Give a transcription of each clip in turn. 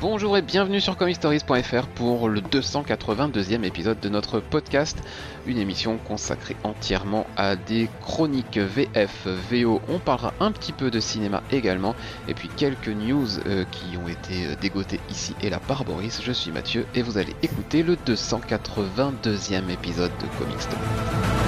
Bonjour et bienvenue sur comicstories.fr pour le 282e épisode de notre podcast, une émission consacrée entièrement à des chroniques VF, VO. On parlera un petit peu de cinéma également, et puis quelques news euh, qui ont été euh, dégotées ici et là par Boris. Je suis Mathieu et vous allez écouter le 282e épisode de Comic Stories.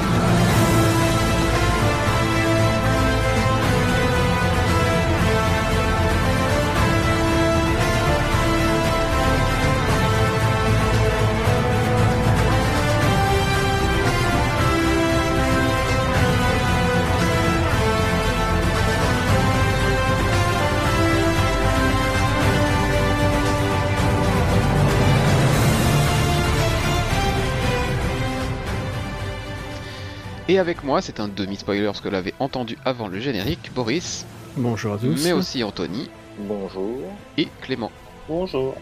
Et avec moi, c'est un demi-spoiler parce que l'avait entendu avant le générique, Boris. Bonjour à tous. Mais aussi Anthony. Bonjour. Et Clément. Bonjour.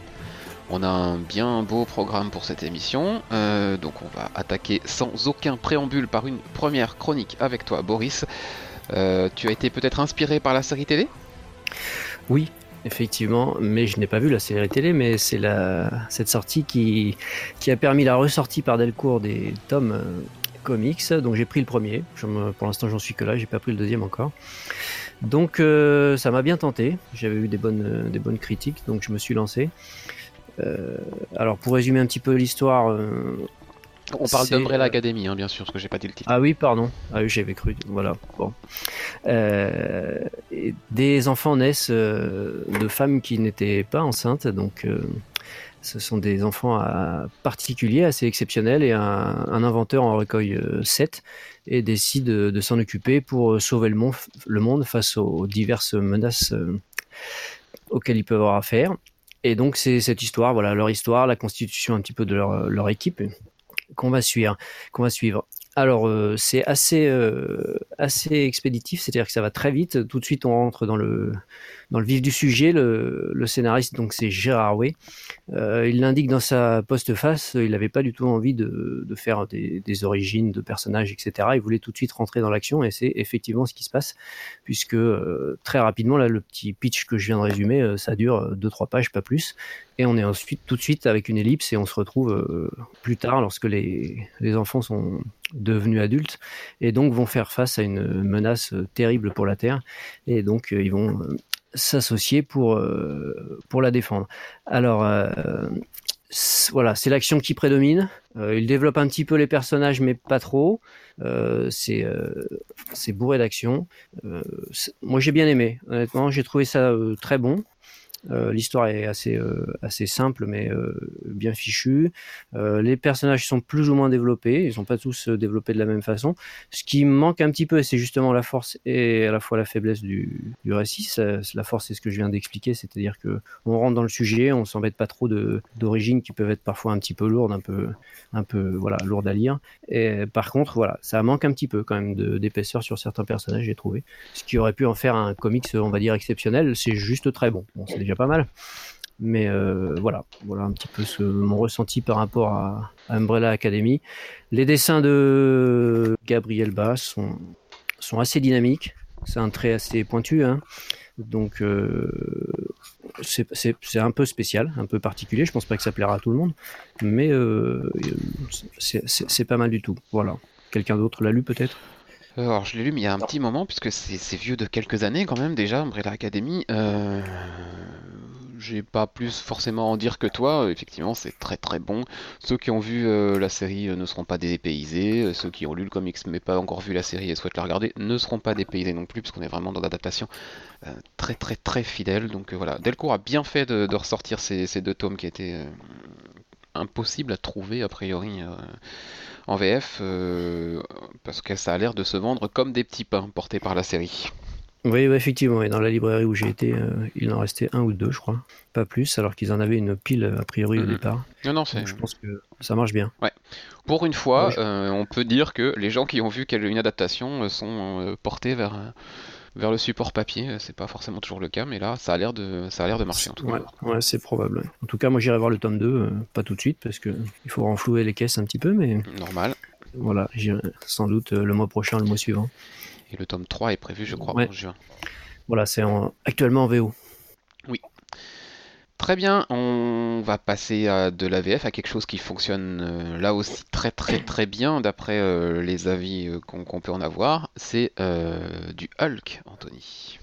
On a un bien beau programme pour cette émission, euh, donc on va attaquer sans aucun préambule par une première chronique avec toi, Boris. Euh, tu as été peut-être inspiré par la série télé? Oui, effectivement, mais je n'ai pas vu la série télé, mais c'est la... cette sortie qui... qui a permis la ressortie par Delcourt des tomes euh, comics. Donc j'ai pris le premier. Pour l'instant, j'en suis que là. J'ai pas pris le deuxième encore. Donc euh, ça m'a bien tenté. J'avais eu des bonnes, euh, des bonnes critiques, donc je me suis lancé. Euh, alors pour résumer un petit peu l'histoire. On parle d'Umbrella Academy, hein, bien sûr, parce que j'ai pas dit le titre. Ah oui, pardon. Ah oui, j'avais cru. Voilà. Bon. Des enfants naissent de femmes qui n'étaient pas enceintes, donc ce sont des enfants à- particuliers, assez exceptionnels, et un, inventeur en recueille 7 et décide de, s'en occuper pour sauver le monde, face aux diverses menaces euh, auxquelles ils peuvent avoir affaire. Et donc c'est cette histoire, voilà leur histoire, la constitution un petit peu de leur, équipe qu'on va suivre, va suivre. Alors euh, c'est assez euh, assez expéditif, c'est-à-dire que ça va très vite. Tout de suite on rentre dans le dans le vif du sujet. Le, scénariste donc c'est Gérard Way. Euh, il l'indique dans sa postface, il n'avait pas du tout envie de, faire des, origines de personnages, etc. Il voulait tout de suite rentrer dans l'action et c'est effectivement ce qui se passe puisque euh, très rapidement là le petit pitch que je viens de résumer, euh, ça dure deux trois pages pas plus et on est ensuite tout de suite avec une ellipse et on se retrouve plus tard lorsque les, les enfants sont devenus adultes et donc vont faire face à une menace terrible pour la Terre et donc ils vont s'associer pour, euh, pour la défendre. Alors euh, voilà, c'est l'action qui prédomine. Euh, il développe un petit peu les personnages, mais pas trop. Euh, c'est euh, bourré d'action. Euh, moi, j'ai bien aimé. Honnêtement, j'ai trouvé ça très bon. Euh, L'histoire est assez, euh, simple, mais euh, bien fichue. Les personnages sont plus ou moins développés. Ils sont pas tous développés de la même façon. Ce qui manque un petit peu, c'est justement la force et à la fois la faiblesse du, récit. La force, c'est ce que je viens d'expliquer, c'est-à-dire que on rentre dans le sujet, on s'embête pas trop d'origines qui peuvent être parfois un petit peu lourdes, un peu, un peu voilà, lourdes à lire. Et par contre, voilà, ça manque un petit peu quand même d'épaisseur sur certains personnages, j'ai trouvé. Ce qui aurait pu en faire un comics, on va dire exceptionnel, c'est juste très bon. Pas mal. Mais euh, voilà, voilà un petit peu ce, mon ressenti par rapport à, Umbrella Academy. Les dessins de Gabriel Bas sont, sont assez dynamiques. C'est un trait assez pointu. Hein. Donc, euh, c'est un peu spécial, un peu particulier. Je pense pas que ça plaira à tout le monde. Mais euh, c'est pas mal du tout. Voilà. Quelqu'un d'autre l'a lu peut-être? Alors, je l'ai lu, mais il y a un petit moment, puisque c'est vieux de quelques années quand même déjà, Umbrella Academy. Euh, J'ai pas plus forcément à en dire que toi. Effectivement, c'est très très bon. Ceux qui ont vu euh, la série euh, ne seront pas dépaysés. Euh, Ceux qui ont lu le comics mais pas encore vu la série et souhaitent la regarder ne seront pas dépaysés non plus, puisqu'on est vraiment dans l'adaptation euh, très très très fidèle. Donc voilà, Delcourt a bien fait de, de ressortir ces, ces deux tomes qui étaient impossibles à trouver a priori. En VF, euh, parce que ça a l'air de se vendre comme des petits pains portés par la série. Oui, oui, effectivement. Et dans la librairie où j'ai été, euh, il en restait un ou deux, je crois. Pas plus, alors qu'ils en avaient une pile a priori au Mhm. départ. Non, non, c'est... Donc je pense que ça marche bien. Pour une fois, Ouais. euh, on peut dire que les gens qui ont vu quelle- une adaptation sont portés vers, vers le support papier. C'est pas forcément toujours le cas, mais là, ça a l'air de, ça a l'air de marcher en tout cas. Ouais, c'est probable. En tout cas, moi j'irai voir le tome 2, euh, pas tout de suite, parce que il faut renflouer les caisses un petit peu, mais Normal. voilà, j'irai sans doute euh, le mois prochain, le mois suivant. Et le tome 3 est prévu, je crois, Ouais. en juin. Voilà, c'est en- actuellement en VO. Très bien, on va passer à de la VF, à quelque chose qui fonctionne euh, là aussi très très très bien d'après euh, les avis euh, qu'on peut en avoir. C'est du Hulk, Anthony.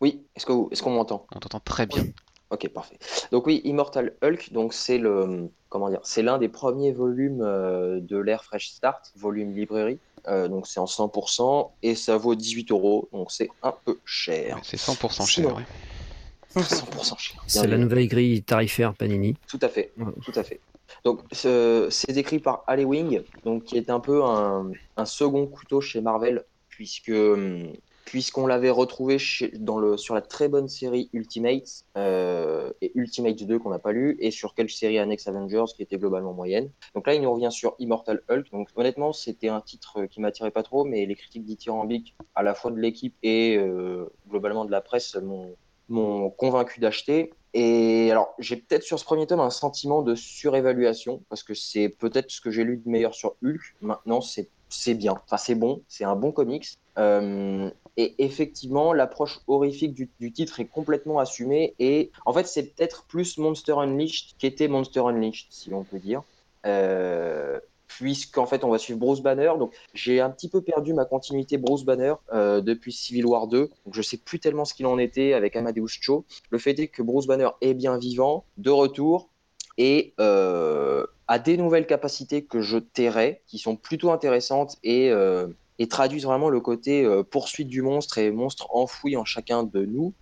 Oui, est-ce qu'on est m'entend? On t'entend très bien. Ok, parfait. Donc oui, Immortal Hulk, donc c'est le comment dire, c'est l'un des premiers volumes de l'ère Fresh Start, volume librairie. donc c'est en 100% et ça vaut 18 euros, donc c'est un peu cher. c'est 100% cher, ouais. 100% cher. C'est la nouvelle grille tarifaire Panini. Tout à fait, tout à fait. Donc c'est écrit par Wing, donc qui est un peu un, second couteau chez Marvel, puisque puisqu'on l'avait retrouvé dans le, sur la très bonne série Ultimate euh, et Ultimate 2 qu'on n'a pas lu et sur quelques séries annexes Avengers qui étaient globalement moyennes. Donc là, il nous revient sur Immortal Hulk. Donc honnêtement, c'était un titre qui m'attirait pas trop, mais les critiques dithyrambiques à la fois de l'équipe et euh, globalement de la presse m'ont m'ont convaincu d'acheter. Et alors, j'ai peut-être sur ce premier tome un sentiment de surévaluation, parce que c'est peut-être ce que j'ai lu de meilleur sur Hulk. Maintenant, c'est bien. Enfin, c'est bon, c'est un bon comics. Euh, et effectivement, l'approche horrifique du, titre est complètement assumée. Et en fait, c'est peut-être plus Monster Unleashed qu'était Monster Unleashed, si l'on peut dire. Euh, puisqu'en fait on va suivre Bruce Banner. Donc j'ai un petit peu perdu ma continuité Bruce Banner euh, depuis Civil War 2. Donc je sais plus tellement ce qu'il en était avec Amadeus Cho. Le fait est que Bruce Banner est bien vivant, de retour et euh, a des nouvelles capacités que je tairai, qui sont plutôt intéressantes et, euh, et traduisent vraiment le côté poursuite du monstre et monstre enfoui en chacun de nous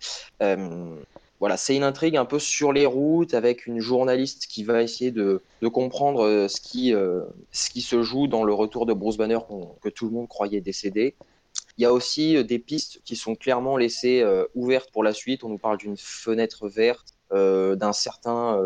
voilà, c'est une intrigue un peu sur les routes avec une journaliste qui va essayer de, comprendre euh, ce qui, euh, ce qui se joue dans le retour de Bruce Banner que tout le monde croyait décédé. Il y a aussi euh, des pistes qui sont clairement laissées ouvertes pour la suite. On nous parle d'une fenêtre verte, d'un certain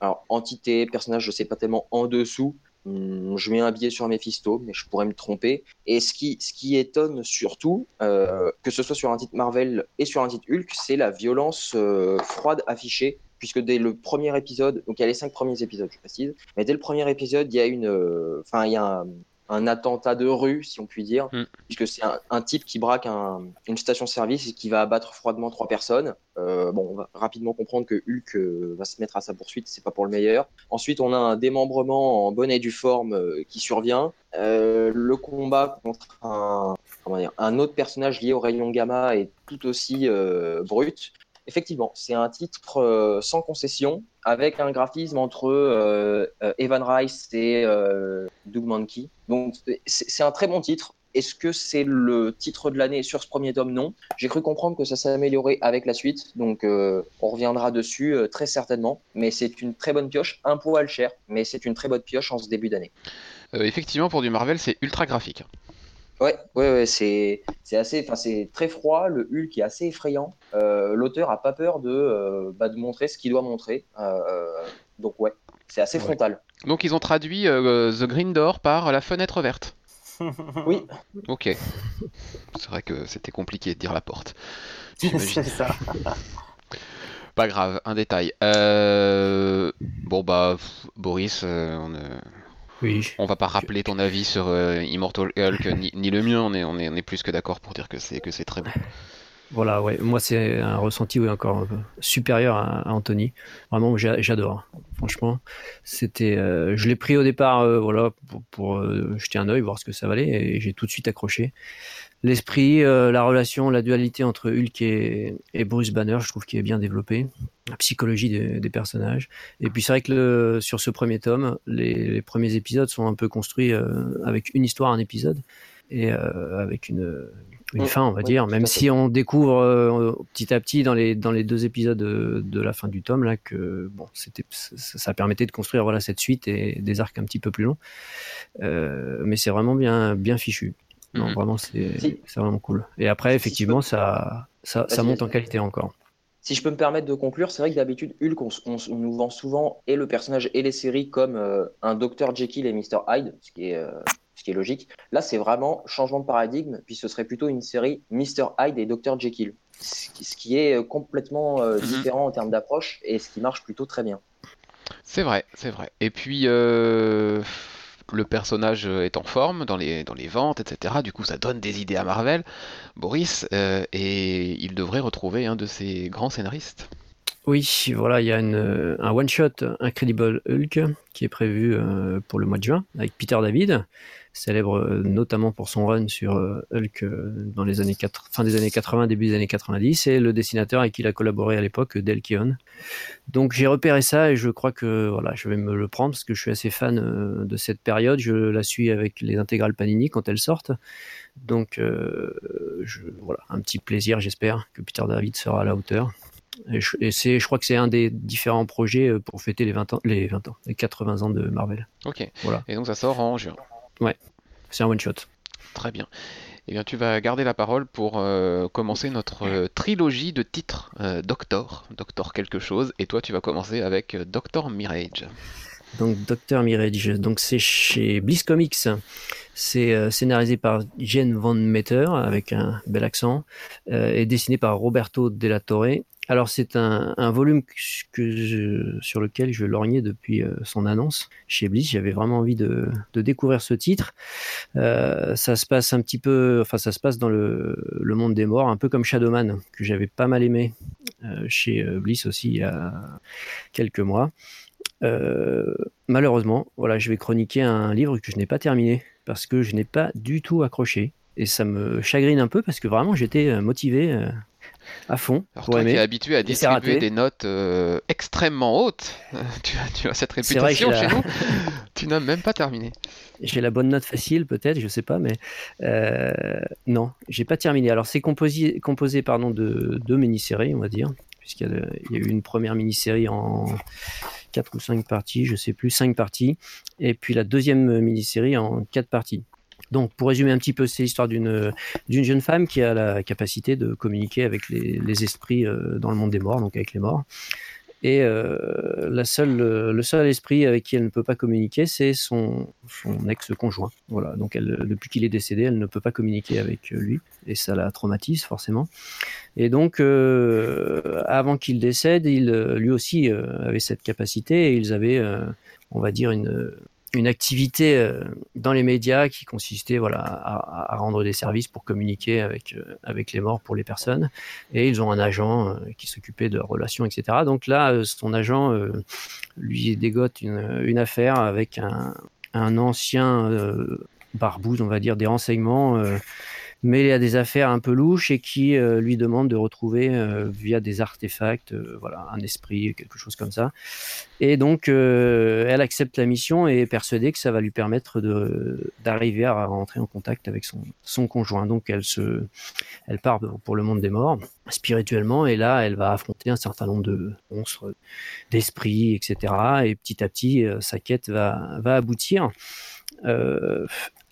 alors, entité, personnage, je ne sais pas tellement en dessous, je mets un billet sur Mephisto, mais je pourrais me tromper. Et ce qui, ce qui étonne surtout, euh, que ce soit sur un titre Marvel et sur un titre Hulk, c'est la violence euh, froide affichée. Puisque dès le premier épisode, donc il y a les cinq premiers épisodes, je précise, mais dès le premier épisode, il y a une, euh, enfin il y a un, un attentat de rue, si on peut dire, mm. puisque c'est un, type qui braque une station-service et qui va abattre froidement trois personnes. Euh, bon, on va rapidement comprendre que Hulk euh, va se mettre à sa poursuite, c'est pas pour le meilleur. Ensuite, on a un démembrement en bonne et due forme euh, qui survient. le combat contre un, un autre personnage lié au rayon gamma est tout aussi brut. Effectivement, c'est un titre euh, sans concession, avec un graphisme entre euh, euh, Evan Rice et Doug Mankey. Donc c'est un très bon titre. Est-ce que c'est le titre de l'année sur ce premier tome? Non. J'ai cru comprendre que ça s'est avec la suite, donc on reviendra dessus très certainement. Mais c'est une très bonne pioche, un poil cher, mais c'est une très bonne pioche en ce début d'année. effectivement, pour du Marvel, c'est ultra graphique. Ouais, ouais, ouais c'est assez, enfin c'est très froid. Le Hulk est assez effrayant. Euh, l'auteur a pas peur de, euh, bah, de montrer ce qu'il doit montrer. Euh, donc ouais, c'est assez frontal. Donc ils ont traduit The Green Door par la fenêtre verte. oui. Ok. C'est vrai que c'était compliqué de dire la porte. c'est ça. Pas grave, un détail. Bon bah Boris, on on va pas rappeler ton avis sur euh, Immortal Hulk ni, le mien, on est, on est, plus que d'accord pour dire que c'est que c'est très bon. Voilà, ouais. Moi, c'est un ressenti oui, encore supérieur à, Anthony. Vraiment, j'adore. Franchement, c'était. Euh, je l'ai pris au départ, euh, voilà, pour, jeter un œil, voir ce que ça valait, et j'ai tout de suite accroché l'esprit, euh, la relation, la dualité entre Hulk et, Bruce Banner, je trouve qu'il est bien développé, la psychologie des, personnages. Et puis c'est vrai que sur ce premier tome, les, premiers épisodes sont un peu construits euh, avec une histoire, un épisode, et euh, avec une, fin, on va dire. Même si on découvre petit à petit dans les, dans les deux épisodes de, la fin du tome là que bon, c'était ça, permettait de construire voilà cette suite et des arcs un petit peu plus longs. mais c'est vraiment bien bien fichu. Non, mhm. vraiment, c'est vraiment cool. Et après, effectivement, ça, ça, monte en qualité encore. Si je peux me permettre de conclure, c'est vrai que d'habitude, Hulk, on, nous vend souvent et le personnage et les séries comme euh, un Dr. Jekyll et Mr. Hyde, ce qui est, euh, ce qui est logique. Là, c'est vraiment changement de paradigme, puis ce serait plutôt une série Mr. Hyde et Dr. Jekyll, ce qui, est euh, complètement mhm. différent en termes d'approche et ce qui marche plutôt très bien. C'est vrai, c'est vrai. Et puis, le personnage est en forme dans les, dans les ventes, etc. Du coup, ça donne des idées à Marvel, Boris, euh, et il devrait retrouver un de ses grands scénaristes. Oui, voilà, il y a une, un one-shot Incredible Hulk qui est prévu pour le mois de juin avec Peter David célèbre euh, notamment pour son run sur euh, Hulk euh, dans les années 4, fin des années 80, début des années 90, et le dessinateur avec qui il a collaboré à l'époque, Del Keon. Donc j'ai repéré ça et je crois que voilà, je vais me le prendre parce que je suis assez fan de cette période. Je la suis avec les intégrales Panini quand elles sortent. Donc je, voilà, un petit plaisir, j'espère que Peter David sera à la hauteur. Et c'est, je crois que c'est un des différents projets pour fêter les 20 ans, les 20 ans, les 80 ans de Marvel. Ok. Voilà. Et donc ça sort en juin. Ouais, c'est un one shot. Très bien. Eh bien, tu vas garder la parole pour euh, commencer notre euh, trilogie de titres euh, Doctor, Doctor quelque chose, et toi tu vas commencer avec Doctor Mirage. Donc Doctor Mirage, donc c'est chez Bliss Comics. C'est scénarisé par Jen Van Meter avec un bel accent et dessiné par Roberto Della Torre alors c'est un, volume sur lequel je lorgnais depuis euh, son annonce chez Bliss. J'avais vraiment envie de, découvrir ce titre. Euh, ça se passe un petit peu, enfin ça se passe dans le, monde des morts, un peu comme Shadowman que j'avais pas mal aimé euh, chez Bliss aussi il y a quelques mois. malheureusement, voilà, je vais chroniquer un livre que je n'ai pas terminé parce que je n'ai pas du tout accroché et ça me chagrine un peu parce que vraiment j'étais motivé à fond. Alors toi qui es habitué à distribuer des notes euh, extrêmement hautes, tu, as, cette réputation chez nous, tu n'as même pas terminé. J'ai la bonne note facile peut-être, je sais pas, mais euh, non, j'ai pas terminé. Alors c'est composé, composé pardon, de deux mini-séries, on va dire, puisqu'il y, a eu une première mini-série en 4 ou 5 parties, je sais plus, 5 parties, et puis la deuxième mini-série en 4 parties. Donc, pour résumer un petit peu, c'est l'histoire d'une jeune femme qui a la capacité de communiquer avec les, esprits euh, dans le monde des morts, donc avec les morts. Et euh, le seul esprit avec qui elle ne peut pas communiquer, c'est son, ex-conjoint. Voilà. Donc, depuis qu'il est décédé, elle ne peut pas communiquer avec lui, et ça la traumatise forcément. Et donc, euh, avant qu'il décède, il, lui aussi avait cette capacité, et ils avaient, on va dire, une une activité euh, dans les médias qui consistait voilà à, rendre des services pour communiquer avec euh, avec les morts pour les personnes. Et ils ont un agent euh, qui s'occupait de relations etc donc là son agent lui dégote une, une affaire avec un, un ancien barbouze on va dire des renseignements mêlé à des affaires un peu louches et qui euh, lui demande de retrouver euh, via des artefacts, euh, voilà, un esprit, quelque chose comme ça. Et donc, elle accepte la mission et est persuadée que ça va lui permettre de d'arriver à rentrer en contact avec son, son conjoint. Donc, elle se, elle part pour le monde des morts spirituellement et là, elle va affronter un certain nombre de monstres, d'esprits, etc. Et petit à petit, sa quête va va aboutir.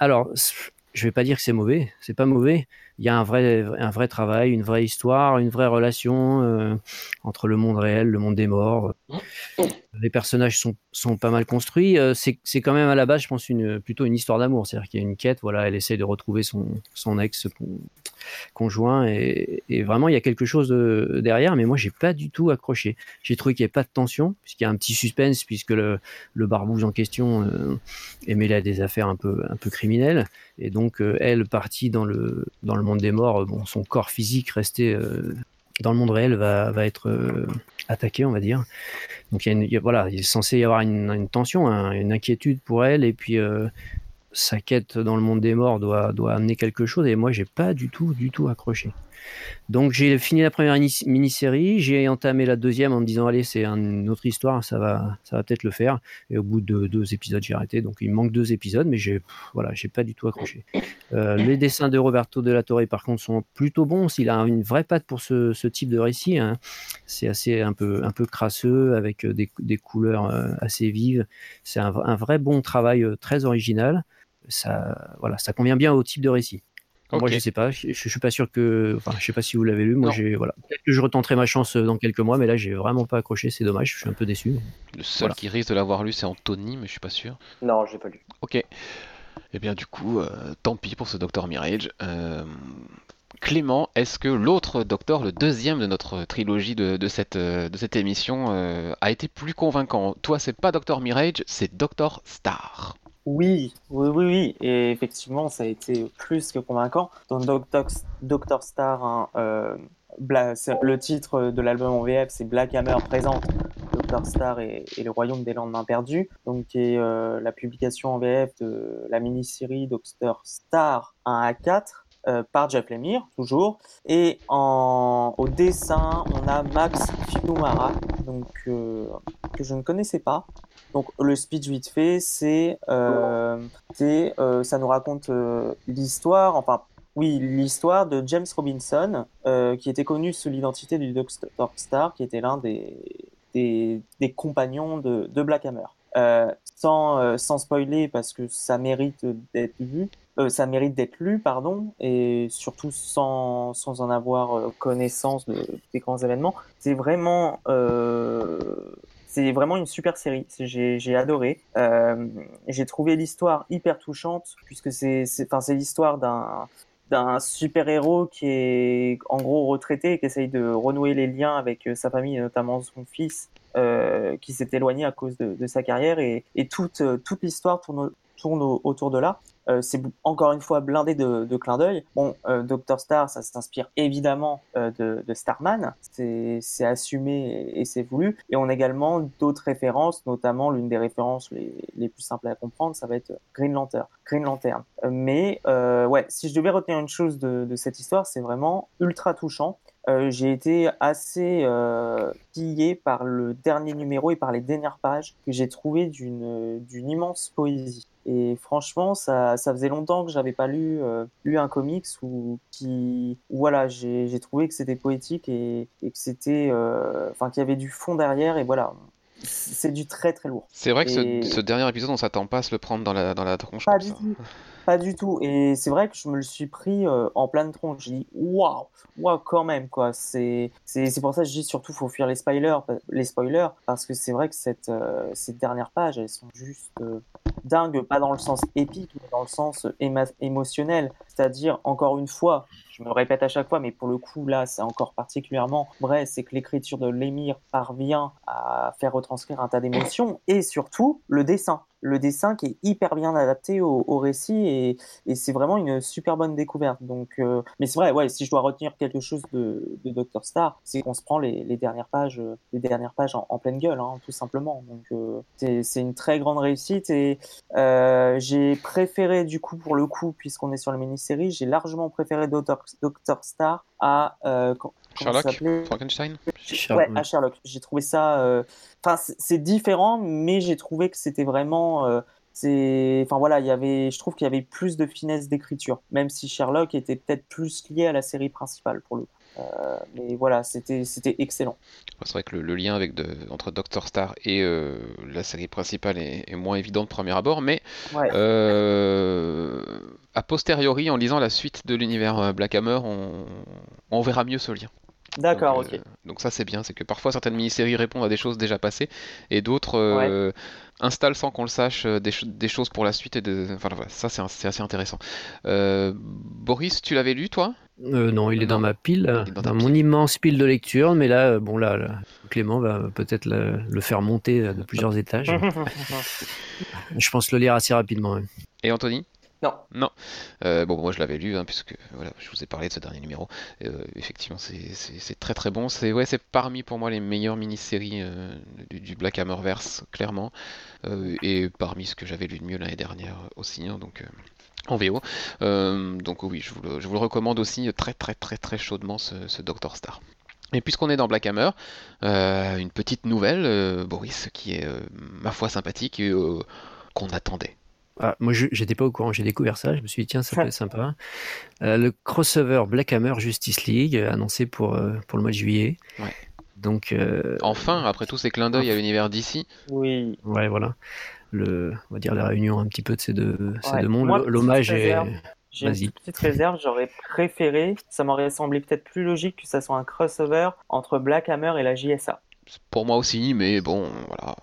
alors, je vais pas dire que c'est mauvais, c'est pas mauvais. Il y a un vrai, un vrai travail, une vraie histoire, une vraie relation euh, entre le monde réel, le monde des morts. Les personnages sont, sont pas mal construits. Euh, c'est quand même à la base, je pense, une, plutôt une histoire d'amour. C'est-à-dire qu'il y a une quête. Voilà, elle essaie de retrouver son, son ex conjoint et, et, vraiment il y a quelque chose derrière. Mais moi, j'ai pas du tout accroché. J'ai trouvé qu'il n'y avait pas de tension puisqu'il y a un petit suspense puisque le, le barbouze en question euh, est mêlé à des affaires un peu, un peu criminelles. Et donc, euh, elle, partie dans le, dans le monde des morts, bon, son corps physique resté euh, dans le monde réel va, va être euh, attaqué, on va dire. Donc, il, voilà, il est censé y avoir une, tension, une inquiétude pour elle, et puis sa quête dans le monde des morts doit, doit amener quelque chose, et moi, j'ai pas du tout, du tout accroché. Donc j'ai fini la première mini-série, j'ai entamé la deuxième en me disant allez c'est une autre histoire, ça va, ça va peut-être le faire. Et au bout de deux épisodes j'ai arrêté, donc il manque deux épisodes, mais j'ai voilà j'ai pas du tout accroché. Euh, les dessins de Roberto de la Torre par contre sont plutôt bons, il a une vraie patte pour ce, type de récit. Hein. C'est assez un peu un peu crasseux avec euh, des, des couleurs euh, assez vives. C'est un, un, vrai bon travail très original. Ça voilà ça convient bien au type de récit. Moi, je sais pas. Je, suis pas sûr que. Enfin, je sais pas si vous l'avez lu. Moi, j'ai voilà. Peut-être que je retenterai ma chance euh, dans quelques mois, mais là, j'ai vraiment pas accroché. C'est dommage. Je suis un peu déçu. Le seul qui risque de l'avoir lu, c'est Anthony, mais je suis pas sûr. Non, j'ai pas lu. Ok. et eh bien, du coup, euh, tant pis pour ce Docteur Mirage. Euh, Clément, est-ce que l'autre Docteur, le deuxième de notre trilogie de, cette, de cette émission, a été plus convaincant? Toi, c'est pas Docteur Mirage, c'est Docteur Star. Oui, oui, oui, oui. Et effectivement, ça a été plus que convaincant. Dans Doctor, Doctor Star, hein, euh, Bla- le titre de l'album en VF, c'est Black Hammer présente Dr. Star et, le Royaume des Lendemains Perdus, donc qui est euh, la publication en VF de la mini-série Dr. Star 1 à 4 euh, par Jeff Lemire, toujours. Et en, au dessin, on a Max Fiumara, donc, euh, que je ne connaissais pas. Donc le speech vite fait, c'est, euh, euh, ça nous raconte l'histoire, enfin oui, l'histoire de James Robinson, qui était connu sous l'identité du Dr. Star, qui était l'un des, des, des compagnons de, de Black Hammer. Euh, sans, euh, sans spoiler, parce que ça mérite d'être vu, euh, ça mérite d'être lu, pardon, et surtout sans, sans en avoir euh, connaissance de, des grands événements. C'est vraiment, euh, c'est vraiment une super série. J'ai, adoré. Euh, j'ai trouvé l'histoire hyper touchante, puisque c'est, l'histoire d'un d'un super-héros qui est en gros retraité et qui essaye de renouer les liens avec euh, sa famille notamment son fils euh, qui s'est éloigné à cause de, de sa carrière et, et toute, euh, toute l'histoire tourne, tourne au- autour de là. Euh, c'est encore une fois blindé de, de clins d'œil. Bon, euh, Dr Star, ça s'inspire évidemment euh, de, Starman, c'est assumé et, c'est voulu. Et on a également d'autres références, notamment l'une des références les, plus simples à comprendre, ça va être Green Lantern. Green Lantern. Euh, mais ouais, si je devais retenir une chose de cette histoire, c'est vraiment ultra touchant. Euh, j'ai été assez euh, pillé par le dernier numéro et par les dernières pages que j'ai trouvé d'une immense poésie. Et franchement, ça, ça faisait longtemps que j'avais pas lu, euh, lu un comics où, qui, où voilà, j'ai trouvé que c'était poétique et, et que c'était, euh, enfin, qu'il y avait du fond derrière et voilà, c'est du très très lourd. C'est vrai que ce, dernier épisode, on s'attend pas à se le prendre dans la, dans la tronche Pas comme du ça. Pas du tout. Et c'est vrai que je me le suis pris euh, en pleine tronche. J'ai dit waouh, waouh quand même quoi. C'est c'est pour ça que je dis surtout faut fuir les spoilers, les spoilers parce que c'est vrai que cette euh, ces dernières pages elles sont juste euh, dingues, pas dans le sens épique, mais dans le sens éma- émotionnel. C'est-à-dire encore une fois, je me répète à chaque fois, mais pour le coup là c'est encore particulièrement vrai, c'est que l'écriture de l'émir parvient à faire retranscrire un tas d'émotions et surtout le dessin le dessin qui est hyper bien adapté au, au récit et, et c'est vraiment une super bonne découverte. Donc, euh, mais c'est vrai, ouais, si je dois retenir quelque chose de, de Dr Star, c'est qu'on se prend les, les dernières pages, euh, les dernières pages en, pleine gueule, hein, tout simplement. Donc, euh, c'est une très grande réussite et euh, j'ai préféré du coup pour le coup, puisqu'on est sur la mini-série, j'ai largement préféré Dr, Star à Sherlock Frankenstein Ouais, à Sherlock. J'ai trouvé ça. euh, Enfin, c'est- c'est différent, mais j'ai trouvé que c'était vraiment. euh, c'est. Enfin voilà, il y avait. Je trouve qu'il y avait plus de finesse d'écriture, même si Sherlock était peut-être plus lié à la série principale pour le coup. Euh, mais voilà, c'était excellent. C'est vrai que le, le lien avec de, entre Dr. Star et euh, la série principale est, est moins évident de premier abord, mais Ouais. euh, a posteriori, en lisant la suite de l'univers Black Hammer, on, on verra mieux ce lien. D'accord, donc, ok. euh, donc ça c'est bien, c'est que parfois certaines mini-séries répondent à des choses déjà passées et d'autres euh, installent sans qu'on le sache euh, des, cho- des choses pour la suite et de... enfin voilà, ça c'est assez intéressant. Euh, Boris, tu l'avais lu toi? Euh, non, il est dans ma pile, dans ta dans pile. mon immense pile de lecture, mais là, euh, bon là, là, Clément va peut-être le, le faire monter euh, de plusieurs étages. Je pense le lire assez rapidement. Et Anthony? Non. Euh, bon, moi je l'avais lu, hein, puisque voilà, je vous ai parlé de ce dernier numéro. Euh, effectivement, c'est- très très bon. C'est ouais, parmi pour moi les meilleures mini-séries euh, du, du Black Hammerverse, clairement. Et parmi ce que j'avais lu de mieux l'année dernière aussi, hein, donc en VO. Donc oui, je vous, le, je vous le recommande aussi très très très très chaudement ce, Dr. Star. Et puisqu'on est dans Black Hammer, une petite nouvelle, Boris, qui est ma foi sympathique et qu'on attendait. Ah, moi, je- j'étais pas au courant, j'ai découvert ça, je me suis dit, tiens, ça peut être sympa. Euh, le crossover Black Hammer Justice League, euh, annoncé pour, euh, pour le mois de juillet. Ouais. Donc, euh, Enfin, après tous ces clins d'œil à l'univers d'ici, Oui. ouais, voilà. Le, on va dire la réunion un petit peu de ces deux, ces Ouais. deux mondes. L'hommage est. J'ai une petite réserve, j'aurais préféré, ça m'aurait semblé peut-être plus logique que ça soit un crossover entre Black Hammer et la JSA. pour moi aussi, mais bon, voilà.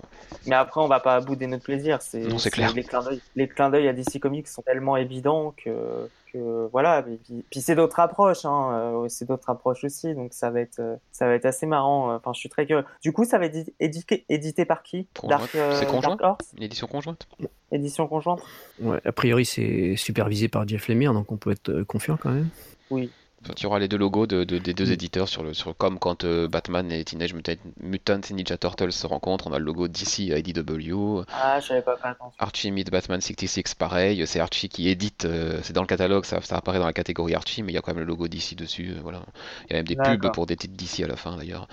Mais après, on va pas bouder notre plaisir. C'est, Non, c'est clair. Les clins d'œil, les clins d'œil à DC Comics sont tellement évidents que, que voilà. Et puis, puis c'est d'autres approches, hein. euh, c'est d'autres approches aussi. Donc ça va être, euh, ça va être assez marrant. Enfin, je suis très curieux. Du coup, ça va être édité, édité par qui? Euh, C'est conjoint? Dark Horse? Une édition conjointe? Édition conjointe Ouais, a priori, c'est supervisé par Jeff Lemire, donc on peut être euh, confiant quand même. Oui. Tu auras les deux logos de, de- des deux éditeurs sur le sur comme quand euh, Batman et Teenage Mutant, Mutant Ninja Turtles se rencontrent, on a le logo DC et IDW. Ah, je pas fait attention. Archie meet Batman 66, pareil, c'est Archie qui édite, euh, c'est dans le catalogue, ça, ça apparaît dans la catégorie Archie, mais il y a quand même le logo DC dessus, euh, voilà. Il y a même des pubs pour des titres DC à la fin d'ailleurs.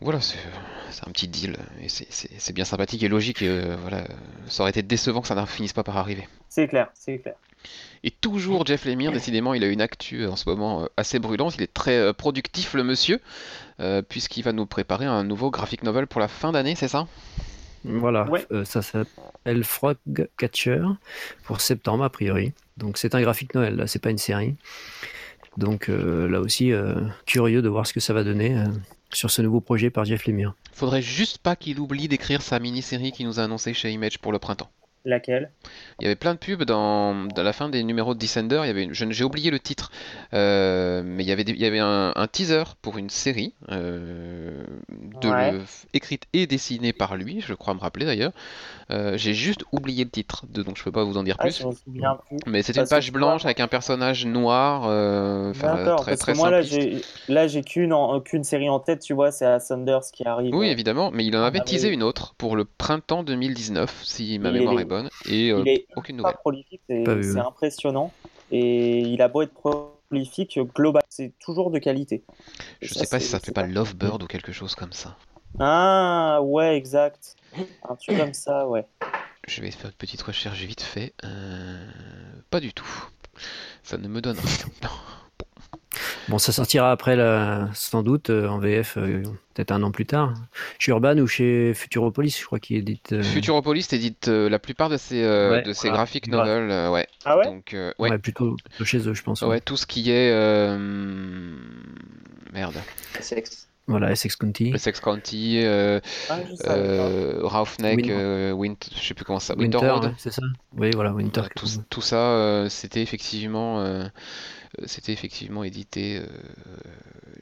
Voilà, c'est un petit deal, et c'est- bien sympathique et logique, et, voilà. Ça aurait été décevant que ça ne finisse pas par arriver. C'est clair, c'est clair. Et toujours Jeff Lemire, décidément, il a une actu euh, en ce moment euh, assez brûlante. Il est très euh, productif, le monsieur, euh, puisqu'il va nous préparer un nouveau graphic novel pour la fin d'année, c'est ça? Voilà, Ouais. euh, ça s'appelle Frog Catcher pour septembre a priori. Donc c'est un graphique Noël, là, c'est pas une série. Donc euh, là aussi, euh, curieux de voir ce que ça va donner euh, sur ce nouveau projet par Jeff Lemire. Faudrait juste pas qu'il oublie d'écrire sa mini-série qu'il nous a annoncée chez Image pour le printemps. Laquelle? Il y avait plein de pubs dans, dans la fin des numéros de Descender. Il y avait une- je- j'ai oublié le titre, euh, mais il y avait, des- il y avait un, un teaser pour une série euh, de, Ouais. écrite et dessinée par lui, je crois me rappeler d'ailleurs. Euh, j'ai juste oublié le titre, de- donc je peux pas vous en dire Ah, plus. Mais c'était une page blanche avec un personnage noir, euh, D'accord, très parce très que moi là simpliste. j'ai là j'ai qu'une en- qu'une série en tête, tu vois, c'est à Sanders qui arrive. Oui, euh, évidemment, mais il en avait Ah, teasé oui. une autre pour le printemps 2019, si ma mémoire est bonne, et euh, il est aucune nouvelle. prolifique, c'est Pas vu, c'est ouais. impressionnant. Et il a beau être prolifique, global, c'est toujours de qualité. Et Je sais pas si ça c'est pas Lovebird ou quelque chose comme ça. Ah ouais, exact. Un truc comme ça, ouais. Je vais faire une petite recherche vite fait. Euh, Pas du tout. Ça ne me donne rien. Bon, ça sortira après, la... sans doute, euh, en VF, euh, peut-être un an plus tard. Chez Urban ou chez Futuropolis, je crois qu'il édite. euh, Futuropolis édite euh, la plupart de ses, euh, Ouais, de ses voilà. graphic novels. euh, ouais. Ah ouais Donc, euh, ouais. ouais, plutôt plutôt chez eux, je pense. ouais. Ouais, tout ce qui est. euh, Merde. Sexe. Voilà, Essex County. Le Sex County, euh, Ah, je savais pas. euh, Roughneck, Win- euh, Wint- je sais plus comment ça. Winter, ouais, c'est ça Oui, voilà, Winter. Tout, tout ça, euh, c'était effectivement, c'était effectivement édité euh,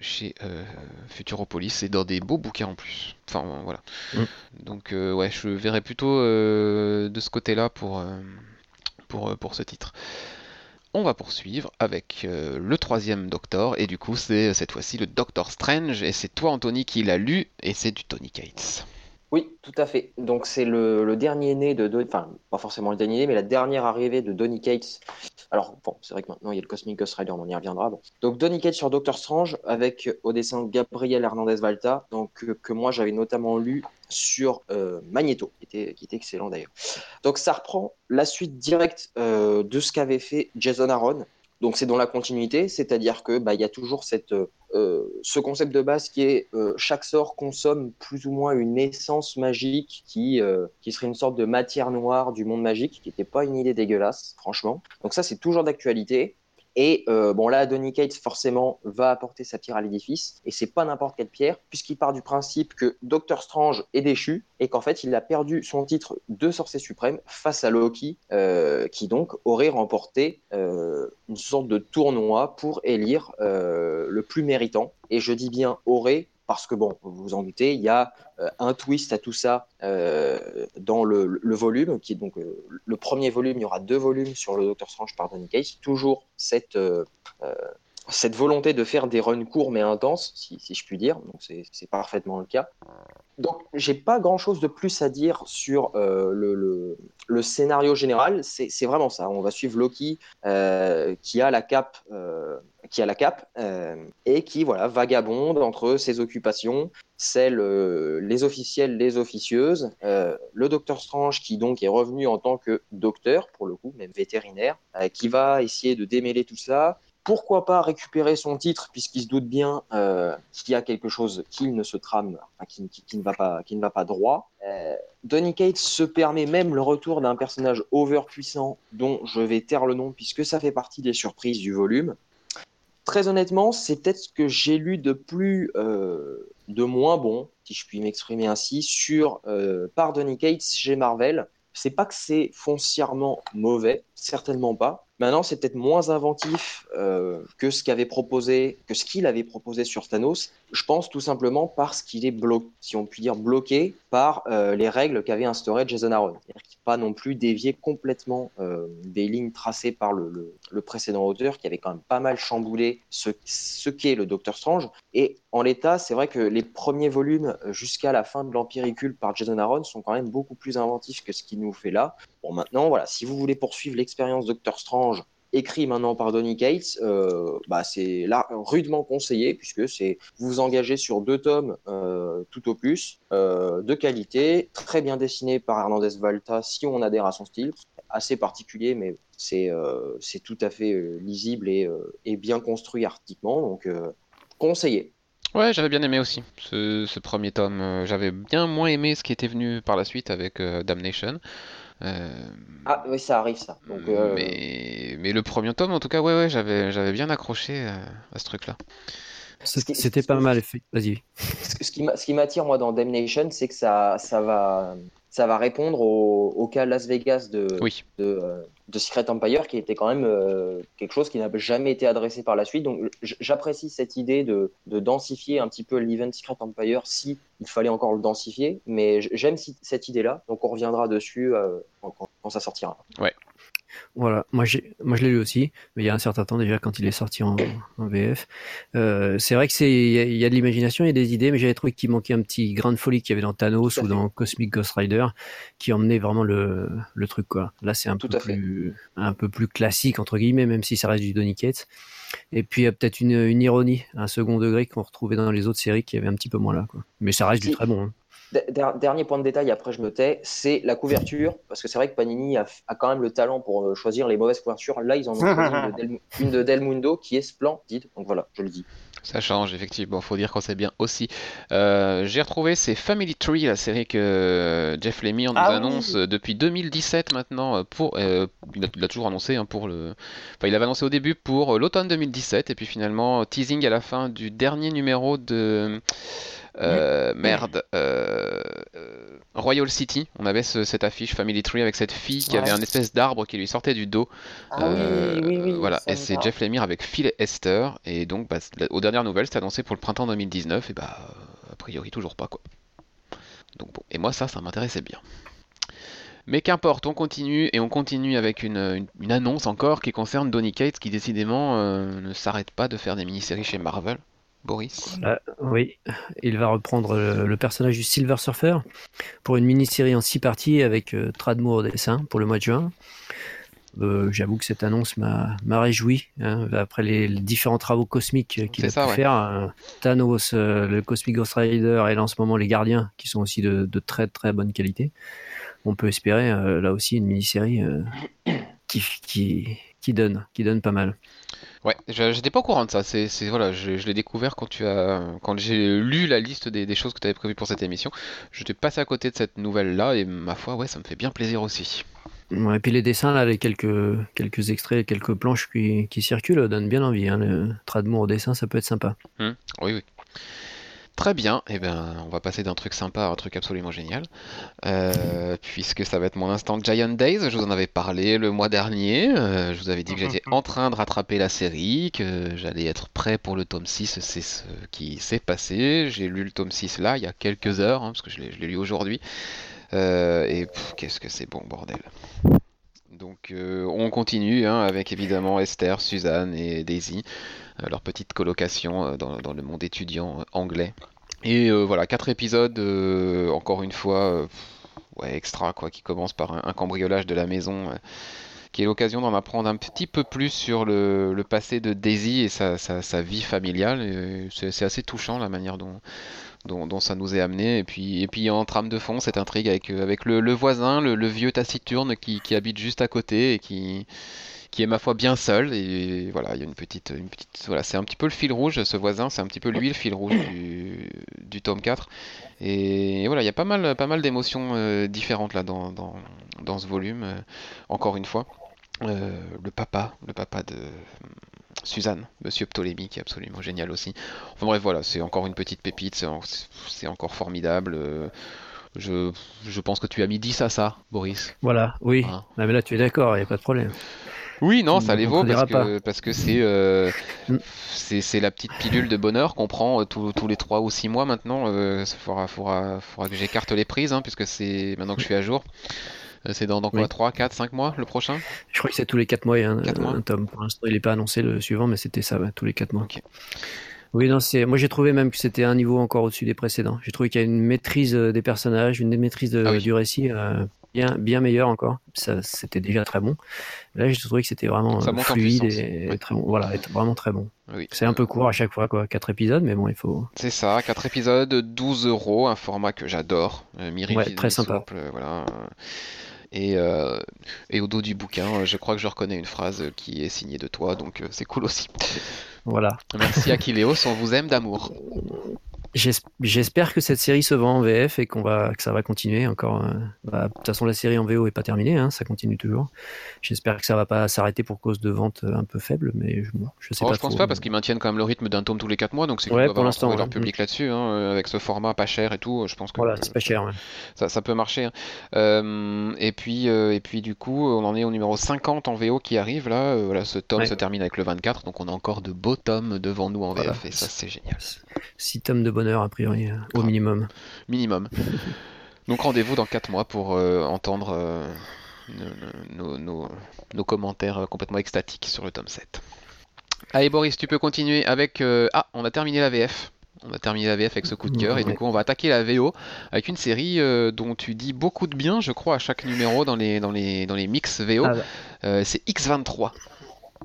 chez euh, Futuropolis et dans des beaux bouquins en plus. Enfin voilà. Mm. Donc euh, ouais, je verrais plutôt euh, de ce côté-là pour, euh, pour, euh, pour ce titre. On va poursuivre avec euh, le troisième Doctor et du coup c'est cette fois-ci le Doctor Strange et c'est toi Anthony qui l'a lu et c'est du Tony Cates. Oui, tout à fait. Donc c'est le, dernier né de, Don- enfin pas forcément le dernier né, mais la dernière arrivée de Donny Cates. Alors bon, c'est vrai que maintenant il y a le Cosmic Ghost Rider, on y reviendra. Donc Donny Cates sur Doctor Strange avec euh, au dessin Gabriel Hernandez Valta, donc euh, que moi j'avais notamment lu sur euh, Magneto, qui était, excellent d'ailleurs. Donc ça reprend la suite directe de ce qu'avait fait Jason Aaron. Donc c'est dans la continuité, c'est-à-dire que bah, il y a toujours cette euh, euh, ce concept de base qui est euh, chaque sort consomme plus ou moins une essence magique qui, qui serait une sorte de matière noire du monde magique, qui n'était pas une idée dégueulasse, franchement. Donc ça, c'est toujours d'actualité. Et euh, bon, là, Donny Cates, forcément, va apporter sa pierre à l'édifice. Et c'est pas n'importe quelle pierre, puisqu'il part du principe que Doctor Strange est déchu et qu'en fait, il a perdu son titre de sorcier suprême face à Loki, euh, qui donc aurait remporté euh, une sorte de tournoi pour élire le plus méritant. Et je dis bien aurait, parce que bon, vous vous en doutez, il y a euh, un twist à tout ça euh, dans le, volume, qui est donc euh, le premier volume, il y aura deux volumes sur le Docteur Strange par Donny Cates, toujours cette, cette volonté de faire des runs courts mais intenses, si, je puis dire, donc c'est parfaitement le cas. Donc j'ai pas grand chose de plus à dire sur euh, le, scénario général, c'est vraiment ça, on va suivre Loki euh, qui a la cape. euh, qui a la cape et qui voilà vagabonde entre ses occupations, celles les officielles, les officieuses, le docteur Strange qui donc est revenu en tant que docteur pour le coup, même vétérinaire, qui va essayer de démêler tout ça. Pourquoi pas récupérer son titre puisqu'il se doute bien euh, qu'il y a quelque chose qui ne se trame, enfin, qui ne va pas, qui ne va pas droit. Euh, Donny Cates se permet même le retour d'un personnage overpuissant dont je vais taire le nom puisque ça fait partie des surprises du volume. Très honnêtement, c'est peut-être ce que j'ai lu de plus, euh, de moins bon, si je puis m'exprimer ainsi, sur euh, par Donny Cates chez Marvel. C'est pas que c'est foncièrement mauvais, certainement pas. Maintenant, c'est peut-être moins inventif euh, que ce que ce qu'il avait proposé sur Thanos. Je pense tout simplement parce qu'il est bloqué, si on peut dire bloqué par euh, les règles qu'avait instauré Jason Aaron. C'est-à-dire qu'il pas non plus dévié complètement euh, des lignes tracées par le, précédent auteur, qui avait quand même pas mal chamboulé ce, ce qu'est le Docteur Strange. Et en l'état, c'est vrai que les premiers volumes jusqu'à la fin de l'Empiricule par Jason Aaron sont quand même beaucoup plus inventifs que ce qu'il nous fait là. Bon, maintenant, voilà, si vous voulez poursuivre l'expérience Docteur Strange écrit maintenant par Donny Cates, euh, bah c'est là rudement conseillé puisque c'est vous vous engagez sur deux tomes euh, tout au plus euh, de qualité, très bien dessiné par Hernandez Valta si on adhère à son style, assez particulier mais c'est c'est tout à fait lisible et, et, bien construit artistiquement donc conseillé. Ouais, j'avais bien aimé aussi ce, ce premier tome. J'avais bien moins aimé ce qui était venu par la suite avec Damnation. Euh, ah oui, ça arrive ça. Euh, mais, mais le premier tome, en tout cas, ouais, ouais, j'avais, j'avais bien accroché à, à ce truc-là. C'était pas mal. Vas-y. Ce qui m'attire moi dans Damnation, c'est que ça, ça va ça va répondre au, cas Las Vegas de, euh, de, Secret Empire, qui était quand même euh, quelque chose qui n'a jamais été adressé par la suite. Donc j'apprécie cette idée de, de, densifier un petit peu l'event Secret Empire si il fallait encore le densifier, mais j'aime cette idée-là, donc on reviendra dessus euh, quand, quand, ça sortira. Ouais, voilà, moi, moi je l'ai lu aussi, mais il y a un certain temps déjà quand il est sorti en, VF. Euh, c'est vrai que c'est, il y, a de l'imagination, il y a des idées, mais j'avais trouvé qu'il manquait un petit grain de folie qu'il y avait dans Thanos ou dans Cosmic Ghost Rider, qui emmenait vraiment le, le truc quoi. Là, c'est un peu plus, un peu plus classique entre guillemets, même si ça reste du Donny Cates. Et puis il y a peut-être une, une ironie, un second degré qu'on retrouvait dans les autres séries qui avait un petit peu moins là. Quoi. Mais ça reste du très bon. Hein. Dernier point de détail, après je me tais, c'est la couverture, parce que c'est vrai que Panini a, quand même le talent pour euh, choisir les mauvaises couvertures. Là, ils en ont choisi une de, Del, Mundo qui est splendide, donc voilà, je le dis. Ça change, effectivement, faut dire qu'on sait bien aussi. Euh, j'ai retrouvé, c'est Family Tree, la série que Jeff Lemire nous ah annonce depuis 2017 maintenant. Pour, euh, il, a, toujours annoncé hein, pour le. Enfin, il avait annoncé au début pour l'automne 2017, et puis finalement, teasing à la fin du dernier numéro de. Euh, merde, euh, euh, Royal City, on avait cette affiche Family Tree avec cette fille qui avait un espèce d'arbre qui lui sortait du dos. Ah voilà, et c'est Jeff Lemire avec Phil et Esther, et donc bah, aux dernières nouvelles, c'était annoncé pour le printemps 2019, et bah a priori toujours pas quoi. Donc bon, et moi ça, ça m'intéressait bien. Mais qu'importe, on continue et on continue avec une, annonce encore qui concerne Donny Cates qui décidément ne s'arrête pas de faire des mini-séries chez Marvel. Boris euh, Oui, il va reprendre le, personnage du Silver Surfer pour une mini-série en six parties avec euh, Tradmoor au dessin pour le mois de juin. Euh, j'avoue que cette annonce m'a réjoui hein, après les, différents travaux cosmiques qu'il a pu faire. Thanos, le Cosmic Ghost Rider et là en ce moment les Gardiens qui sont aussi de, très très bonne qualité. On peut espérer là aussi une mini-série qui, qui, qui donne, qui donne pas mal. Ouais, j'étais pas au courant de ça. C'est, voilà, je, l'ai découvert quand tu as, quand j'ai lu la liste des, choses que tu avais prévues pour cette émission. Je t'ai passé à côté de cette nouvelle-là et ma foi, ouais, ça me fait bien plaisir aussi. et puis les dessins là, les quelques quelques extraits, quelques planches qui, qui circulent donnent bien envie. Hein. Le Tradmore au dessin, ça peut être sympa. Hum, oui, oui. Très bien, et eh ben, on va passer d'un truc sympa à un truc absolument génial, euh, puisque ça va être mon instant Giant Days. Je vous en avais parlé le mois dernier. Euh, je vous avais dit que j'étais en train de rattraper la série, que j'allais être prêt pour le tome 6. C'est ce qui s'est passé. J'ai lu le tome 6 là, il y a quelques heures, hein, parce que je l'ai lu aujourd'hui. Euh, et qu'est-ce que c'est bon, bordel. Donc on continue hein, avec évidemment Esther, Suzanne et Daisy. Euh, leur petite colocation euh, dans, le monde étudiant euh, anglais. Et voilà, quatre épisodes, encore une fois, ouais, extra, quoi, qui commence par un, cambriolage de la maison qui est l'occasion d'en apprendre un petit peu plus sur le, passé de Daisy et sa, vie familiale. C'est assez touchant la manière dont, ça nous est amené. Et puis, en trame de fond, cette intrigue avec, le, voisin, le, vieux taciturne qui, habite juste à côté et qui, qui est ma foi bien seul. Et voilà, il y a une petite, une petite voilà, c'est un petit peu le fil rouge, ce voisin, c'est un petit peu lui le fil rouge du, du tome 4. Et, voilà, il y a pas mal, pas mal d'émotions euh, différentes là dans, dans, dans, ce volume. Euh, encore une fois, euh, le papa, le papa de Suzanne, Monsieur Ptolémie, qui est absolument génial aussi. Enfin bref, voilà, c'est encore une petite pépite, c'est encore formidable. Je, je, pense que tu as mis 10 à ça, Boris. Voilà, oui. Hein. Mais là, tu es d'accord, il n'y a pas de problème. Oui, non, ça les vaut parce que parce que c'est euh, Mm. c'est c'est la petite pilule de bonheur qu'on prend euh, tous tous les 3 ou 6 mois maintenant. Euh, ça faudra, faudra, faudra que j'écarte les prises hein, puisque c'est maintenant que je suis à jour. Euh, C'est dans, dans quoi Oui. 3, 4, 5 mois le prochain? Je crois que c'est tous les 4 mois, il y a un, Quatre mois un tome. Pour l'instant, il n'est pas annoncé le suivant, mais c'était ça, ouais, tous les 4 mois. Oui, non, c'est. Moi, j'ai trouvé même que c'était un niveau encore au-dessus des précédents. J'ai trouvé qu'il y a une maîtrise euh, des personnages, une maîtrise de- Ah oui. du récit euh, bien, bien meilleure encore. Ça, c'était déjà très bon. Là, j'ai trouvé que c'était vraiment Ça euh, monte fluide et, Ouais. très bon. Voilà, vraiment très bon. Oui. C'est un peu court à chaque fois, quoi. Quatre épisodes, mais bon, il faut. C'est ça, 4 épisodes, 12 euros, un format que j'adore, euh, Ouais, très sympa. euh, voilà. Et, euh, et au dos du bouquin, je crois que je reconnais une phrase qui est signée de toi, donc c'est cool aussi. Voilà. Merci Akileos, on vous aime d'amour. J'es- J'espère que cette série se vend en VF et qu'on va que ça va continuer encore. euh, bah, de toute façon, la série en VO est pas terminée, hein, ça continue toujours. J'espère que ça va pas s'arrêter pour cause de ventes euh, un peu faibles, mais je, je sais Oh, pas. je pense trop. pas parce qu'ils maintiennent quand même le rythme d'un tome tous les 4 mois, donc c'est Ouais, pour l'instant, leur ouais. public là-dessus, hein, euh, avec ce format pas cher et tout. Je pense que Voilà, c'est pas cher. ouais. ça, ça peut marcher. hein. Euh, et puis euh, et puis du coup, on en est au numéro 50 en VO qui arrive là. Euh, voilà, ce tome se termine avec le 24, donc on a encore de beaux tomes devant nous en Voilà. VF et ça c'est génial. Six tomes de bonheur a priori euh, au Ah. minimum. minimum. Donc rendez-vous dans 4 mois pour euh, entendre euh, nos, nos- nos- nos commentaires complètement extatiques sur le tome 7. Allez Boris, tu peux continuer avec... euh, Ah, on a terminé la VF. On a terminé la VF avec ce coup de cœur et du coup on va attaquer la VO avec une série dont tu dis beaucoup de bien, je crois, à chaque numéro dans les, dans les, dans les mix VO. Ah, c'est X23.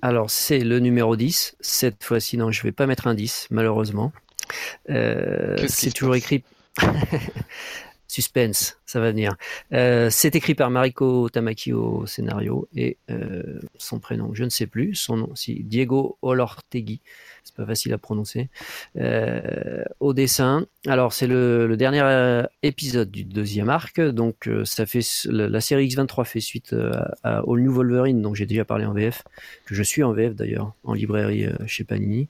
Alors, c'est le numéro 10. Cette fois-ci, non, je vais pas mettre un 10, malheureusement. Euh, c'est toujours écrit. Suspense, ça va venir. Euh, c'est écrit par Mariko Tamaki au scénario et euh, son prénom, je ne sais plus. Son nom, si Diego Olortegui, c'est pas facile à prononcer. Euh, au dessin, alors c'est le, dernier euh, épisode du deuxième arc, donc euh, ça fait la, série X23 fait suite à, All New Wolverine, dont j'ai déjà parlé en VF, que je suis en VF d'ailleurs en librairie chez Panini,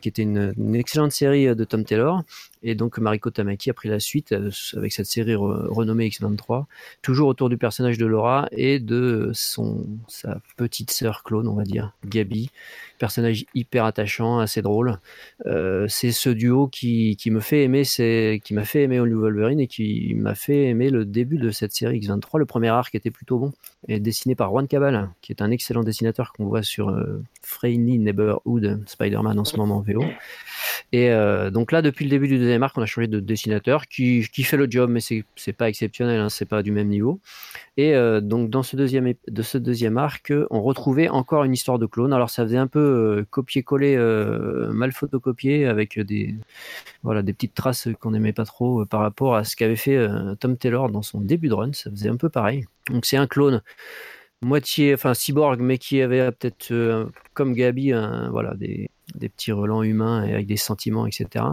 qui était une, excellente série de Tom Taylor. Et donc Mariko Tamaki a pris la suite avec cette série re- renommée X23, toujours autour du personnage de Laura et de son sa petite sœur clone, on va dire, Gabi, personnage hyper attachant, assez drôle. Euh, c'est ce duo qui, qui me fait aimer, c'est qui m'a fait aimer New Wolverine et qui m'a fait aimer le début de cette série X23. Le premier arc était plutôt bon et dessiné par Juan Cabal, qui est un excellent dessinateur qu'on voit sur euh, Friendly Neighborhood Spider-Man en ce moment en. Et euh, donc là, depuis le début du deuxième arc, on a changé de dessinateur qui, qui fait le job, mais c'est pas exceptionnel, hein, c'est pas du même niveau. Et euh, donc dans ce deuxième de ce deuxième arc, on retrouvait encore une histoire de clone. Alors ça faisait un peu euh, copier-coller, mal photocopié, avec des voilà des petites traces qu'on n'aimait pas trop par rapport à ce qu'avait fait Tom Taylor dans son début de run. Ça faisait un peu pareil. Donc c'est un clone moitié, enfin cyborg, mais qui avait peut-être comme Gabi, voilà des des petits relents humains et avec des sentiments, etc.,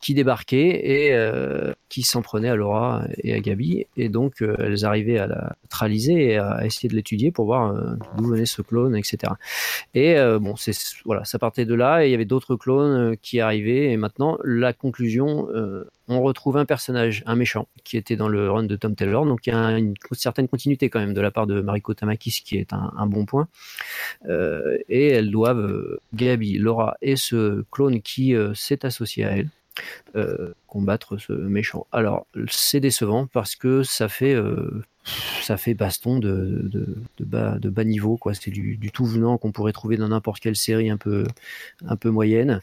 qui débarquaient et euh, qui s'en prenaient à Laura et à Gabi. Et donc, euh, elles arrivaient à la neutraliser et à essayer de l'étudier pour voir euh, d'où venait ce clone, etc. Et bon, c'est voilà, ça partait de là et il y avait d'autres clones qui arrivaient. Et maintenant, la conclusion, on retrouve un personnage, un méchant, qui était dans le run de Tom Taylor. Donc, il y a une certaine continuité quand même de la part de Mariko Tamaki, ce qui est un, bon point. Euh, et elles doivent, euh, Gabi, Laura et ce clone qui euh, s'est associé à elle, combattre ce méchant. Alors, c'est décevant parce que ça fait, ça fait baston de, bas, niveau, quoi. C'est du, tout venant qu'on pourrait trouver dans n'importe quelle série un peu moyenne.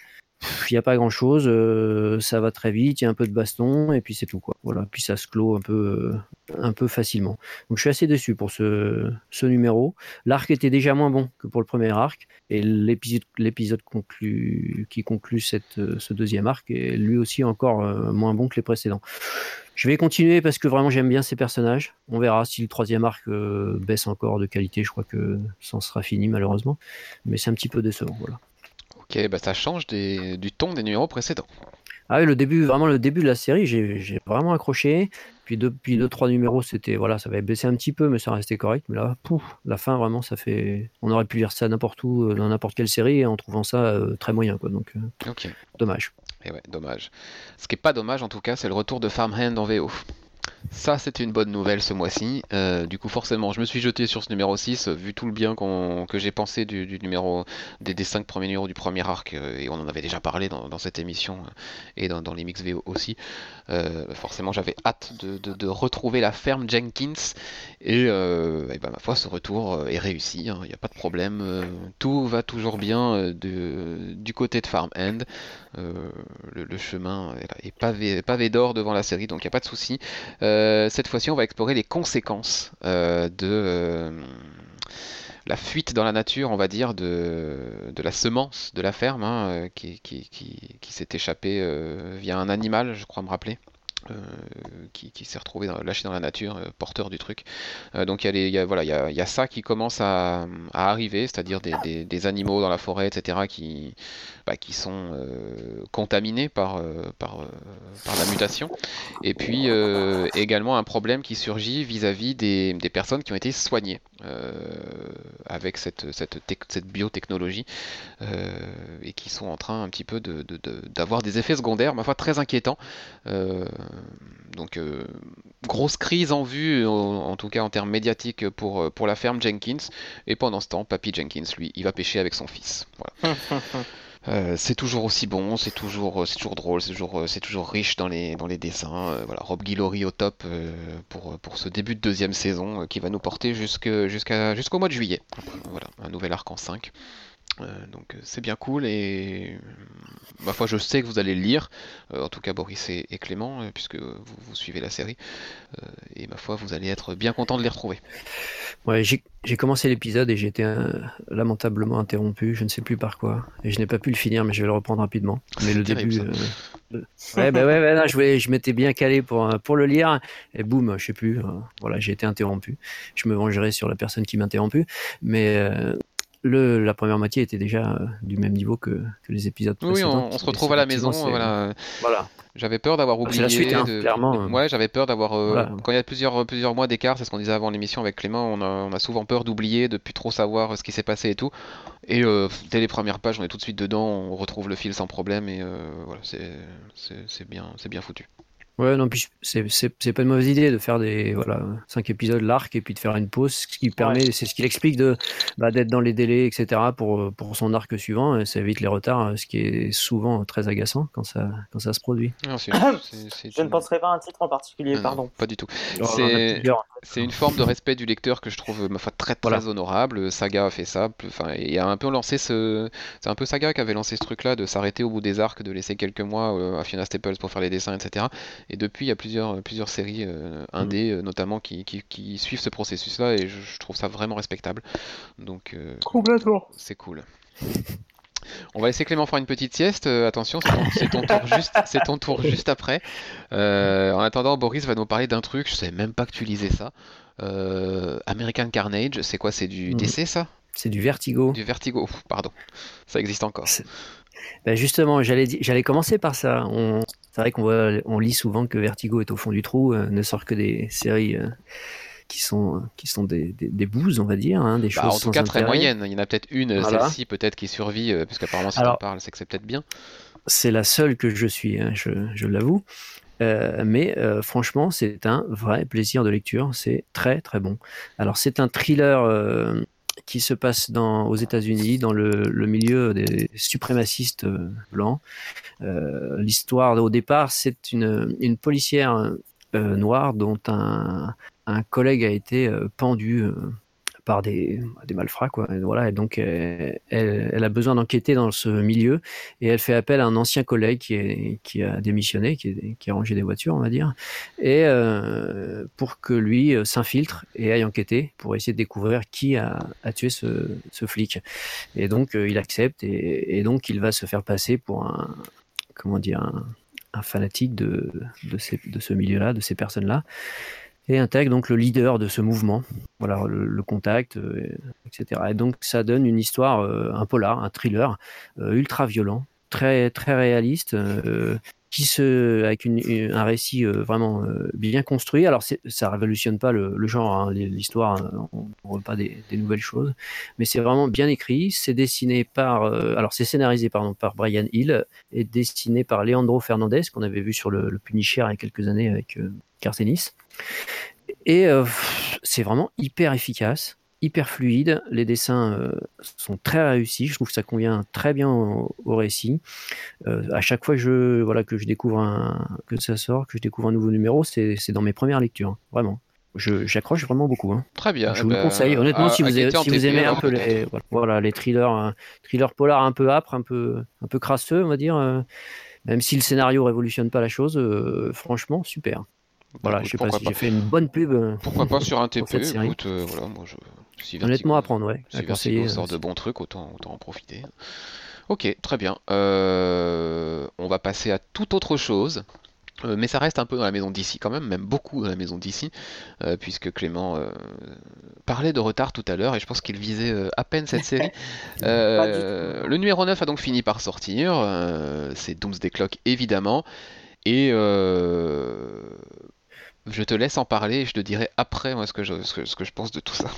Il n'y a pas grand chose, euh, ça va très vite, il y a un peu de baston et puis c'est tout quoi. Voilà, puis ça se clôt un peu, euh, un peu facilement. Donc je suis assez déçu pour ce, ce numéro. L'arc était déjà moins bon que pour le premier arc et l'épisode, qui conclut cette, ce deuxième arc est lui aussi encore euh, moins bon que les précédents. Je vais continuer parce que vraiment j'aime bien ces personnages. On verra si le troisième arc euh, baisse encore de qualité. Je crois que ça en sera fini malheureusement, mais c'est un petit peu décevant. Voilà. Ok, bah ça change des, du ton des numéros précédents. Ah oui, le début, vraiment le début de la série, j'ai vraiment accroché. Puis depuis deux, trois numéros, c'était voilà, ça avait baissé un petit peu, mais ça restait correct. Mais là, pouf, la fin vraiment, ça fait. On aurait pu lire ça n'importe où, euh, dans n'importe quelle série, en trouvant ça euh, très moyen, quoi. Donc, euh, dommage. et ouais, dommage. Ce qui est pas dommage en tout cas, c'est le retour de Farmhand en VO. Ça, c'est une bonne nouvelle ce mois-ci. Euh, du coup, forcément, je me suis jeté sur ce numéro 6, vu tout le bien que j'ai pensé du, numéro des, des 5 premiers numéros du premier arc, euh, et on en avait déjà parlé dans, cette émission euh, et dans, les mix VO aussi. Euh, forcément, j'avais hâte de, retrouver la ferme Jenkins, et, euh, ben, ma foi, ce retour euh, est réussi, hein, il n'y a pas de problème. euh, tout va toujours bien euh, du côté de Farm End. Euh, le, chemin est, pavé, d'or devant la série, donc il n'y a pas de souci. Euh, cette fois-ci, on va explorer les conséquences euh, de euh, la fuite dans la nature, on va dire, de, la semence de la ferme, hein, euh, qui, s'est échappée euh, via un animal, je crois me rappeler. Euh, qui, s'est retrouvé dans- lâché dans la nature, euh, porteur du truc. Euh, donc il y, a voilà, il y y a ça qui commence à, arriver, c'est-à-dire des, animaux dans la forêt, etc., qui, bah, qui sont contaminés par, la mutation. Et puis également un problème qui surgit vis-à-vis des, personnes qui ont été soignées avec cette, cette, tec- cette biotechnologie et qui sont en train un petit peu d'avoir des effets secondaires, ma foi, très inquiétants. Donc euh, grosse crise en vue, en, en tout cas en termes médiatiques pour, euh, pour la ferme Jenkins. Et pendant ce temps, Papy Jenkins, lui, il va pêcher avec son fils. Voilà. Euh, c'est toujours aussi bon, c'est toujours, c'est toujours drôle, c'est toujours, c'est toujours riche dans les, dans les dessins. Euh, voilà, Rob Guillory au top euh, pour, pour ce début de deuxième saison qui va nous porter jusque, jusqu'à, jusqu'au mois de juillet. Voilà, un nouvel arc en 5. Euh, donc euh, c'est bien cool et euh, ma foi je sais que vous allez le lire, Euh, en tout cas Boris et, et Clément, euh, puisque vous, vous suivez la série, et ma foi vous allez être bien content de les retrouver. Ouais, j'ai commencé l'épisode et j'ai été lamentablement interrompu, je ne sais plus par quoi. Et je n'ai pas pu le finir, mais je vais le reprendre rapidement. Mais le terrible, début. Ouais, bah ouais, non, je, voulais- je m'étais bien calé pour, pour le lire. Et boum, je sais plus. voilà, j'ai été interrompu. Je me vengerai sur la personne qui m'a interrompu. Mais. Le, la première moitié était déjà euh, du même niveau que, que les épisodes Oui, précédents. on, on se Et retrouve à la maison, voilà. Voilà. J'avais peur d'avoir oublié. c'est la suite, hein, de- clairement. Ouais, j'avais peur d'avoir. euh, Voilà. Quand il y a plusieurs, plusieurs mois d'écart, c'est ce qu'on disait avant l'émission avec Clément, on a, on a souvent peur d'oublier, de plus trop savoir ce qui s'est passé et tout. Et euh, dès les premières pages, on est tout de suite dedans, on retrouve le fil sans problème et euh, voilà, c'est c'est- c'est bien, c'est bien foutu. Ouais, non, puis c'est c'est- c'est pas une mauvaise idée de faire des voilà cinq épisodes l'arc et puis de faire une pause, ce qui permet, c'est ce qui explique de bah, d'être dans les délais, etc. pour pour son arc suivant, et ça évite les retards, ce qui est souvent très agaçant quand ça quand ça se produit. Non, Je ne penserai pas à un titre en particulier, non, pardon. pas du tout. C'est. C'est une forme de respect du lecteur que je trouve ma foi très très Voilà. honorable. Saga a fait ça. Enfin, il a un peu lancé ce. C'est un peu Saga qui avait lancé ce truc-là de s'arrêter au bout des arcs, de laisser quelques mois euh, à Fiona Staples pour faire les dessins, etc. Et depuis, il y a plusieurs plusieurs séries euh, indées euh, notamment qui, qui, qui suivent ce processus-là et je, je trouve ça vraiment respectable. Donc euh, Complètement. c'est cool. On va laisser Clément faire une petite sieste. Euh, attention, c'est ton, tour juste, c'est ton tour juste après. Euh, en attendant, Boris va nous parler d'un truc. Je savais même pas que tu lisais ça. Euh, American Carnage, c'est quoi? C'est du Mhm. DC ça? C'est du vertigo. Du Vertigo Ouf, Pardon, ça existe encore. Ben justement, j'allais commencer par ça. On- C'est vrai qu'on on lit souvent que Vertigo est au fond du trou, ne sort que des séries qui sont qui sont des, des, des bouses, on va dire, hein, des Bah, choses en tout cas, très intérêt. moyenne. Il y en a peut-être une, Voilà. celle-ci peut-être qui survit, euh, parce qu'apparemment, si t'en parles, c'est que c'est peut-être bien. C'est la seule que je suis, hein, je, je l'avoue. Euh, mais euh, franchement, c'est un vrai plaisir de lecture. C'est très très bon. Alors, c'est un thriller euh, qui se passe dans, aux États-Unis, dans le, le milieu des suprémacistes blancs. L'histoire, au départ, c'est une, une policière euh, dont un, un collègue a été euh, pendu. euh, par des, des malfrats quoi et voilà et donc euh, elle, a besoin d'enquêter dans ce milieu et elle fait appel à un ancien collègue qui, est, qui a démissionné, qui, a rangé des voitures, on va dire, et pour que lui s'infiltre et aille enquêter pour essayer de découvrir qui a, tué ce, ce flic. Et donc il accepte et, et donc il va se faire passer pour un comment dire un, un fanatique de, de, ce milieu-là, de ces personnes-là, et intègre donc le leader de ce mouvement. Voilà, le, contact, euh, etc. Et donc ça donne une histoire, euh, un polar, un thriller euh, ultra violent, très très réaliste, qui se, avec un récit vraiment bien construit. Alors ça révolutionne pas le, genre, hein, l'histoire, hein, on ne voit pas des, nouvelles choses, mais c'est vraiment bien écrit. C'est dessiné par, alors c'est scénarisé par Brian Hill et dessiné par Leandro Fernandez qu'on avait vu sur le, le Punisher il y a quelques années avec Cartenis. Et c'est vraiment hyper efficace hyper fluide. Les dessins euh, sont très réussis. Je trouve que ça convient très bien au, récit. Euh, à chaque fois que je, voilà, que je découvre un, que ça sort, que je découvre un nouveau numéro, c'est dans mes premières lectures. Vraiment. J'accroche vraiment beaucoup. Hein. Très bien. Je vous le eh ben, conseille. Honnêtement, si, vous, si vous, aimez un peu les, voilà, les thrillers, hein, thrillers polars un peu âpres, un peu, un peu crasseux, on va dire, euh, même si le scénario révolutionne pas la chose, franchement, super. Voilà, je sais pas si j'ai fait une bonne pub. Pourquoi pas sur un TP Écoute, voilà, moi je, Honnêtement, à prendre, ouais. Si Vertigo sort de bons trucs, autant, autant en profiter. Ok, très bien. Euh, on va passer à toute autre chose. Euh, mais ça reste un peu dans la maison d'ici quand même, même beaucoup dans la maison d'ici, euh, puisque Clément parlait de retard tout à l'heure et je pense qu'il visait à peine cette série. le numéro 9 a donc fini par sortir, c'est Doomsday Clock évidemment, et je te laisse en parler et je te dirai après moi, ce, que je, ce que je pense de tout ça.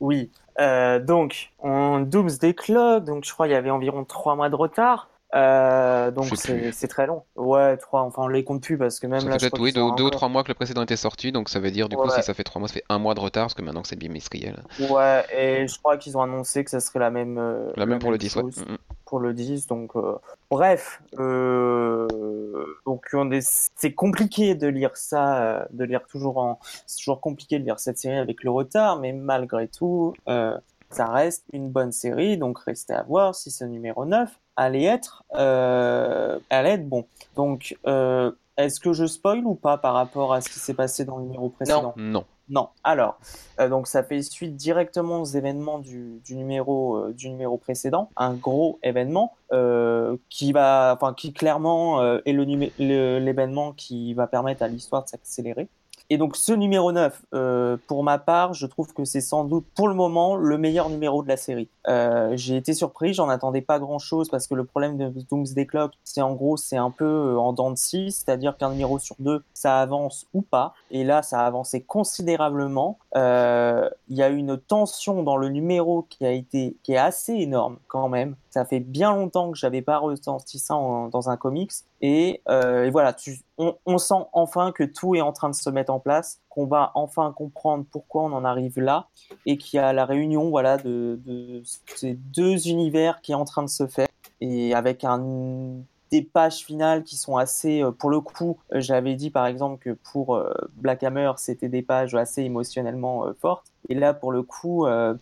Oui. Euh, donc, on Doomsday Clock, donc je crois qu'il y avait environ trois mois de retard. Euh, donc c'est très long. Ouais, trois. Enfin, on les compte plus parce que même là. Peut-être oui, deux, ou trois mois que le précédent était sorti, donc ça veut dire du coup si ça fait trois mois, ça fait un mois de retard parce que maintenant c'est bimestriel. Ouais, et je crois qu'ils ont annoncé que ça serait la même. Euh, la, même pour le 10, ouais. Mm, mm. Pour le 10, donc euh, bref, donc c'est compliqué de lire ça, de lire toujours en, c'est toujours compliqué de lire cette série avec le retard, mais malgré tout, ça reste une bonne série, donc restez à voir si ce numéro 9 allait être, euh, allait être bon. Donc, euh, est-ce que je spoil ou pas par rapport à ce qui s'est passé dans le numéro précédent? Non. Non. Alors, euh, donc ça fait suite directement aux événements du, du numéro euh, du numéro précédent, un gros événement euh, qui va, enfin qui clairement est le l'événement qui va permettre à l'histoire de s'accélérer. Et donc ce numéro 9, euh, pour ma part, je trouve que c'est sans doute pour le moment le meilleur numéro de la série. Euh, j'ai été surpris, j'en attendais pas grand-chose parce que le problème de Doomsday Clock, c'est en gros, c'est un peu euh, en dents de scie, c'est-à-dire qu'un numéro sur deux, ça avance ou pas. Et là, ça a avancé considérablement. Il y a une tension dans le numéro qui a été, qui est assez énorme quand même. Ça fait bien longtemps que j'avais pas ressenti ça dans un comics. Et, euh, voilà, on, sent enfin que tout est en train de se mettre en place, qu'on va enfin comprendre pourquoi on en arrive là, et qu'il y a la réunion voilà de, ces deux univers qui est en train de se faire, et avec des pages finales qui sont assez, euh, pour le coup, euh, j'avais dit par exemple que pour Black Hammer, c'était des pages assez émotionnellement fortes. Et là, pour le coup, euh,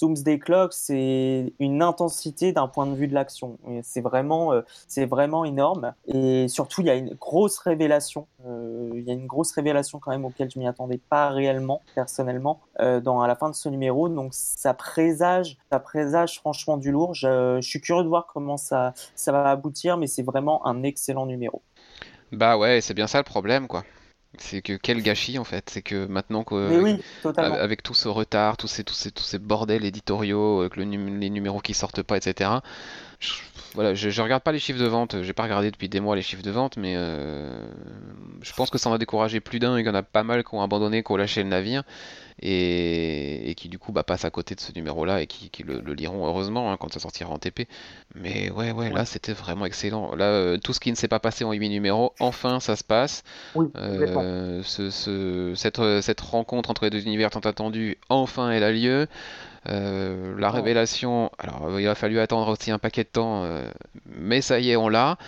Doomsday Clock, c'est une intensité d'un point de vue de l'action. C'est vraiment, euh, vraiment énorme. Et surtout, il y a une grosse révélation. Euh, il y a une grosse révélation quand même auquel je m'y attendais pas réellement, personnellement, euh, à la fin de ce numéro. Donc, ça présage, ça présage franchement du lourd. Je, je suis curieux de voir comment ça, ça va aboutir, mais c'est vraiment un excellent numéro. Bah ouais, c'est bien ça le problème, quoi. C'est que quel gâchis en fait, c'est que maintenant que avec tout ce retard, tous ces tous ces tous ces bordels éditoriaux, euh, les numéros qui sortent pas, etc. Je, voilà, je, regarde pas les chiffres de vente, j'ai pas regardé depuis des mois les chiffres de vente, mais euh, je pense que ça va décourager plus d'un. Il y en a pas mal qui ont abandonné, qui ont lâché le navire et, qui du coup bah, passent à côté de ce numéro-là et qui, le, liront heureusement hein, quand ça sortira en TP. Mais ouais, ouais, là c'était vraiment excellent. Là, euh, tout ce qui ne s'est pas passé en 8 numéros, enfin ça se passe. euh, ce, cette, cette, rencontre entre les deux univers tant attendue, enfin elle a lieu. Euh, la révélation, alors il a fallu attendre aussi un paquet de temps, euh, mais ça y est, on l'a.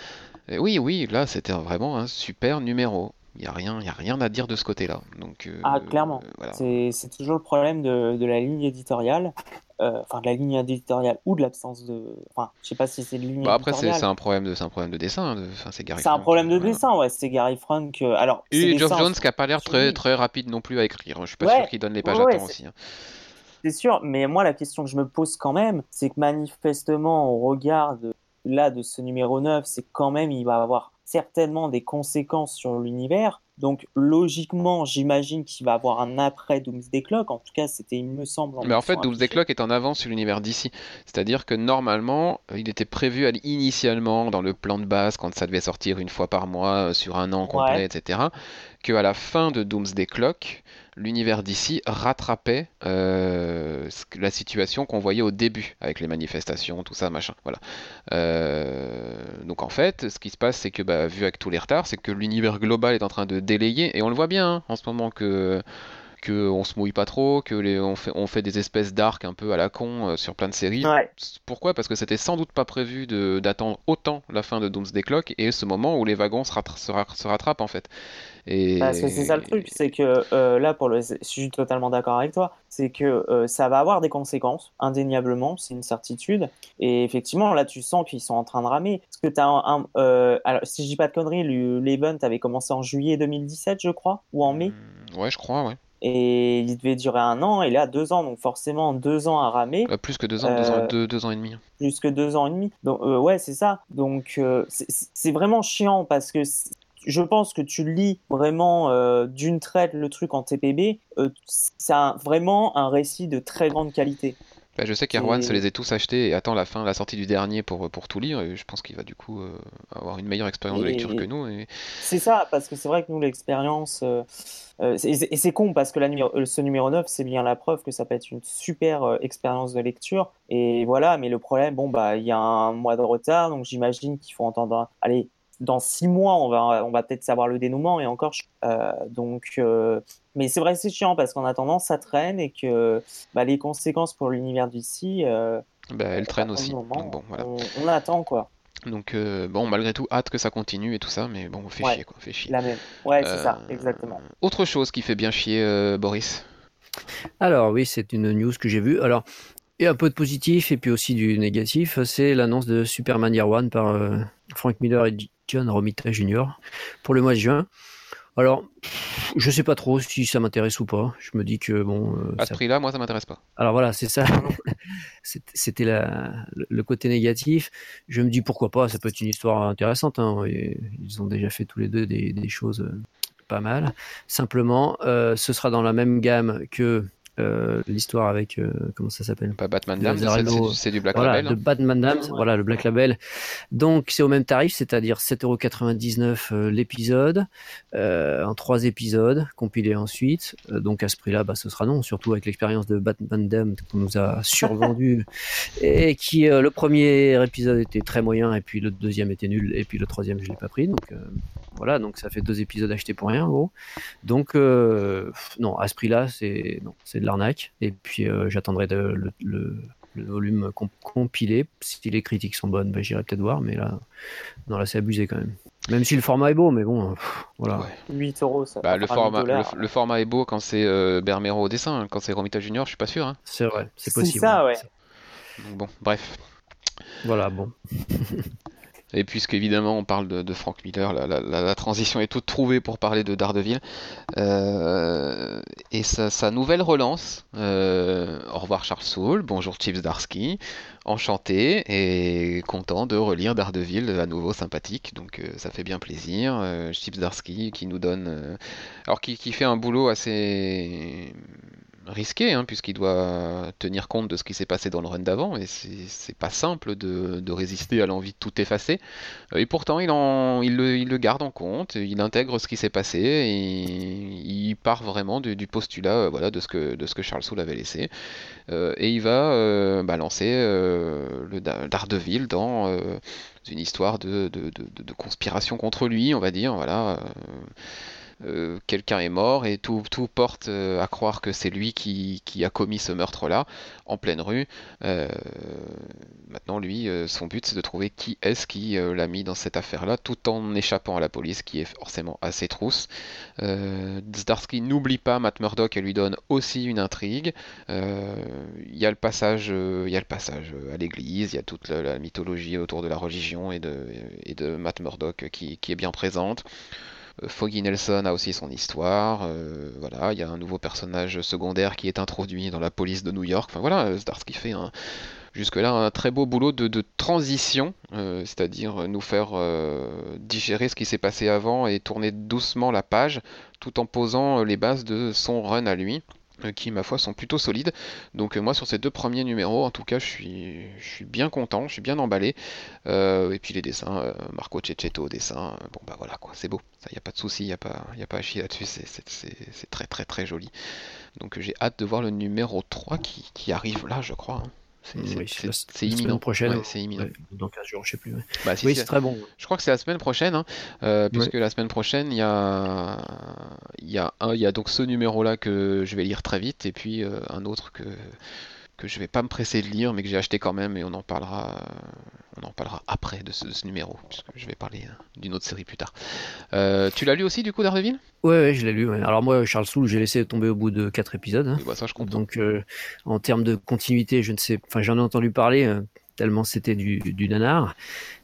Oui, oui, là c'était vraiment un super numéro. Il n'y a, rien, y a rien à dire de ce côté-là. Donc, euh, ah, clairement. C'est toujours le problème de, de la ligne éditoriale. Euh, enfin, de la ligne éditoriale ou de l'absence de. Enfin, je sais pas si c'est de ligne bah après, c'est un, problème de, un problème de dessin. De... Enfin, c'est C'est un problème de euh, dessin, ouais. C'est Gary Frank. Alors, Et Geoff Jones qui a pas l'air très, très rapide non plus à écrire. Je suis pas sûr qu'il donne les pages à temps aussi. Hein. C'est sûr, mais moi, la question que je me pose quand même, c'est que manifestement, au regard de, là de ce numéro 9, c'est quand même, il va avoir certainement des conséquences sur l'univers. Donc logiquement, j'imagine qu'il va avoir un après Doomsday Clock. En tout cas, c'était, il me semble. Mais en fait, Doomsday Clock est en avance sur l'univers d'ici. C'est-à-dire que normalement, il était prévu initialement dans le plan de base, quand ça devait sortir une fois par mois, sur un an complet, etc., qu'à la fin de Doomsday Clock, l'univers d'ici rattrapait euh, la situation qu'on voyait au début avec les manifestations, tout ça, machin. Voilà. Euh, donc en fait, ce qui se passe, c'est que, bah, vu avec tous les retards, c'est que l'univers global est en train de délayer, et on le voit bien hein, en ce moment que que on se mouille pas trop, que les, on, fait, on fait des espèces d'arcs un peu à la con euh, sur plein de séries. Pourquoi? Parce que c'était sans doute pas prévu d'attendre autant la fin de Doomsday Clock et ce moment où les wagons se, se, rattrapent en fait. Et... Parce que c'est ça le truc, c'est que euh, là, pour le, je suis totalement d'accord avec toi, c'est que euh, ça va avoir des conséquences, indéniablement, c'est une certitude. Et effectivement, là, tu sens qu'ils sont en train de ramer. Parce que tu as un. alors, si je dis pas de conneries, l'event avait commencé en juillet 2017, je crois, ou en mai. Mmh, ouais, je crois, ouais. Et il devait durer un an, et là deux ans, donc forcément deux ans à ramer. Euh, plus que deux ans, deux, ans euh, deux, ans et demi. Plus que deux ans et demi. Donc euh, ouais, c'est ça. Donc c'est vraiment chiant parce que je pense que tu lis vraiment d'une traite le truc en TPB. c'est vraiment un récit de très grande qualité. Bah, je sais qu'Erwan se les a tous achetés et attend la fin, la sortie du dernier pour, pour tout lire. Et je pense qu'il va du coup avoir une meilleure expérience de lecture que nous. Et... C'est ça, parce que c'est vrai que nous, l'expérience. Euh, et c'est con parce que la euh, ce numéro 9, c'est bien la preuve que ça peut être une super euh, expérience de lecture. Et voilà, mais le problème, bon, bah, il y a un mois de retard, donc j'imagine qu'il faut entendre. Allez, dans six mois, on va, on va peut-être savoir le dénouement et encore. donc, mais c'est vrai, c'est chiant parce qu'en attendant, ça traîne et que bah, les conséquences pour l'univers d'ici. bah, elles traînent aussi. bon, voilà. on attend quoi. Donc euh, bon, malgré tout, hâte que ça continue et tout ça, mais bon, fait chier quoi, fait chier. La même. Ouais, c'est ça, euh, exactement. Autre chose qui fait bien chier, euh, Boris? Alors oui, c'est une news que j'ai vue. Alors, a un peu de positif et puis aussi du négatif. C'est l'annonce de Superman Year One par Frank Miller et John Romita Jr. pour le mois de juin. Alors, je sais pas trop si ça m'intéresse ou pas. Je me dis que bon. Euh, à ce prix-là, moi, ça m'intéresse pas. Alors voilà, c'est ça. C'était le côté négatif. Je me dis pourquoi pas. Ça peut être une histoire intéressante. Hein. Ils ont déjà fait tous les deux des, choses pas mal. Simplement, euh, ce sera dans la même gamme que euh, l'histoire avec euh, comment ça s'appelle Pas Batman Dams, c'est du Black voilà, Label. De Batman Dams, voilà le Black Label. Donc c'est au même tarif, c'est-à-dire 7,99€ euh, l'épisode, en trois épisodes compilés ensuite. donc à ce prix-là, bah, ce sera non, surtout avec l'expérience de Batman Dams qu'on nous a survendu et qui le premier épisode était très moyen et puis le deuxième était nul et puis le troisième je l'ai pas pris. Donc voilà, donc ça fait deux épisodes achetés pour rien, gros. Donc, non, à ce prix-là, c'est de l'arnaque. Et puis, euh, j'attendrai le, volume compilé. Si les critiques sont bonnes, ben, j'irai peut-être voir, mais là, non, là, c'est abusé quand même. Même si le format est beau, mais bon, voilà. 8 euros, ça. Bah, le, format, le, format est beau quand c'est euh, Bermero au dessin. Quand c'est Romita Junior, je suis pas sûr. Hein. C'est vrai, c'est possible. C'est ça, ouais. bon, bref. Voilà, bon. Et puisque évidemment on parle de, Frank Miller, la, transition est toute trouvée pour parler de Daredevil. Euh, et sa, nouvelle relance. Euh, au revoir Charles Soule, bonjour Chips Darsky, enchanté et content de relire Daredevil à nouveau sympathique. Donc euh, ça fait bien plaisir. Chips Darsky qui nous donne, alors qui fait un boulot assez risqué, hein, puisqu'il doit tenir compte de ce qui s'est passé dans le run d'avant, et c'est pas simple de, résister à l'envie de tout effacer. Et pourtant, il, le, garde en compte, il intègre ce qui s'est passé, et il part vraiment du, postulat euh, voilà, de, ce que, Charles Soule avait laissé. Euh, et il va euh, balancer le Daredevil dans une histoire de, conspiration contre lui, on va dire, voilà. Euh, quelqu'un est mort et tout, porte euh, à croire que c'est lui qui, a commis ce meurtre-là en pleine rue. Euh, maintenant, lui, son but, c'est de trouver qui est-ce qui l'a mis dans cette affaire-là, tout en échappant à la police, qui est forcément assez trousse. Zdarsky n'oublie pas Matt Murdock et lui donne aussi une intrigue. Il y a le passage, y a le passage à l'église, il y a toute la, mythologie autour de la religion et de, Matt Murdock qui est bien présente. Foggy Nelson a aussi son histoire. Euh, voilà, il y a un nouveau personnage secondaire qui est introduit dans la police de New York. Enfin voilà, Starsky fait un. jusque-là un très beau boulot de, de transition, euh, c'est-à-dire nous faire euh, digérer ce qui s'est passé avant et tourner doucement la page, tout en posant les bases de son run à lui. Euh, qui ma foi sont plutôt solides. Donc euh, moi sur ces deux premiers numéros, en tout cas, je suis, je suis bien content, je suis bien emballé. Euh, et puis les dessins, Marco Cecchetto dessin, bon bah voilà quoi, c'est beau, ça y a pas de souci, y a pas, a pas à chier là-dessus, c'est, très très très joli. Donc j'ai hâte de voir le numéro 3 qui, qui arrive là, je crois. hein. C'est, Oui, imminent. prochaine. Ouais, c'est imminent. Ouais, dans 15 jours, je sais plus. ouais. Bah, si, oui, c'est très bon. je crois que c'est la semaine prochaine, hein, euh, puisque la semaine prochaine, il y a, il y a un, il y a donc ce numéro-là que je vais lire très vite, et puis euh, un autre que que je vais pas me presser de lire, mais que j'ai acheté quand même, et on en parlera, euh, on en parlera après de ce, de ce numéro, puisque je vais parler euh, d'une autre série plus tard. Euh, tu l'as lu aussi du coup, Daredevil? Ouais, ouais, je l'ai lu. ouais. Alors moi, Charles Soule, j'ai laissé tomber au bout de quatre épisodes. hein. Bah, ça je comprends. Donc, euh, en termes de continuité, je ne sais, enfin, j'en ai entendu parler euh, tellement c'était du, du nanar.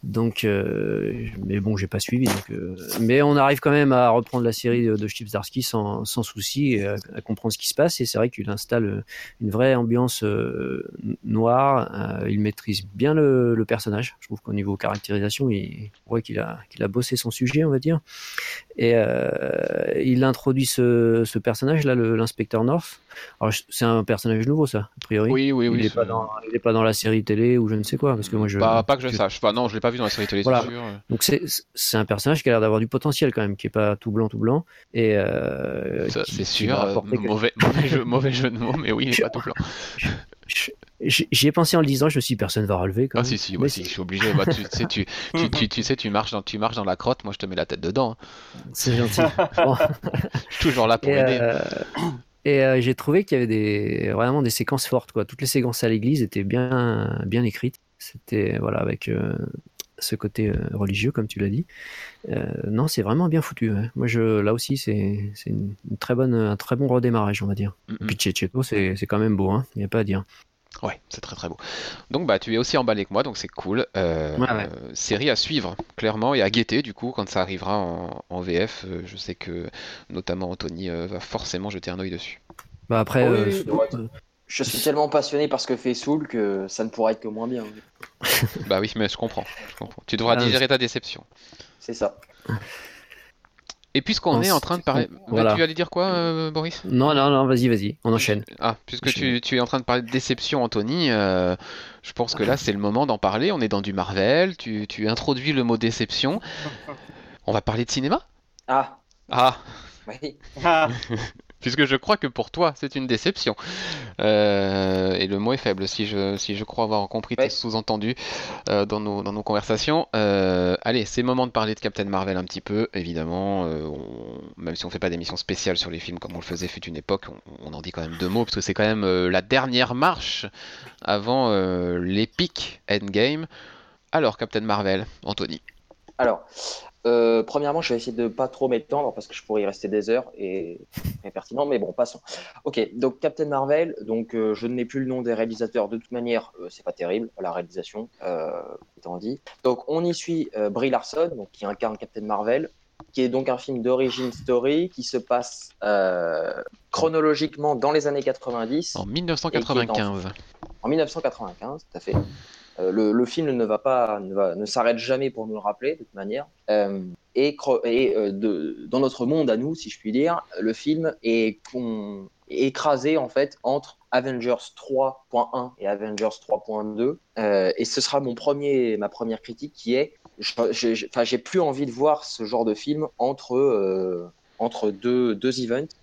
Donc, euh, mais bon, j'ai pas suivi. Donc, euh, mais on arrive quand même à reprendre la série de, de sans, sans souci à, à comprendre ce qui se passe. Et c'est vrai qu'il installe euh, une vraie ambiance euh, noire. Il maîtrise bien le, le personnage. Je trouve qu'au niveau caractérisation, il, on voit qu'il a, qu'il a bossé son sujet, on va dire. Et il introduit ce, ce personnage-là, l'inspecteur North. Alors, c'est un personnage nouveau, ça, a priori. Oui, oui, oui. il n'est pas, dans- il est pas dans la série télé ou je ne sais quoi, parce que moi je. Pas, pas que je sache. Enfin, non, je l'ai pas vu dans la série télé, Voilà. c'est sûr. Donc c'est c'est un personnage qui a l'air d'avoir du potentiel quand même, qui est pas tout blanc tout blanc et euh, c'est sûr. euh, mauvais, mauvais, jeu, mauvais jeu de mots, mais oui, il est pas tout blanc. J'y ai pensé en le disant, je me suis dit, personne va relever quand Ah même. si si, moi si, c'est- je suis obligé. Bah, tu, sais, tu, tu, tu, tu sais, tu marches dans, tu marches dans la crotte, moi je te mets la tête dedans. C'est gentil. Bon. Je suis toujours là pour Et, aider. euh, et euh, j'ai trouvé qu'il y avait des, vraiment des séquences fortes. Quoi. Toutes les séquences à l'église étaient bien, bien écrites. C'était voilà, avec euh, ce côté euh, religieux, comme tu l'as dit. Euh, non, c'est vraiment bien foutu. ouais. Moi, je, là aussi, c'est c'est une, une très bonne, un très bon redémarrage, on va dire. Mm, Et mm. puis c'est quand même beau, hein. il n'y a pas à dire. Ouais, c'est très très beau. Donc bah tu es aussi emballé que moi, donc c'est cool. Euh, Ouais, ouais. euh, série à suivre, clairement, et à guetter du coup quand ça arrivera en, en VF. euh, je sais que notamment Anthony euh, va forcément jeter un œil dessus. Bah, après, Oui, euh, ouais. Je suis tellement passionné par ce que fait Soul que ça ne pourra être que moins bien. bah oui, mais je comprends, je comprends. Tu devras Ah, digérer ta déception. C'est ça. Et puisqu'on est en train de parler, Ensuite, voilà. tu allais dire quoi, euh, Boris? non, non, non, vas-y, vas-y, on enchaîne. Ah, puisque tu es en train de parler de déception, Anthony, euh, je pense que là c'est le moment d'en parler. On est dans du Marvel, tu, tu introduis le mot déception. On va parler de cinéma? Ah, Ah, oui. Ah, puisque je crois que pour toi c'est une déception. Euh, et le mot est faible si je, si je crois avoir compris tes sous-entendus euh, dans nos, dans nos conversations. Euh, allez, c'est le moment de parler de Captain Marvel un petit peu, évidemment. on- même si on fait pas d'émission spéciale sur les films comme on le faisait fut une époque, on, on en dit quand même deux mots, parce que c'est quand même la dernière marche avant l'épique Endgame. Alors, Captain Marvel, Anthony. Alors, euh, premièrement, je vais essayer de pas trop m'étendre parce que je pourrais y rester des heures et c'est pertinent, mais bon, passons. Ok, donc Captain Marvel, donc euh, je ne mets plus le nom des réalisateurs de toute manière, euh, c'est pas terrible la réalisation, euh, étant dit. Donc on y suit Brie Larson, donc qui incarne Captain Marvel, qui est donc un film d'origine story qui se passe chronologiquement dans les années 90 En 1995. en 1995, tout à fait. Euh, le, film ne s'arrête jamais pour nous le rappeler de toute manière. Euh, et euh, dans notre monde à nous, si je puis dire, le film est, écrasé en fait entre Avengers 3.1 et Avengers 3.2. Euh, et ce sera mon premier, ma première critique qui est, j'ai plus envie de voir ce genre de film entre entre deux, deux events,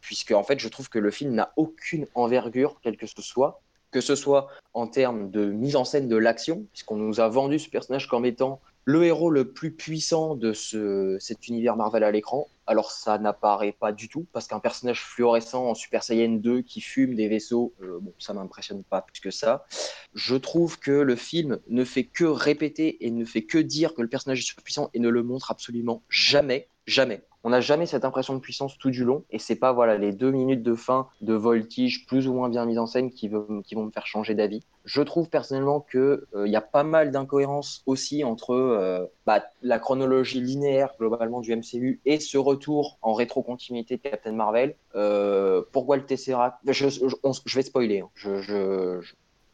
puisque en fait, je trouve que le film n'a aucune envergure, quelle que ce soit que ce soit en termes de mise en scène de l'action, puisqu'on nous a vendu ce personnage comme étant le héros le plus puissant de ce, cet univers Marvel à l'écran. Alors ça n'apparaît pas du tout, parce qu'un personnage fluorescent en Super Saiyan 2 qui fume des vaisseaux, euh, bon, ça m'impressionne pas plus que ça. Je trouve que le film ne fait que répéter et ne fait que dire que le personnage est surpuissant et ne le montre absolument jamais, jamais. On n'a jamais cette impression de puissance tout du long, et c'est pas voilà les deux minutes de fin de voltige plus ou moins bien mise en scène qui, vont me faire changer d'avis. Je trouve personnellement que euh, il y a pas mal d'incohérences aussi entre euh, bah, la chronologie linéaire globalement du MCU et ce retour en rétrocontinuité de Captain Marvel. Euh, pourquoi le Tesseract? Je, vais spoiler. hein.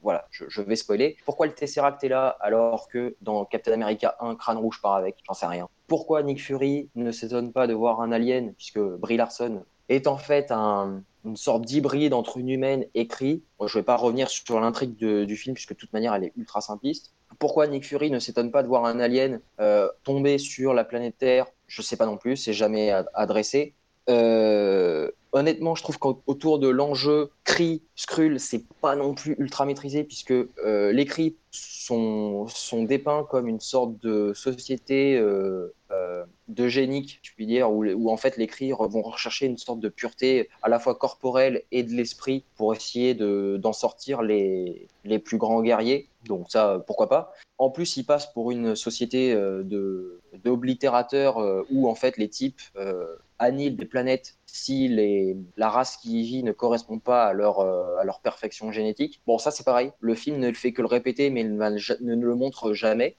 Voilà, je, vais spoiler. Pourquoi le Tesseract est là alors que dans Captain America 1, Crâne Rouge part avec? J'en sais rien. Pourquoi Nick Fury ne s'étonne pas de voir un alien, puisque Brie Larson est en fait une sorte d'hybride entre une humaine et Kree. je ne vais pas revenir sur l'intrigue du film, puisque de toute manière, elle est ultra simpliste. Pourquoi Nick Fury ne s'étonne pas de voir un alien euh, tomber sur la planète Terre? Je ne sais pas non plus, c'est jamais adressé. Euh, honnêtement, je trouve qu'autour de l'enjeu Kree, Skrull, c'est pas non plus ultra maîtrisé puisque euh, les Kree sont, sont dépeints comme une sorte de société euh, euh, d'eugénique, je puis dire, où, où, en fait les Kree vont rechercher une sorte de pureté à la fois corporelle et de l'esprit pour essayer d'en sortir les, les plus grands guerriers. Donc ça, pourquoi pas. En plus, ils passent pour une société de d'oblitérateurs où en fait les types annihilent des planètes si les, la race qui y vit ne correspond pas à leur, euh, à leur perfection génétique. Bon, ça c'est pareil, le film ne le fait que le répéter, mais ne, le montre jamais.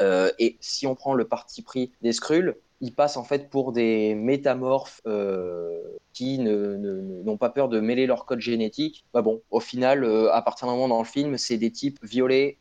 Euh, et si on prend le parti pris des Skrulls, ils passent en fait pour des métamorphes euh, qui n'ont pas peur de mêler leur code génétique. Bah bon, au final, à partir d'un moment dans le film, c'est des types violets,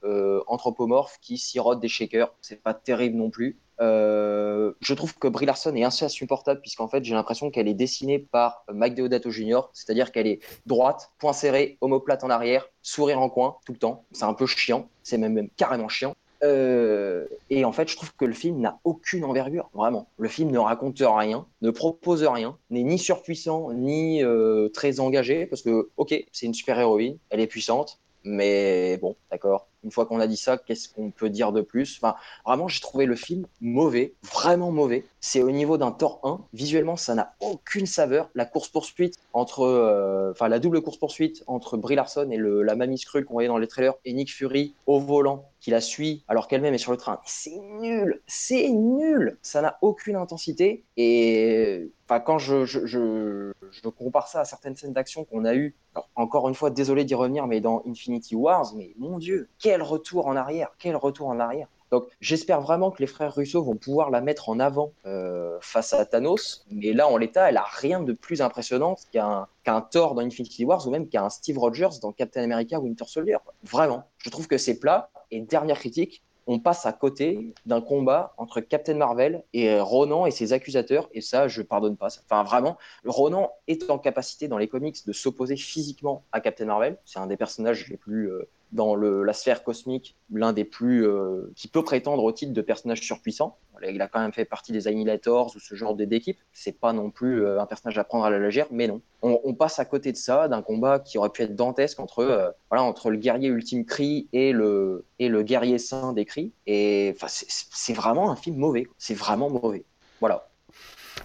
anthropomorphes, qui sirotent des shakers. C'est pas terrible non plus. Euh, je trouve que Brie Larson est assez insupportable puisqu'en fait j'ai l'impression qu'elle est dessinée par Mike Deodato Jr. C'est-à-dire qu'elle est droite, point serré, homoplate en arrière, sourire en coin tout le temps. C'est un peu chiant, c'est même carrément chiant. Euh, et en fait, je trouve que le film n'a aucune envergure, vraiment. Le film ne raconte rien, ne propose rien, n'est ni surpuissant, ni euh, très engagé, parce que, ok, c'est une super-héroïne, elle est puissante, mais bon, d'accord. Une fois qu'on a dit ça, qu'est-ce qu'on peut dire de plus? Enfin, vraiment, j'ai trouvé le film mauvais, vraiment mauvais. C'est au niveau d'un Thor 1. Visuellement, ça n'a aucune saveur. La course-poursuite entre, euh, enfin, la double course-poursuite entre Brie Larson et la mamie Skrull qu'on voyait dans les trailers et Nick Fury au volant qui la suit alors qu'elle-même est sur le train. C'est nul, c'est nul. Ça n'a aucune intensité et enfin quand je, compare ça à certaines scènes d'action qu'on a eues, encore une fois désolé d'y revenir, mais dans Infinity Wars, mais mon dieu, quel retour en arrière, quel retour en arrière. Donc j'espère vraiment que les frères Russo vont pouvoir la mettre en avant euh, face à Thanos. Mais là, en l'état, elle a rien de plus impressionnant qu'un qu'un Thor dans Infinity Wars ou même qu'un Steve Rogers dans Captain America Winter Soldier. Vraiment, je trouve que c'est plat. Et dernière critique, on passe à côté d'un combat entre Captain Marvel et Ronan et ses accusateurs, et ça, je pardonne pas. Enfin, vraiment, Ronan est en capacité dans les comics de s'opposer physiquement à Captain Marvel. C'est un des personnages les plus euh, dans le, la sphère cosmique, l'un des plus euh, qui peut prétendre au titre de personnage surpuissant. Il a quand même fait partie des Annihilators ou ce genre d'équipe. C'est pas non plus euh, un personnage à prendre à la légère, mais non. On, on passe à côté de ça, d'un combat qui aurait pu être dantesque entre euh, voilà entre le guerrier ultime Kree et le et le guerrier saint des Kree. Et enfin, c'est vraiment un film mauvais. C'est vraiment mauvais. Voilà.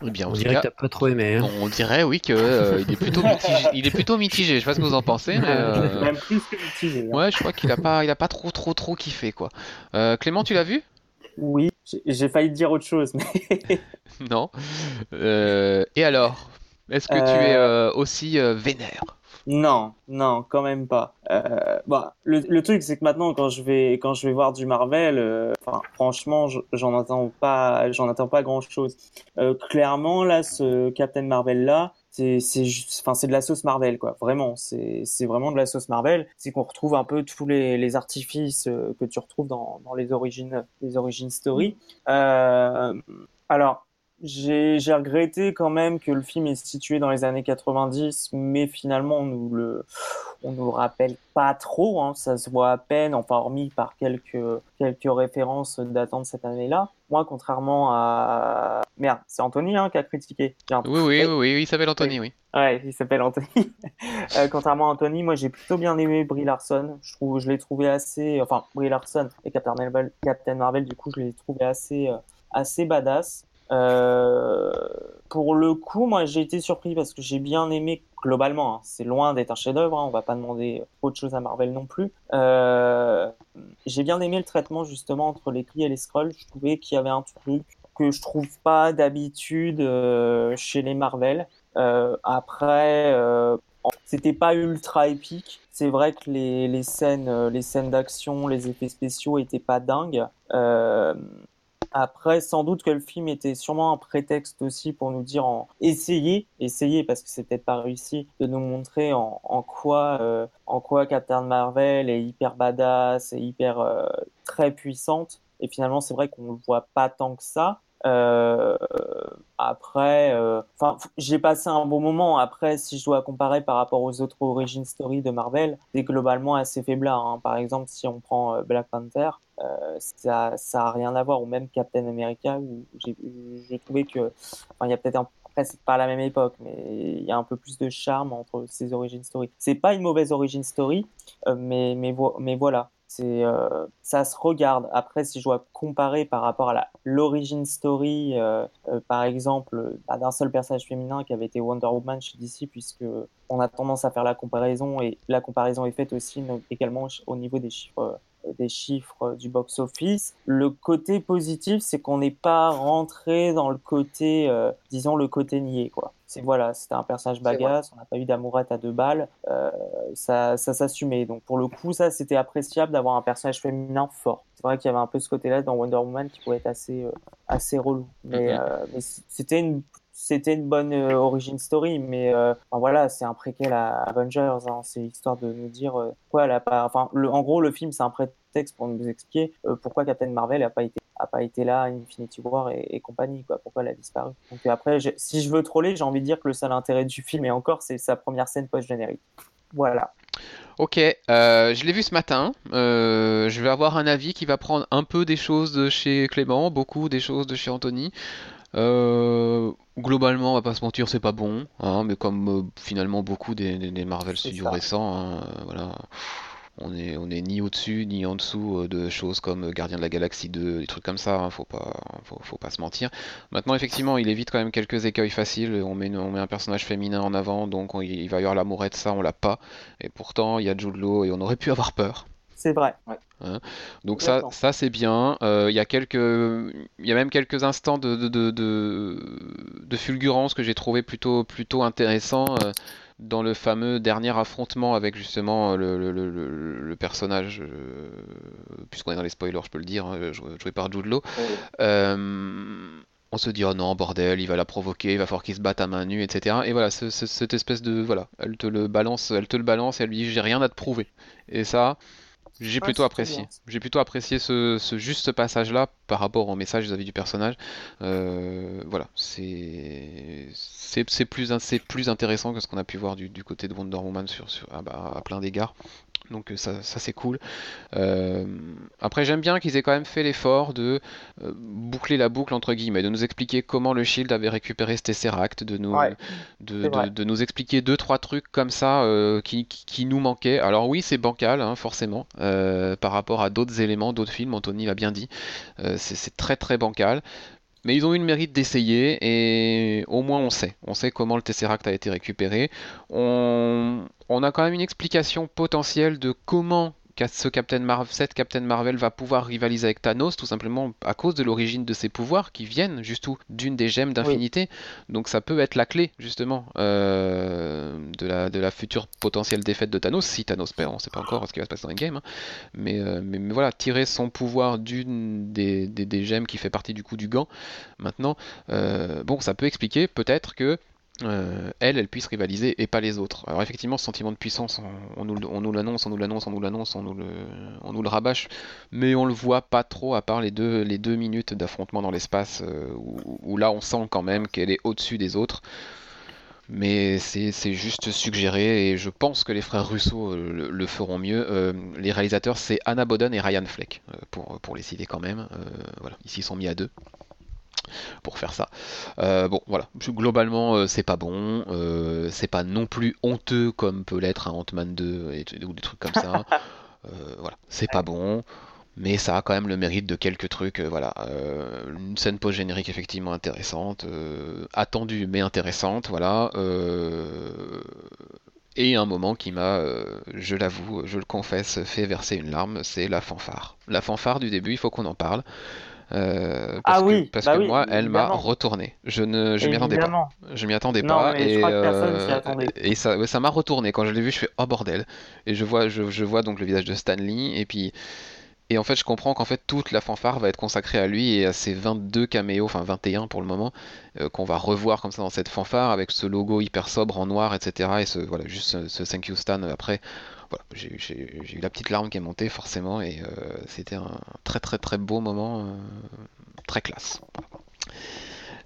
Eh bien, on dirait que t'as pas trop aimé. Hein. On dirait, oui, qu'il euh, est plutôt mitigé. Il est plutôt mitigé. Je sais pas ce que vous en pensez, mais euh... même plus que mitigé. Hein. Ouais, je crois qu'il a pas, il a pas trop, trop, trop kiffé, quoi. Euh, Clément, tu l'as vu? Oui, j'ai failli dire autre chose, mais. non. Euh, et alors, est-ce que tu es aussi vénère? Non, non, quand même pas. Euh, bah, le, le, truc, c'est que maintenant, quand je vais, quand je vais voir du Marvel, euh, franchement, j'en attends pas, j'en attends pas grand chose. Euh, clairement, là, ce Captain Marvel là, c'est, c'est, enfin, c'est de la sauce Marvel, quoi. Vraiment, c'est, c'est vraiment de la sauce Marvel. C'est qu'on retrouve un peu tous les, les artifices euh, que tu retrouves dans, dans les origines, les origines story. Euh, alors, j'ai regretté quand même que le film est situé dans les années 90, mais finalement on nous le, on nous le rappelle pas trop. Hein, ça se voit à peine, enfin hormis par quelques quelques références datant de cette année-là. Moi, contrairement à merde, c'est Anthony hein, qui a critiqué. Oui, oui, oui, oui, il s'appelle Anthony, oui. Ouais, il s'appelle Anthony. euh, contrairement à Anthony, moi j'ai plutôt bien aimé Brie Larson. Je trouve, je l'ai trouvé assez, enfin Brie Larson et Captain Marvel, Captain Marvel, du coup, je l'ai trouvé assez, euh, assez badass. Euh, pour le coup, moi j'ai été surpris parce que j'ai bien aimé globalement. Hein, c'est loin d'être un chef-d'œuvre, hein, on va pas demander autre chose à Marvel non plus. Euh, j'ai bien aimé le traitement justement entre les cris et les scrolls. Je trouvais qu'il y avait un truc que je trouve pas d'habitude euh, chez les Marvel. Euh, après, euh, c'était pas ultra épique. C'est vrai que les, les scènes, les scènes d'action, les effets spéciaux étaient pas dingues. Euh, Après, sans doute que le film était sûrement un prétexte aussi pour nous dire en essayer, essayer parce que c'est peut-être pas réussi, de nous montrer en, en quoi, euh, en quoi Captain Marvel est hyper badass et hyper euh, très puissante. Et finalement, c'est vrai qu'on le voit pas tant que ça. Euh, après, euh, enfin, j'ai passé un bon moment. Après, si je dois comparer par rapport aux autres origin story de Marvel, c'est globalement assez faiblard. Hein. Par exemple, si on prend euh, Black Panther, euh, ça, ça a rien à voir, ou même Captain America, où j'ai trouvé que, enfin, il y a peut-être un c'est pas la même époque, mais il y a un peu plus de charme entre ces origin story. C'est pas une mauvaise origin story, euh, mais, mais, mais voilà. C'est, euh, ça se regarde. Après, si je dois comparer par rapport à l'origin story, euh, euh, par exemple, bah, d'un seul personnage féminin qui avait été Wonder Woman chez DC, puisque on a tendance à faire la comparaison et la comparaison est faite aussi également au niveau des chiffres des chiffres du box-office. Le côté positif, c'est qu'on n'est pas rentré dans le côté, euh, disons, le côté nié, quoi. C'est voilà, c'était un personnage bagasse, on n'a pas eu d'amourette à deux balles, euh, ça, ça s'assumait. Donc pour le coup, ça c'était appréciable d'avoir un personnage féminin fort. C'est vrai qu'il y avait un peu ce côté-là dans Wonder Woman qui pouvait être assez, euh, assez relou. Mais, mm-hmm. mais c'était une c'était une bonne euh, origin story, mais euh, enfin, voilà, c'est un préquel à Avengers. Hein, c'est histoire de nous dire euh, quoi elle a pas. Enfin, le, en gros, le film c'est un prétexte pour nous expliquer euh, pourquoi Captain Marvel a pas été a pas été là, Infinity War et, et compagnie, quoi. Pourquoi elle a disparu. Donc après, si je veux troller, j'ai envie de dire que le seul intérêt du film, et encore, c'est sa première scène post-générique. Voilà. Ok, euh, je l'ai vu ce matin. Euh, je vais avoir un avis qui va prendre un peu des choses de chez Clément, beaucoup des choses de chez Anthony. Euh, globalement, on va pas se mentir, c'est pas bon, hein, mais comme euh, finalement beaucoup des, des, des Marvel Studios récents, hein, voilà, on est, ni au-dessus ni en dessous euh, de choses comme Gardien de la Galaxie 2, des trucs comme ça, hein, faut pas, faut, pas se mentir. Maintenant, effectivement, il évite quand même quelques écueils faciles. On met, on met un personnage féminin en avant, donc on, il va y avoir l'amourette, ça, on l'a pas. Et pourtant, il y a Jude Law et on aurait pu avoir peur. C'est vrai. Ouais. Hein Donc ça, ça c'est bien. Euh, il y a quelques, il y a même quelques instants de, de, de, de fulgurance que j'ai trouvé plutôt, plutôt intéressant euh, dans le fameux dernier affrontement avec justement le, le, le, le personnage, euh, puisqu'on est dans les spoilers, je peux le dire, hein, joué par Jude Law. on se dit oh non bordel, il va la provoquer, il va falloir qu'il se batte à main nue, etc. Et voilà, ce, ce, cette espèce de voilà, elle te le balance, elle te le balance et elle lui dit j'ai rien à te prouver. Et ça. J'ai plutôt, apprécié. J'ai plutôt apprécié ce, ce juste passage-là par rapport au message vis-à-vis du personnage. Euh, voilà, c'est c'est plus, plus intéressant que ce qu'on a pu voir du, du, côté de Wonder Woman sur, sur, à, bah, à plein d'égards. Donc ça, ça c'est cool. Euh, après j'aime bien qu'ils aient quand même fait l'effort de euh, boucler la boucle entre guillemets, de nous expliquer comment le Shield avait récupéré ce Tesseract, de nous, ouais, de, de, de, nous expliquer deux trois trucs comme ça euh, qui, nous manquaient. Alors oui c'est bancal hein, forcément euh, par rapport à d'autres éléments, d'autres films. Anthony l'a bien dit, euh, c'est très très bancal. Mais ils ont eu le mérite d'essayer et au moins on sait. On sait comment le Tesseract a été récupéré. On, a quand même une explication potentielle de comment ce Captain Marvel, cette Captain Marvel va pouvoir rivaliser avec Thanos tout simplement à cause de l'origine de ses pouvoirs qui viennent juste d'une des gemmes d'infinité. Oui. Donc ça peut être la clé justement euh, de, la, de la future potentielle défaite de Thanos si Thanos perd. On ne sait pas encore ce qui va se passer dans les games, hein. mais, euh, mais, mais, voilà, tirer son pouvoir d'une des, des, des, gemmes qui fait partie du coup du gant. Maintenant, euh, bon, ça peut expliquer peut-être que euh, elle, elle puisse rivaliser et pas les autres. Alors effectivement, ce sentiment de puissance, on, on nous l'annonce, on nous l'annonce, on nous l'annonce, on, nous le, rabâche, mais on le voit pas trop à part les deux, minutes d'affrontement dans l'espace euh, où, là on sent quand même qu'elle est au-dessus des autres. Mais c'est juste suggéré et je pense que les frères Russo euh, le, feront mieux. Les réalisateurs, c'est Anna Boden et Ryan Fleck, pour, pour les citer quand même. voilà, ici ils sont mis à deux pour faire ça. Euh, bon, voilà. Globalement, euh, c'est pas bon. Euh, c'est pas non plus honteux comme peut l'être un Ant-Man 2 et, ou des trucs comme ça. voilà, c'est pas bon. Mais ça a quand même le mérite de quelques trucs. voilà, une scène post-générique effectivement intéressante, attendue mais intéressante. Voilà et un moment qui m'a, je l'avoue, je le confesse, fait verser une larme, c'est la fanfare. La fanfare du début, il faut qu'on en parle. Euh, parce ah oui, que, parce bah que oui, moi, elle m'a retourné. Je ne, je m'y attendais pas. Je m'y attendais non, pas. et, euh, et ça, ça m'a retourné quand je l'ai vu. Je fais oh bordel. Et je vois, je, je vois donc le visage de Stanley et puis Et en fait, je comprends qu'en fait toute la fanfare va être consacrée à lui et à ses 22 caméos, enfin 21 pour le moment, euh, qu'on va revoir comme ça dans cette fanfare avec ce logo hyper sobre en noir, etc. Et ce voilà, juste ce, ce thank you Stan après. Voilà, j'ai eu la petite larme qui est montée forcément et euh, c'était un très très très beau moment, euh, très classe.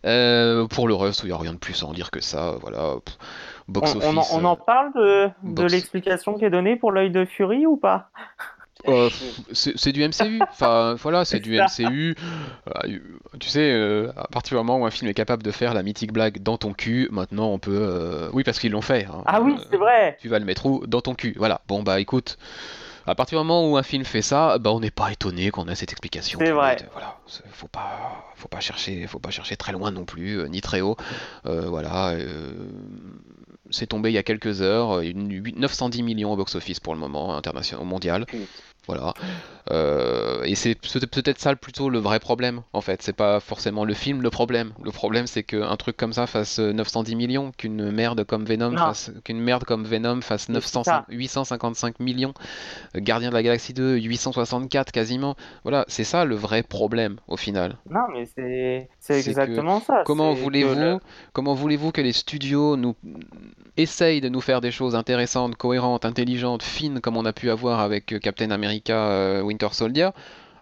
Euh, pour le reste, il n'y a rien de plus à en dire que ça. Voilà, box On, office. on en, on en parle de, de l'explication qui est donnée pour l'œil de Fury ou pas? Euh, c'est du MCU. Enfin, voilà, c'est du MCU. Euh, tu sais, euh, à partir du moment où un film est capable de faire la mythique blague dans ton cul, maintenant on peut. Oui, parce qu'ils l'ont fait. hein. Ah oui, c'est vrai. Tu vas le mettre où? Dans ton cul. Voilà. Bon, bah écoute. À partir du moment où un film fait ça, bah on n'est pas étonné qu'on ait cette explication. C'est vrai. Voilà, faut pas, faut pas chercher, faut pas chercher très loin non plus, ni très haut. Voilà, c'est tombé il y a quelques heures, une, 8 910 millions au box-office pour le moment, international, mondial. Voilà. Euh, et c'est peut- peut-être ça plutôt le vrai problème, en fait. C'est pas forcément le film le problème. Le problème, c'est qu'un truc comme ça fasse euh, 910 millions, qu'une merde comme Venom Non. fasse, qu'une merde comme Venom fasse Mais 900, c'est ça. 855 millions. Euh, Gardien de la Galaxie 2, 864 quasiment. Voilà, c'est ça le vrai problème, au final. Non, mais c'est exactement ça. Comment voulez-vous, le- comment voulez-vous que les studios nous essayent de nous faire des choses intéressantes, cohérentes, intelligentes, fines, comme on a pu avoir avec euh, Captain America euh, Winter Soldier,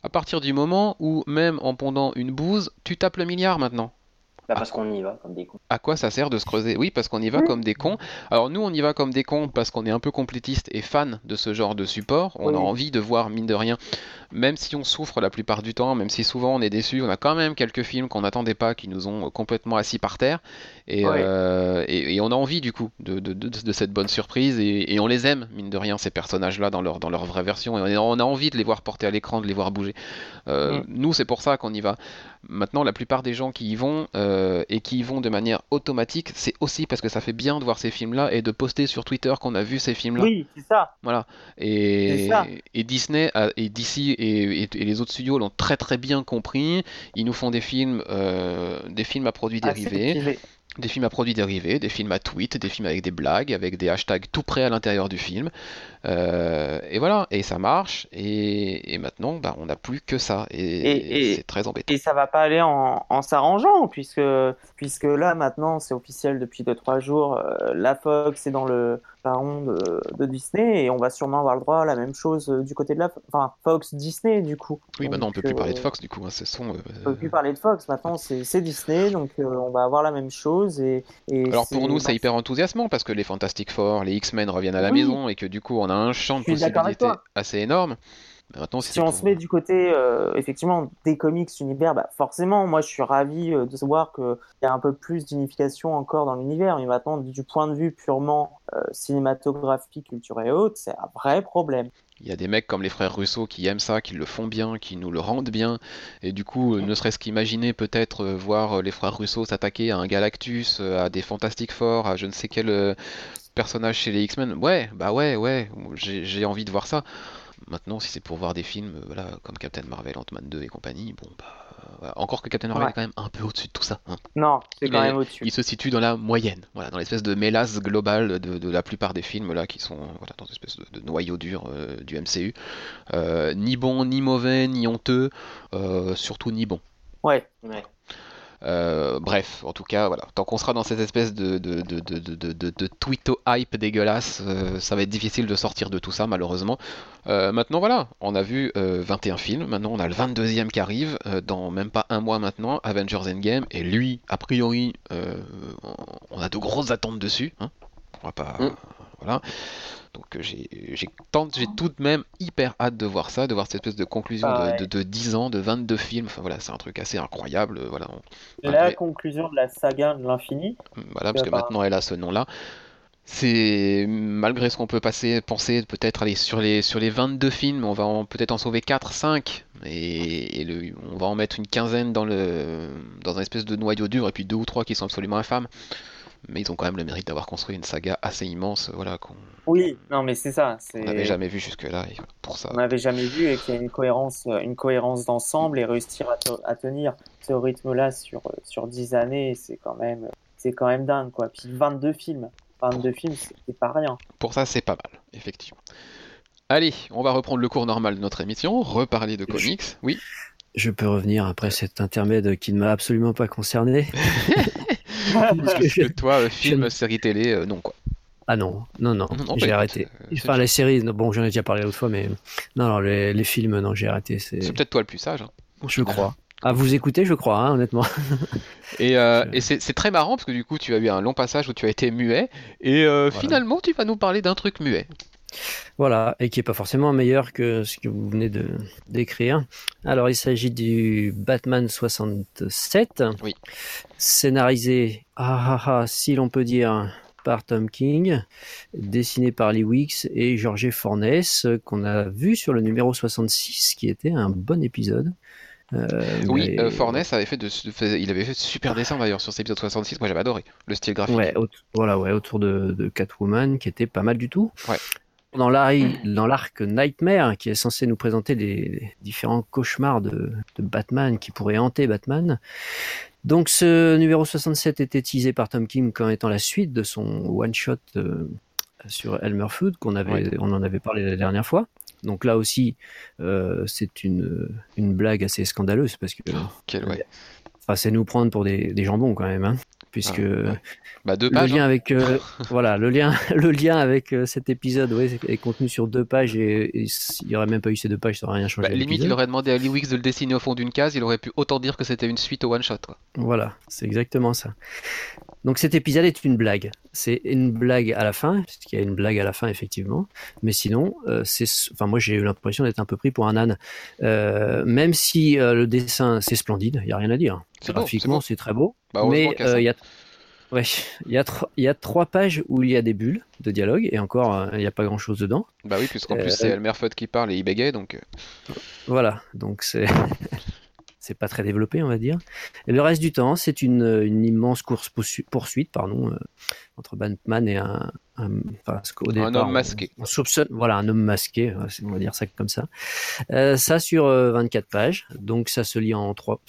à partir du moment où, même en pondant une bouse, tu tapes le milliard maintenant Bah, parce qu'on y va comme des cons. à quoi ça sert de se creuser? Oui, parce qu'on y va comme des cons. Alors nous, on y va comme des cons parce qu'on est un peu complétiste et fan de ce genre de support. On a envie de voir, mine de rien, même si on souffre la plupart du temps, même si souvent on est déçu, on a quand même quelques films qu'on n'attendait pas, qui nous ont complètement assis par terre. Et, Ouais. euh, et, et on a envie du coup de, de, de- de cette bonne surprise et, et on les aime, mine de rien, ces personnages-là dans leur, dans leur vraie version. Et on a envie de les voir porter à l'écran, de les voir bouger. Euh, Mm. Nous, c'est pour ça qu'on y va. Maintenant, la plupart des gens qui y vont euh, et qui y vont de manière automatique, c'est aussi parce que ça fait bien de voir ces films-là et de poster sur Twitter qu'on a vu ces films-là. Oui, c'est ça. C'est Et, ça. et Disney a- et DC et, et- et les autres studios l'ont très très bien compris. Ils nous font des films, euh, des films à produits dérivés. Des films à produits dérivés, des films à tweets, des films avec des blagues, avec des hashtags tout près à l'intérieur du film. Euh, et voilà, et ça marche. Et, et maintenant, bah, on n'a plus que ça. Et, Et- et- c'est très embêtant. Et ça va pas aller en, en s'arrangeant, puisque, puisque là, maintenant, c'est officiel depuis 2-3 jours, euh, la Fox est dans le baron de, de Disney, et on va sûrement avoir le droit à la même chose euh, du côté de la enfin, Fox Disney, du coup. Oui, maintenant on Donc, peut plus parler de euh, Fox du coup. hein, ce sont, euh, On peut plus parler de Fox, maintenant c'est c'est Disney, donc euh, on va avoir la même chose. Et, et Alors pour nous, c'est bah, hyper enthousiasmant parce que les Fantastic Four, les X-Men reviennent à la Oui. maison et que du coup, on a un champ de possibilités assez énorme. Maintenant, Si on se met du côté, euh, effectivement, des comics univers, bah forcément, moi je suis ravi euh, de savoir qu'il y a un peu plus d'unification encore dans l'univers. Mais maintenant, du point de vue purement euh, cinématographique, culturel et autres, c'est un vrai problème. Il y a des mecs comme les frères Russo qui aiment ça, qui le font bien, qui nous le rendent bien. Et du coup, ne serait-ce qu'imaginer peut-être voir les frères Russo s'attaquer à un Galactus, à des Fantastic Four, à je ne sais quel personnage chez les X-Men. Ouais, bah ouais, ouais, j'ai envie de voir ça. Maintenant, si c'est pour voir des films euh, voilà, comme Captain Marvel, Ant-Man 2 et compagnie, bon, bah. voilà. Encore que Captain Marvel Ouais. est quand même un peu au-dessus de tout ça. hein. Non, c'est Il quand est- même au-dessus. Il se situe dans la moyenne, voilà, dans l'espèce de mélasse globale de, de la plupart des films là qui sont voilà, dans une espèce de, de noyau dur euh, du MCU. Euh, ni bon, ni mauvais, ni honteux, euh, surtout ni bon. Ouais. Ouais. Euh, bref, en tout cas, voilà. Tant qu'on sera dans cette espèce de, de, de, de, de, twitto hype dégueulasse, euh, ça va être difficile de sortir de tout ça, malheureusement. Euh, maintenant, voilà, on a vu euh, 21 films. Maintenant, on a le 22e qui arrive, dans même pas un mois maintenant, Avengers Endgame. Et lui, a priori, on- on a de grosses attentes dessus. Hein. On va pas. Mm. Voilà. Donc euh, j'ai j'ai tout de même hyper hâte de voir ça, de voir cette espèce de conclusion de, de, de 10 ans, de 22 films. Enfin voilà, c'est un truc assez incroyable. euh, Voilà, on- La conclusion de la saga de l'infini. voilà, parce que maintenant elle a ce nom-là. C'est malgré ce qu'on peut passer, penser peut-être aller sur les sur les 22 films, on va peut-être en sauver 4, 5 et, et le- on va en mettre une quinzaine dans le dans un espèce de noyau dur et puis deux ou trois qui sont absolument infâmes. Mais ils ont quand même le mérite d'avoir construit une saga assez immense, voilà qu'on Oui, non, mais c'est ça. c'est- on n'avait jamais vu jusque-là et pour ça. on n'avait jamais vu et qu'il y a une cohérence, euh, une cohérence d'ensemble et réussir à, te- à tenir ce rythme-là sur, euh, sur 10 années, c'est quand même, c'est quand même dingue, quoi. Puis 22 films, 22 films, c'est pas rien. Pour ça, c'est pas mal, effectivement. Allez, on va reprendre le cours normal de notre émission, reparler de comics. Oui. Je peux revenir après cet intermède qui ne m'a absolument pas concerné. Parce que toi, euh, film, série télé, euh, non quoi. Ah non, non, non, Non, j'ai arrêté. euh, Enfin, les séries, non, bon, j'en ai déjà parlé l'autre fois, mais non, non, les, les films, non, j'ai arrêté. C'est, peut-être toi le plus sage. hein. je crois. À vous écouter, je crois, hein, honnêtement. Et, euh, Je- et c'est c'est très marrant parce que du coup, tu as eu un long passage où tu as été muet. Et euh, Voilà. finalement, tu vas nous parler d'un truc muet. Voilà, et qui est pas forcément meilleur que ce que vous venez de d'écrire. Alors, il s'agit du Batman 67, Oui. scénarisé, ah ah ah, si l'on peut dire, par Tom King, dessiné par Lee Weeks et Georges Fornes, qu'on a vu sur le numéro 66, qui était un bon épisode. Euh, Oui, mais- euh, Fornes avait fait de, il avait fait de super dessins d'ailleurs sur cet épisode 66. Moi, j'avais adoré le style graphique. Ouais, aut- voilà, ouais, autour de, de Catwoman, qui était pas mal du tout. Ouais. Dans l'arc, Nightmare, qui est censé nous présenter les différents cauchemars de, de Batman qui pourraient hanter Batman. Donc, ce numéro 67 était teasé par Tom King comme étant la suite de son one-shot euh, sur Elmer Fudd, qu'on avait, Ouais. on en avait parlé la dernière fois. Donc là aussi, euh, c'est une, une blague assez scandaleuse parce que Quel, ouais. enfin, c'est nous prendre pour des, des jambons quand même, hein, puisque Ah. Bah, deux le lien hein. avec euh, voilà le lien le lien avec euh, cet épisode ouais, est contenu sur deux pages et, et s'il n'y aurait même pas eu ces deux pages ça n'aurait rien changé Bah, à limite, il aurait demandé à Lee Weeks de le dessiner au fond d'une case. Il aurait pu autant dire que c'était une suite au one shot. Quoi. voilà c'est exactement ça donc cet épisode est une blague. C'est une blague à la fin parce qu'il y a une blague à la fin effectivement. Mais sinon euh, c'est enfin moi j'ai eu l'impression d'être un peu pris pour un âne. Euh, même si euh, le dessin c'est splendide il y a rien à dire. Graphiquement c'est très beau. Bah, mais il y a Ouais, il y, a tro- il y a trois pages où il y a des bulles de dialogue et encore il n'y a pas grand chose dedans. Bah oui, puisqu'en Euh, plus c'est Elmer Fudd qui parle et il bégaye, donc Voilà, donc c'est c'est pas très développé, on va dire. Et le reste du temps, c'est une, une immense course poursu- poursuite, pardon, euh, entre Batman et un, un, enfin, ce qu'au Un départ, homme on- masqué. On, soupçonne, voilà, un homme masqué, c'est- on va dire ça comme ça. Euh, ça sur euh, 24 pages, donc ça se lit en 3,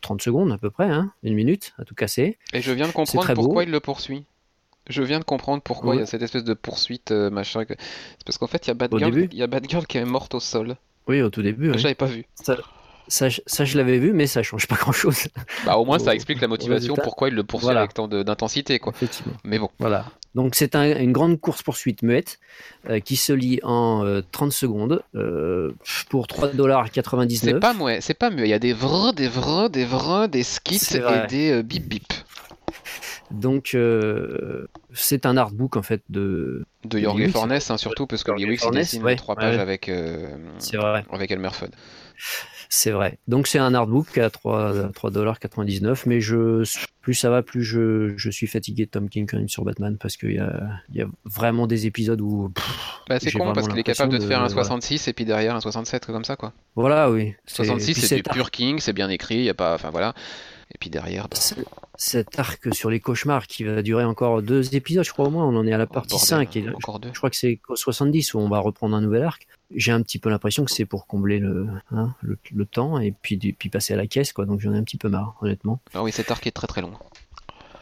30 secondes à peu près, hein, une minute à tout casser. Et je viens de comprendre beau. pourquoi il le poursuit. Je viens de comprendre pourquoi il y a cette espèce de poursuite euh, machin. C'est parce qu'en fait, il y a Batgirl, début il y a Batgirl qui est morte au sol. Oui, au tout début. oui. J'avais pas vu. Ça, ça, je- ça, je l'avais vu, mais ça change pas grand chose. Bah au moins ça explique la motivation pourquoi il le poursuit voilà. avec tant d'intensité quoi. Effectivement. Mais bon, Voilà. Donc c'est un- une grande course-poursuite muette euh, qui se lit en euh, 30 secondes euh, pour 3,99$. c'est pas muet, c'est pas muet. Il y a des vrais, des vrais, des vrais, des skits et des euh, bip bip Donc euh, c'est un artbook en fait de. de Jorge. Fornes hein, surtout parce que Weeks il dessine ouais, trois ouais, pages avec euh, avec Elmer Fudd. C'est vrai. Donc c'est un artbook à 3 3,99$, mais je plus ça va, plus je, je suis fatigué de Tom King quand même sur Batman parce qu'il y a, y a vraiment des épisodes où. Bah c'est con parce qu'il est capable de te faire un de- voilà. 66 et puis derrière un 67 comme ça quoi. voilà, oui. C'est- 66 puis c'est du pur King, c'est bien écrit, il y a pas, enfin voilà. Et puis derrière, bah, Cet arc sur les cauchemars qui va durer encore deux épisodes, je crois au moins, on en est à la partie bordel, 5. Et encore deux. je crois que c'est au 70 où on va reprendre un nouvel arc. J'ai un petit peu l'impression que c'est pour combler le, hein, le, le temps et puis, puis passer à la caisse, quoi. Donc j'en ai un petit peu marre, honnêtement. Ah oui, cet arc est très très long.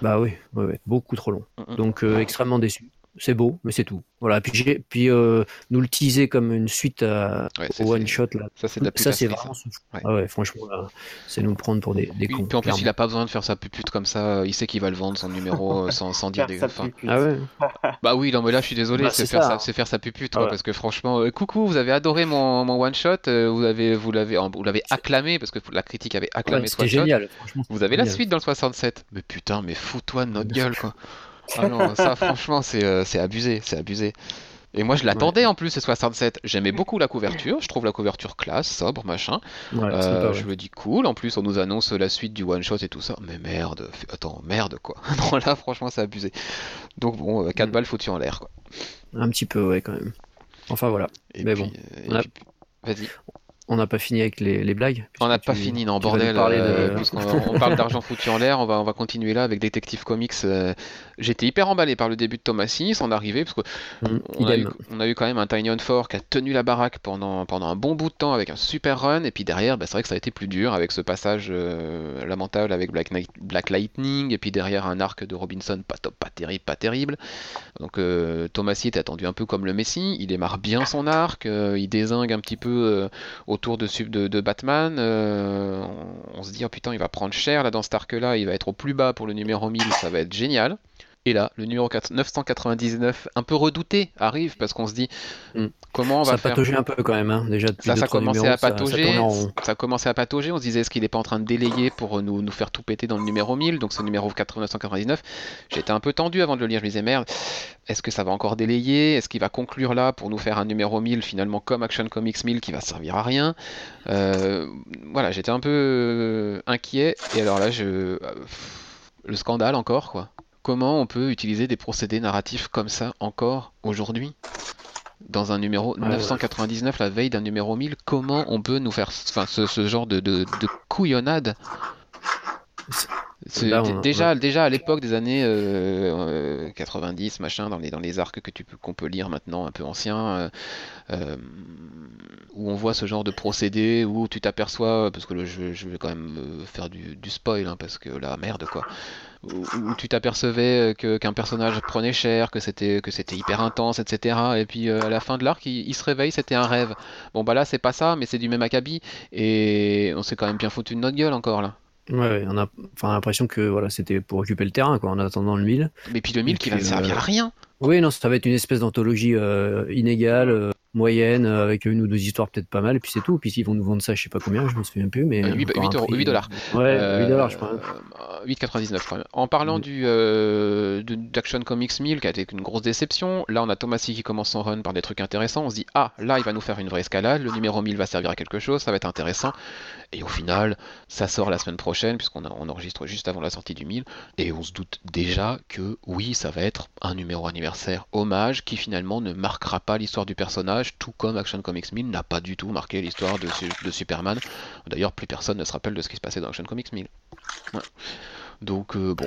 Bah oui, ouais, ouais, beaucoup trop long. Mm, mm. Donc euh, extrêmement déçu. C'est beau, mais c'est tout. Voilà. Puis, euh, nous le teaser comme une suite à- Ouais, ça, au c'est- one shot là. Ça c'est de la Ça c'est ça. vraiment. Ouais. Ah ouais, franchement, là, c'est nous prendre pour des, des Oui, cons. puis en plus, il a pas besoin de faire sa pupute comme ça. Il sait qu'il va le vendre son numéro euh, sans, sans dire des. enfin. Ah ouais. Bah oui, non, mais là, je suis désolé, Bah, c'est faire, hein. c'est faire sa pupute, Ah quoi, ouais. parce que franchement, euh, coucou, vous avez adoré mon, mon one shot, euh, vous avez, vous l'avez, vous l'avez acclamé parce que la critique avait acclamé Ouais, ce C'était one shot. génial, franchement. Vous avez la suite dans le 67. Mais putain, mais fous-toi de notre gueule, quoi. Ah non, ça, franchement, c'est euh, c'est abusé, c'est abusé. Et moi, je l'attendais en plus, ce 67. J'aimais beaucoup la couverture, je trouve la couverture classe, sobre, machin. Ouais, Euh, sympa, ouais. Je me dis cool, en plus, on nous annonce la suite du one shot et tout ça. Mais merde, attends, merde, quoi. non, là, franchement, c'est abusé. Donc, bon, 4 Mm. balles foutues en l'air, quoi. Un petit peu, ouais, quand même. Enfin voilà. Et Mais puis, bon, euh, on et a- puis- Vas-y. On n'a pas fini avec les, les blagues On n'a pas fini, non, bordel. de- euh, puisqu'on on parle d'argent foutu en l'air, on va, on va continuer là avec Detective Comics. euh, J'étais hyper emballé par le début de Thomasis, son arrivée, parce que Mm, on a, eu, idem. on a eu quand même un Tiny Fort qui a tenu la baraque pendant, pendant un bon bout de temps avec un super run, et puis derrière, bah, c'est vrai que ça a été plus dur avec ce passage euh, lamentable avec Black, Lightning, et puis derrière un arc de Robinson pas top, pas terrible, pas terrible. Donc euh, Thomasy était attendu un peu comme le Messi, il démarre bien son arc, euh, il désingue un petit peu euh, autour de, de, de Batman. on, on se dit, oh putain, il va prendre cher là dans cet arc-là, il va être au plus bas pour le numéro 1000, ça va être génial. Et là, le numéro 4 999, un peu redouté, arrive parce qu'on se dit, Mm. comment on Ça va a faire pataugeait un peu quand même, hein, déjà depuis ça, ça commençait numéros, à ça- ça patauger. Ça commençait à patauger. On se disait, est-ce qu'il n'est pas en train de délayer pour nous, nous faire tout péter dans le numéro 1000, donc ce numéro 999 J'étais un peu tendu avant de le lire. Je me disais, merde, est-ce que ça va encore délayer? Est-ce qu'il va conclure là pour nous faire un numéro 1000 finalement comme Action Comics 1000 qui va servir à rien? Euh, Voilà, j'étais un peu euh, inquiet. Et alors là, je. euh, Le scandale encore, quoi. Comment on peut utiliser des procédés narratifs comme ça encore aujourd'hui dans un numéro Ouais, ouais. 999, la veille d'un numéro 1000, comment on peut nous faire enfin, ce, ce genre de, de, de couillonnade? Là, on- déjà, déjà à l'époque des années euh, euh, 90, machin, dans les, dans les arcs que tu peux, qu'on peut lire maintenant, un peu anciens, euh, euh, où on voit ce genre de procédé, où tu t'aperçois, parce que le- je, je vais quand même euh, faire du, du spoil, hein, parce que là, merde quoi, où, où tu t'apercevais que, qu'un personnage prenait cher, que c'était, que c'était hyper intense, etc. Et puis euh, à la fin de l'arc, il, il se réveille, c'était un rêve. Bon bah là, c'est pas ça, mais c'est du même acabit, et on s'est quand même bien foutu de notre gueule encore là. Ouais, ouais, on a enfin, l'impression que voilà, c'était pour occuper le terrain quoi, en attendant le 1000. Mais puis le 1000 Et qui va ne servir euh, à rien. Oui, non, ça va être une espèce d'anthologie euh, inégale, euh, moyenne, euh, avec une ou deux histoires peut-être pas mal, et puis c'est tout. Puis ils vont nous vendre ça, je sais pas combien, je me souviens plus, mais. Euh, huit- encore huit un euros- prix- huit dollars. Ouais, Euh, 8 dollars, je crois. euh, 8,99 quand même. En parlant Mm. du euh, d'Action Comics 1000 qui a été une grosse déception, là on a Thomasy qui commence son run par des trucs intéressants. On se dit ah là il va nous faire une vraie escalade, le numéro 1000 va servir à quelque chose, ça va être intéressant. Et au final ça sort la semaine prochaine puisqu'on on enregistre juste avant la sortie du 1000 et on se doute déjà que oui ça va être un numéro anniversaire hommage qui finalement ne marquera pas l'histoire du personnage tout comme Action Comics 1000 n'a pas du tout marqué l'histoire de, Su- de Superman. D'ailleurs plus personne ne se rappelle de ce qui se passait dans Action Comics 1000. Ouais. Donc euh, bon.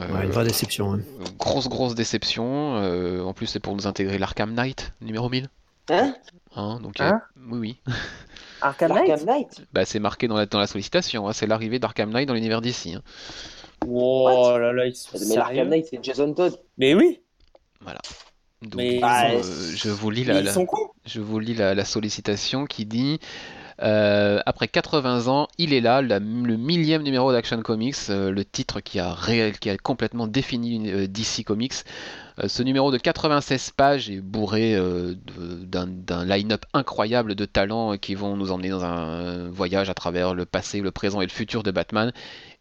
Euh, Ouais, une vraie déception. hein. Grosse grosse déception. euh, en plus c'est pour nous intégrer l'Arkham Knight numéro 1000. Hein Hein, donc Hein euh, oui oui. Arkham Knight Arkham Knight Bah c'est marqué dans la, dans la sollicitation. hein, c'est l'arrivée d'Arkham Knight dans l'univers d'ici. hein. Oh là là, ils sont Mais l'Arkham Knight, c'est Jason Todd. Mais oui, Donc Mais euh, je vous lis la, je vous lis la, la sollicitation qui dit euh, après 80 ans, il est là, la- le millième numéro d'Action Comics, euh, le titre qui a, réel, qui a complètement défini euh, DC Comics. Ce numéro de 96 pages est bourré d'un line-up incroyable de talents qui vont nous emmener dans un voyage à travers le passé, le présent et le futur de Batman,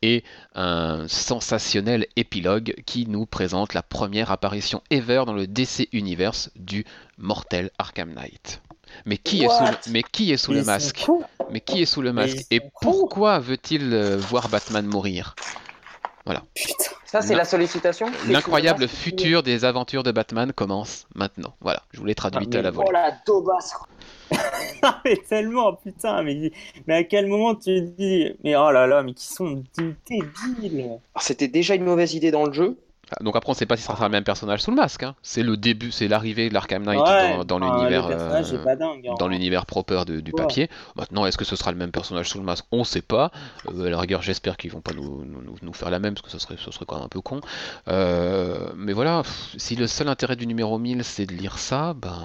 et un sensationnel épilogue qui nous présente la première apparition ever dans le DC Universe du mortel Arkham Knight. Mais qui, est sous, le, mais qui est sous Mais le ils sont masque? Mais qui est sous le masque? Et pourquoi veut-il euh, voir Batman mourir? Putain. Ça, c'est la sollicitation L'incroyable futur des aventures de Batman commence maintenant. Voilà, je vous l'ai traduit Ah, à la mais- volée. Oh la daubasse Ah, mais tellement, putain, mais, mais à quel moment tu dis, mais oh là là, mais qui sont des débiles. Alors, C'était déjà une mauvaise idée dans le jeu. Ah, Donc après, on ne sait pas si ça sera le même personnage sous le masque. hein. C'est le début, c'est l'arrivée de l'Arkham Knight Ouais, dans, dans enfin, l'univers. Euh, hein. dans l'univers proper de- du Ouais. papier. Maintenant, est-ce que ce sera le même personnage sous le masque? On sait pas. Euh, à la rigueur, j'espère qu'ils vont pas nous, nous- nous- nous faire la même, parce que ce serait, ce serait quand même un peu con. Euh, mais voilà, si le seul intérêt du numéro 1000, c'est de lire ça, ben,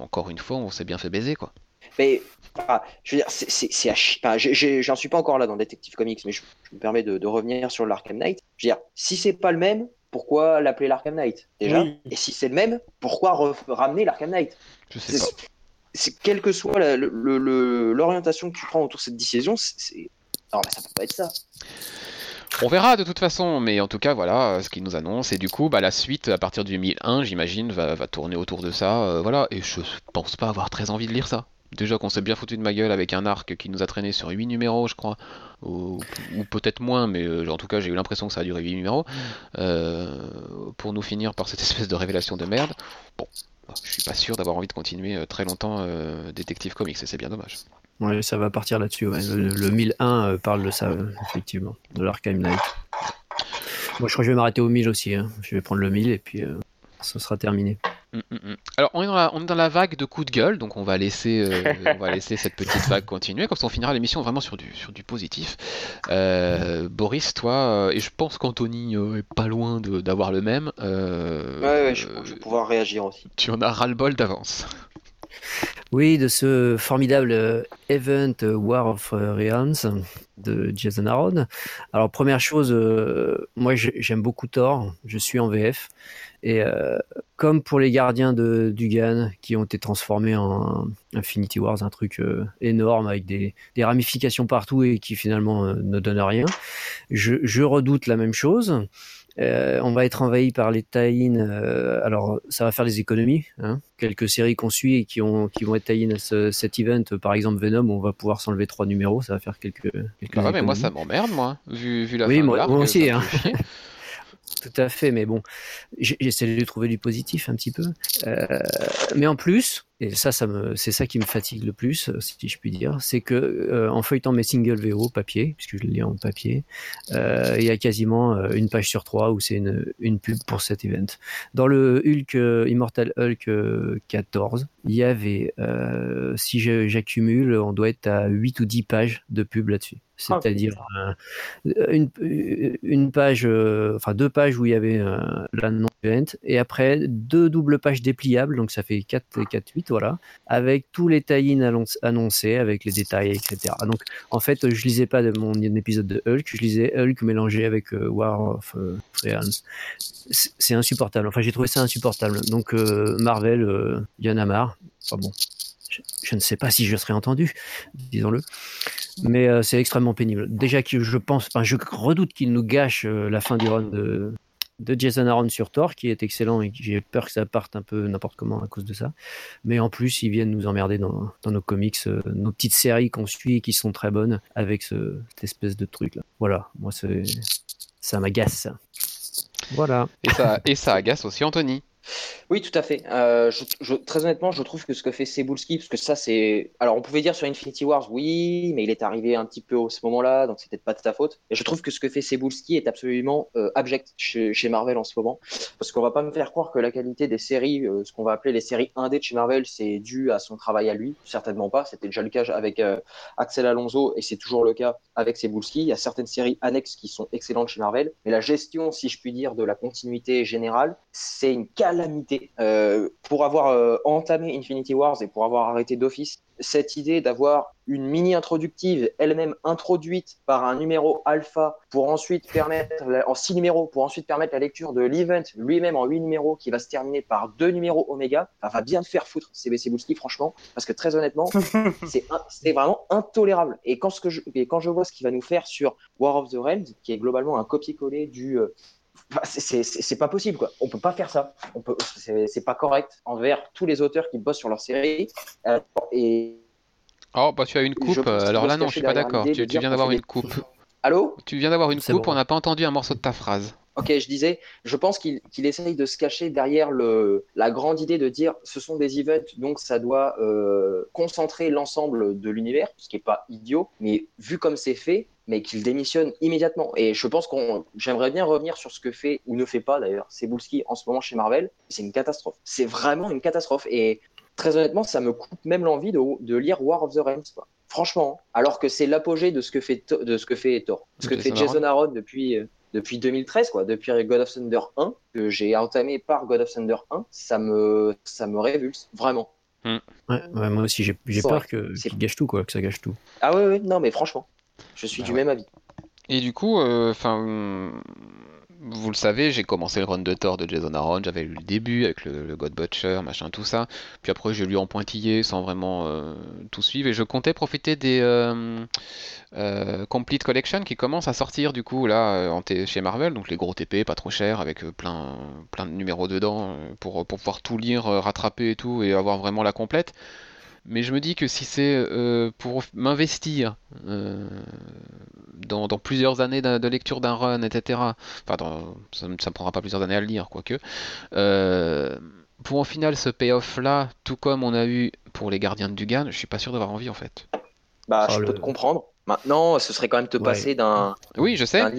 encore une fois, on s'est bien fait baiser, quoi. Mais ah, je veux dire, c'est- à enfin, J'en suis pas encore là dans Detective Comics, mais je, je me permets de, de revenir sur l'Arkham Knight. Je veux dire, si c'est pas le même, pourquoi l'appeler l'Arkham Knight déjà Oui. Et si c'est le même, pourquoi ramener l'Arkham Knight? Je sais pas. C'est- quelle que soit l'orientation que tu prends autour de cette décision, c'est- mais ça peut pas être ça. On verra de toute façon, mais en tout cas, voilà euh, ce qu'ils nous annoncent. Et du coup, bah, la suite, à partir du 1001, j'imagine, va, va tourner autour de ça. euh, voilà, et je pense pas avoir très envie de lire ça. Déjà qu'on s'est bien foutu de ma gueule avec un arc qui nous a traîné sur 8 numéros, je crois. Ou, ou peut-être moins, mais euh, en tout cas, j'ai eu l'impression que ça a duré 8 numéros. euh, pour nous finir par cette espèce de révélation de merde. Bon, je suis pas sûr d'avoir envie de continuer euh, très longtemps euh, Detective Comics, et c'est bien dommage. Ouais, ça va partir là-dessus. Ouais. Le, le 1001 euh, parle de ça, effectivement, de l'Arkham Knight. Moi, je crois que je vais m'arrêter au 1000 aussi. hein. Je vais prendre le 1000 et puis ce sera terminé. Mm, mm, mm. Alors, on est, dans la, on est dans la vague de coups de gueule, donc on va laisser, euh, on va laisser cette petite vague continuer, comme ça on finira l'émission vraiment sur du, sur du positif. Euh, Boris, toi, euh, et je pense qu'Anthony est pas loin d'avoir le même, euh, Ouais, ouais, je, je vais pouvoir réagir aussi. tu en as ras-le-bol d'avance. Oui, de ce formidable event War of Realms de Jason Aaron. Alors, première chose, euh, moi j'ai- j'aime beaucoup Thor, je suis en VF. Et euh, comme pour les gardiens de Dugan qui ont été transformés en Infinity Wars, un truc euh, énorme avec des, des ramifications partout et qui finalement euh, ne donne rien, je, je redoute la même chose. On va être envahi par les tie alors, ça va faire des économies. Hein. Quelques séries qu'on suit et qui, ont, qui vont être tie à ce, cet event, par exemple Venom, on va pouvoir s'enlever trois numéros. Ça va faire quelques. quelques Bah ouais, mais moi ça m'emmerde, moi, vu, vu la Oui, fin moi- aussi, hein. Tout à fait, mais bon, j'essaie de trouver du positif un petit peu. Euh, mais en plus, et ça, ça me, c'est ça qui me fatigue le plus, euh, si je puis dire, c'est que euh, en feuilletant mes singles VO papier, puisque je le lis en papier, euh, il y a quasiment euh, une page sur trois où c'est une, une pub pour cet event. Dans le Hulk euh, Immortal Hulk euh, 14, il y avait, euh, si j'accumule, on doit être à 8 ou 10 pages de pub là-dessus. Ah, C'est-à-dire euh, une, une page, euh, enfin deux pages où il y avait euh, l'annonce event, et après deux doubles pages dépliables, donc ça fait 4 et 4, 8, voilà, avec tous les annonc- annoncés, avec les détails, etc. Donc en fait, je lisais pas de mon épisode de Hulk, je lisais Hulk mélangé avec euh, War of euh. C'est insupportable, enfin j'ai trouvé ça insupportable. Donc euh, Marvel, euh, il y en a marre. Enfin bon, je, ne sais pas si je serai entendu, disons-le. Mais euh, c'est extrêmement pénible. Déjà que je pense, enfin, je redoute qu'il nous gâche euh, la fin du run de, de Jason Aaron sur Thor, qui est excellent et j'ai peur que ça parte un peu n'importe comment à cause de ça. Mais en plus, ils viennent nous emmerder dans, nos comics, euh, nos petites séries qu'on suit et qui sont très bonnes avec ce, cette espèce de truc là. Voilà, moi ça m'agace. Voilà. Et ça, et ça agace aussi Anthony. Oui, tout à fait. Euh, très honnêtement, je trouve que ce que fait Cebulski, parce que ça, c'est. Alors, on pouvait dire sur Infinity Wars, oui, mais il est arrivé un petit peu à ce moment-là, donc c'est peut-être pas de sa faute. Et je trouve que ce que fait Cebulski est absolument euh, abject chez, Marvel en ce moment. Parce qu'on va pas me faire croire que la qualité des séries, euh, ce qu'on va appeler les séries indées de chez Marvel, c'est dû à son travail à lui. Certainement pas. C'était déjà le cas avec Axel Alonso et c'est toujours le cas avec Cebulski. Il y a certaines séries annexes qui sont excellentes chez Marvel, mais la gestion, si je puis dire, de la continuité générale, c'est une calamité. Euh, pour avoir euh, entamé Infinity Wars et pour avoir arrêté d'office, cette idée d'avoir une mini introductive elle-même introduite par un numéro alpha pour ensuite permettre, en six numéros, pour ensuite permettre la lecture de l'event lui-même en huit numéros qui va se terminer par deux numéros oméga, enfin, va bien te faire foutre CBC Bouski, franchement, parce que très honnêtement, c'est vraiment intolérable. Et quand, ce que je, et quand je vois ce qu'il va nous faire sur War of the Realms, qui est globalement un copier-coller du. Enfin, c'est- pas possible, quoi. On peut pas faire ça. On peut, c'est pas correct envers tous les auteurs qui bossent sur leur série. Euh, et Oh, bah tu as une coupe, alors là non, je suis pas d'accord. Tu, viens d'avoir une coupe. allô? Tu viens d'avoir une coupe, bon. on n'a pas entendu un morceau de ta phrase. Ok, je disais, je pense qu'il qu'il essaye de se cacher derrière le, la grande idée de dire ce sont des events, donc ça doit euh, concentrer l'ensemble de l'univers, ce qui n'est pas idiot, mais vu comme c'est fait, mais qu'il démissionne immédiatement. Et je pense qu'on, j'aimerais bien revenir sur ce que fait ou ne fait pas d'ailleurs Cebulski en ce moment chez Marvel. C'est une catastrophe. C'est vraiment une catastrophe. Et très honnêtement, ça me coupe même l'envie de, de lire War of the Realms. Quoi. Franchement, alors que c'est l'apogée de ce que fait de ce que fait Thor, ce que Jason fait Jason Aaron depuis. euh, depuis 2013, quoi, depuis God of Thunder 1, que j'ai entamé par God of Thunder 1, ça me, ça me révulse, vraiment. Ouais, ouais, moi aussi j'ai peur que qu'il gâche tout quoi, que ça gâche tout. Ah ouais, ouais, non, mais franchement, je suis Bah du ouais. même avis. Et du coup, euh, enfin, vous le savez, j'ai commencé le run de Thor de Jason Aaron, j'avais lu le début avec le, le God Butcher, machin, tout ça. Puis après, j'ai lu en pointillé sans vraiment euh, tout suivre. Et je comptais profiter des euh, euh, Complete Collection qui commencent à sortir du coup là en chez Marvel, donc les gros TP, pas trop chers, avec plein, plein de numéros dedans pour, pour pouvoir tout lire, rattraper et tout, et avoir vraiment la complète. Mais je me dis que si c'est euh, pour m'investir euh, dans, dans plusieurs années de, de lecture d'un run, etc. Enfin, dans- ça ne me prendra pas plusieurs années à le lire, quoique. Euh, pour au final ce payoff-là, tout comme on a eu pour les Gardiens de Dugan, je suis pas sûr d'avoir envie en fait. Bah, Oh, je le- peux te comprendre. Maintenant, ce serait quand même te Ouais. passer d'un. Oui, je sais. d'un-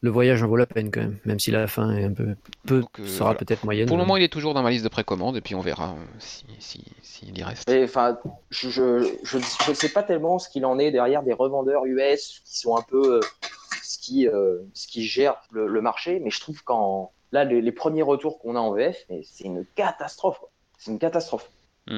Le voyage en vaut la peine quand même, même si la fin est un peu, peu Donc, euh, sera voilà. peut-être moyenne. Pour le moment, il est toujours dans ma liste de précommande et puis on verra euh, si, si, s'il y reste. Enfin, je je, je je ne sais pas tellement ce qu'il en est derrière des revendeurs US qui sont un peu euh, ce qui euh, ce qui gère le, le marché, mais je trouve qu'en là les, les premiers retours qu'on a en VF, c'est une catastrophe. C'est une catastrophe. Je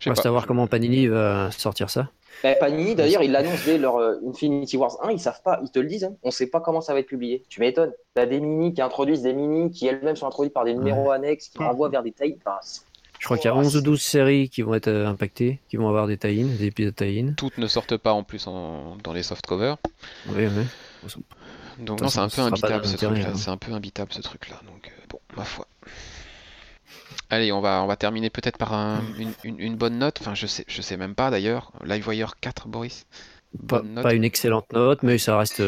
sais Reste pas. à voir comment Panini va sortir ça. Bah, Panini, d'ailleurs, ils l'annoncent dès leur euh, Infinity Wars 1, ils savent pas, ils te le disent, hein, on sait pas comment ça va être publié. Tu m'étonnes. T'as des mini qui introduisent des mini qui elles-mêmes sont introduites par des numéros annexes qui renvoient vers des tailles. Enfin, Je crois qu'il y a Oh, 11 ou c'est- 12 séries qui vont être euh, impactées, qui vont avoir des tie des épisodes tie Toutes ne sortent pas en plus en- dans les soft covers. Oui, oui. Donc non, c'est un ce peu imbitable ce truc-là. hein. C'est un peu imbitable ce truc-là. Donc euh, bon, ma foi. Allez, on va, on va terminer peut-être par un- une, une- une bonne note. Enfin, je sais, je sais même pas d'ailleurs. Livewire 4, Boris. Pas, pas une excellente note, mais ça reste,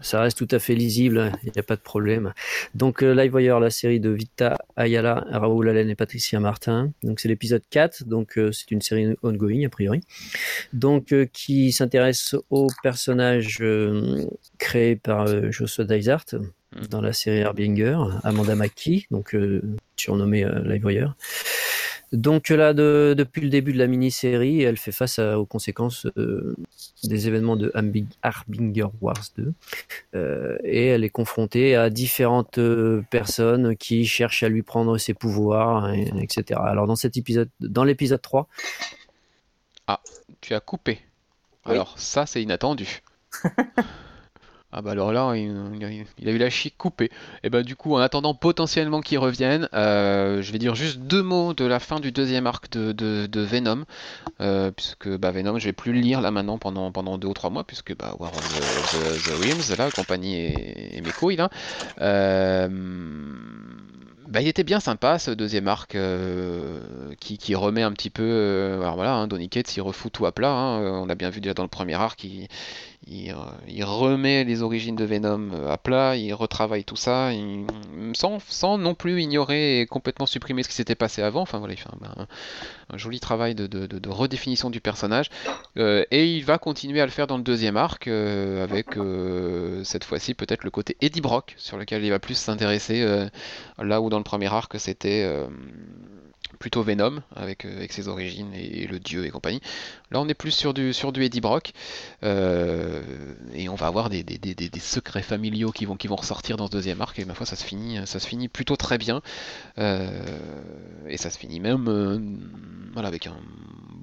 ça reste tout à fait lisible, il n'y a pas de problème. Donc, euh, Livewire, la série de Vita Ayala, Raoul Allen et Patricia Martin. Donc, c'est l'épisode 4, donc euh, c'est une série ongoing, a priori. Donc, euh, qui s'intéresse aux personnages créés par Joshua Dysart dans la série Herbinger, Amanda McKee, donc euh, surnommée euh, Livewire. Donc là, de- depuis le début de la mini-série, elle fait face à- aux conséquences euh, des événements de Harbi- Harbinger Wars 2. Euh, et elle est confrontée à différentes euh, personnes qui cherchent à lui prendre ses pouvoirs, et- etc. Alors dans cet épisode, dans l'épisode 3, Tu as coupé. Oui. Alors ça, c'est inattendu. Ah bah alors là, il, a, eu la chic coupée. Et bah du coup, en attendant potentiellement qu'il revienne, euh, je vais dire juste deux mots de la fin du deuxième arc de, de- Venom, euh, puisque bah, Venom, je vais plus le lire là maintenant pendant, pendant deux ou trois mois, puisque bah, War of the, the- the Realms, là, compagnie et, et mes couilles. Euh, bah, il était bien sympa ce deuxième arc euh, qui, qui remet un petit peu. alors voilà, hein, Donny Cates il refout tout à plat. hein, on l'a bien vu déjà dans le premier arc. Il, il, euh, il remet les origines de Venom euh, à plat, il retravaille tout ça, il- sans, non plus ignorer et complètement supprimer ce qui s'était passé avant. Enfin voilà, il fait un, joli travail de, redéfinition du personnage. Euh, et il va continuer à le faire dans le deuxième arc, avec cette fois-ci peut-être le côté Eddie Brock, sur lequel il va plus s'intéresser, là où dans le premier arc c'était plutôt Venom, avec, euh, ses origines et, le dieu et compagnie. Là on est plus sur du, Eddie Brock, euh, et on va avoir des, secrets familiaux qui vont, ressortir dans ce deuxième arc, et ma foi ça se finit, finit plutôt très bien. Euh, et ça se finit même euh, avec un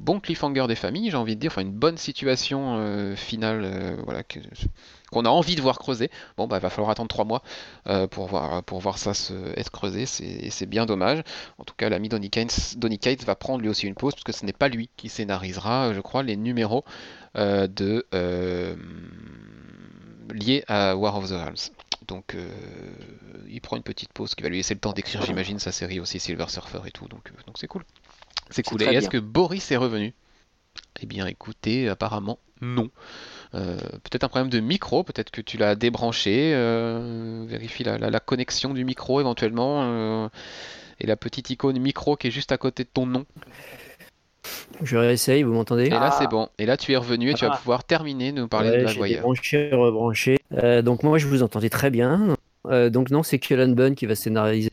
bon cliffhanger des familles, j'ai envie de dire, enfin une bonne situation euh, finale euh, voilà, qu'on a envie de voir creuser. Bon, bah, il va falloir attendre trois mois euh, pour, voir, pour voir ça se, être creusé, c'est- et c'est bien dommage. En tout cas, l'ami Donny Cates, Donny Cates va prendre lui aussi une pause, parce que ce n'est pas lui qui scénarisera, je crois, les numéros euh, de, euh, liés à War of the Realms. Donc, euh, il prend une petite pause qui va lui laisser le temps d'écrire, j'imagine, sa série aussi Silver Surfer et tout. Donc, euh, donc c'est cool. C'est cool. Et est-ce que Boris est revenu? Eh bien, écoutez, apparemment, non. Euh, peut-être un problème de micro, peut-être que tu l'as débranché. euh, vérifie la, la- la connexion du micro éventuellement. euh, et la petite icône micro qui est juste à côté de ton nom. je réessaye, vous m'entendez? Et là, Ah. c'est bon. Et là, tu es revenu et tu vas Ah. pouvoir terminer de nous parler Ouais, de la j'ai voyeur. débranché, rebranché. Euh, donc moi, je vous entendais très bien. Euh, donc non, c'est Cullen Bunn qui va scénariser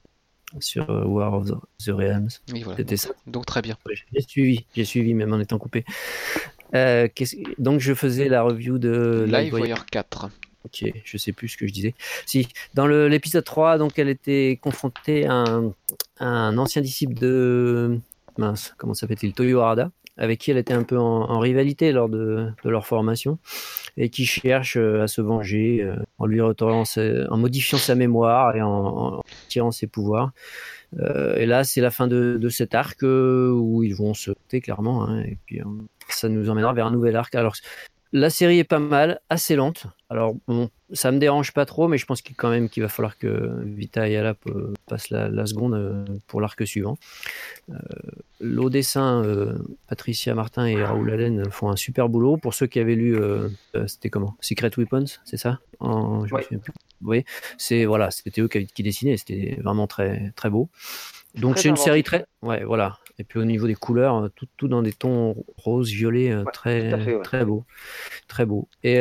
sur euh, War of the, Realms. Voilà. C'était ça. Donc très bien. Ouais, J'ai suivi, j'ai suivi même en étant coupé. Euh, donc je faisais la review de Live. Wire 4. Ok, je sais plus ce que je disais. Si, dans l'épisode 3, donc elle était confrontée à un, à un ancien disciple de mince, comment s'appelle-t-il, Toyo Harada, avec qui elle était un peu en, en rivalité lors de, de leur formation et qui cherche euh, à se venger euh, en lui retirant sa- en modifiant sa mémoire et en, en tirant ses pouvoirs. Euh, et là, c'est la fin de, de cet arc euh, où ils vont se quitter clairement. hein, et puis, euh, ça nous emmènera vers un nouvel arc. Alors, la série est pas mal, assez lente. Alors, bon, ça me dérange pas trop, mais je pense qu'il quand même qu'il va falloir que Vita Ayala euh, passe la, la seconde euh, pour l'arc suivant. Euh, L'au dessin, euh, Patricia Martin et Raoul Allen font un super boulot. Pour ceux qui avaient lu, euh, c'était comment? Secret Weapons, c'est ça? En- je me Ouais. souviens plus. Oui, c'est voilà, c'était eux qui, qui dessinaient, c'était vraiment très très beau. Donc c'est une série très, ouais, voilà, Et puis au niveau des couleurs, tout, tout dans des tons rose, violet, très, fait, très beau. Très beau. Et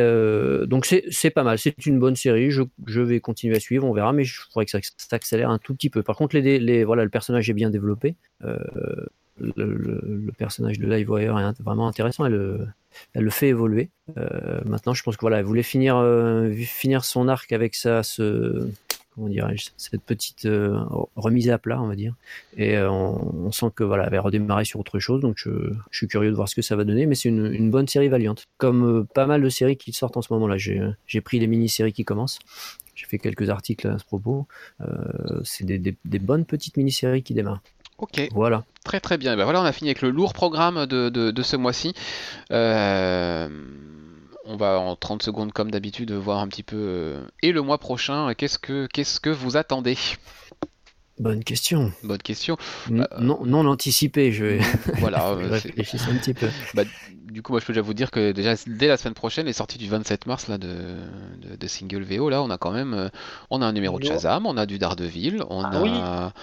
donc c'est pas mal. C'est une bonne série. Je, je, vais continuer à suivre, on verra, mais je crois que ça s'accélère un tout petit peu. Par contre, les, les, voilà, le personnage est bien développé. Le, personnage de Livewire est vraiment intéressant. Elle, elle le fait évoluer. maintenant, je pense que voilà, elle voulait finir, finir son arc avec ça, ce, comment dirais-je, cette petite euh, remise à plat, on va dire. Et euh, on, sent que voilà, elle va redémarrer sur autre chose, donc je, suis curieux de voir ce que ça va donner, mais c'est une, bonne série valiante. Comme euh, pas mal de séries qui sortent en ce moment-là, j'ai pris les mini-séries qui commencent. J'ai fait quelques articles à ce propos. c'est des, bonnes petites mini-séries qui démarrent. Ok. Voilà. Très très bien. Ben voilà, on a fini avec le lourd programme de, de ce mois-ci. Euh on va en 30 secondes comme d'habitude voir un petit peu. Euh, et le mois prochain, qu'est-ce que, qu'est-ce que vous attendez? Bonne question. Bonne question. Euh, non, non anticipé, je vais. Voilà. Euh, réfléchir un petit peu. Bah, du coup, moi, je peux déjà vous dire que déjà dès la semaine prochaine, les sorties du 27 mars là de, de, single VO, là, on a quand même, on a un numéro de Shazam, on a du Daredevil, on ah a.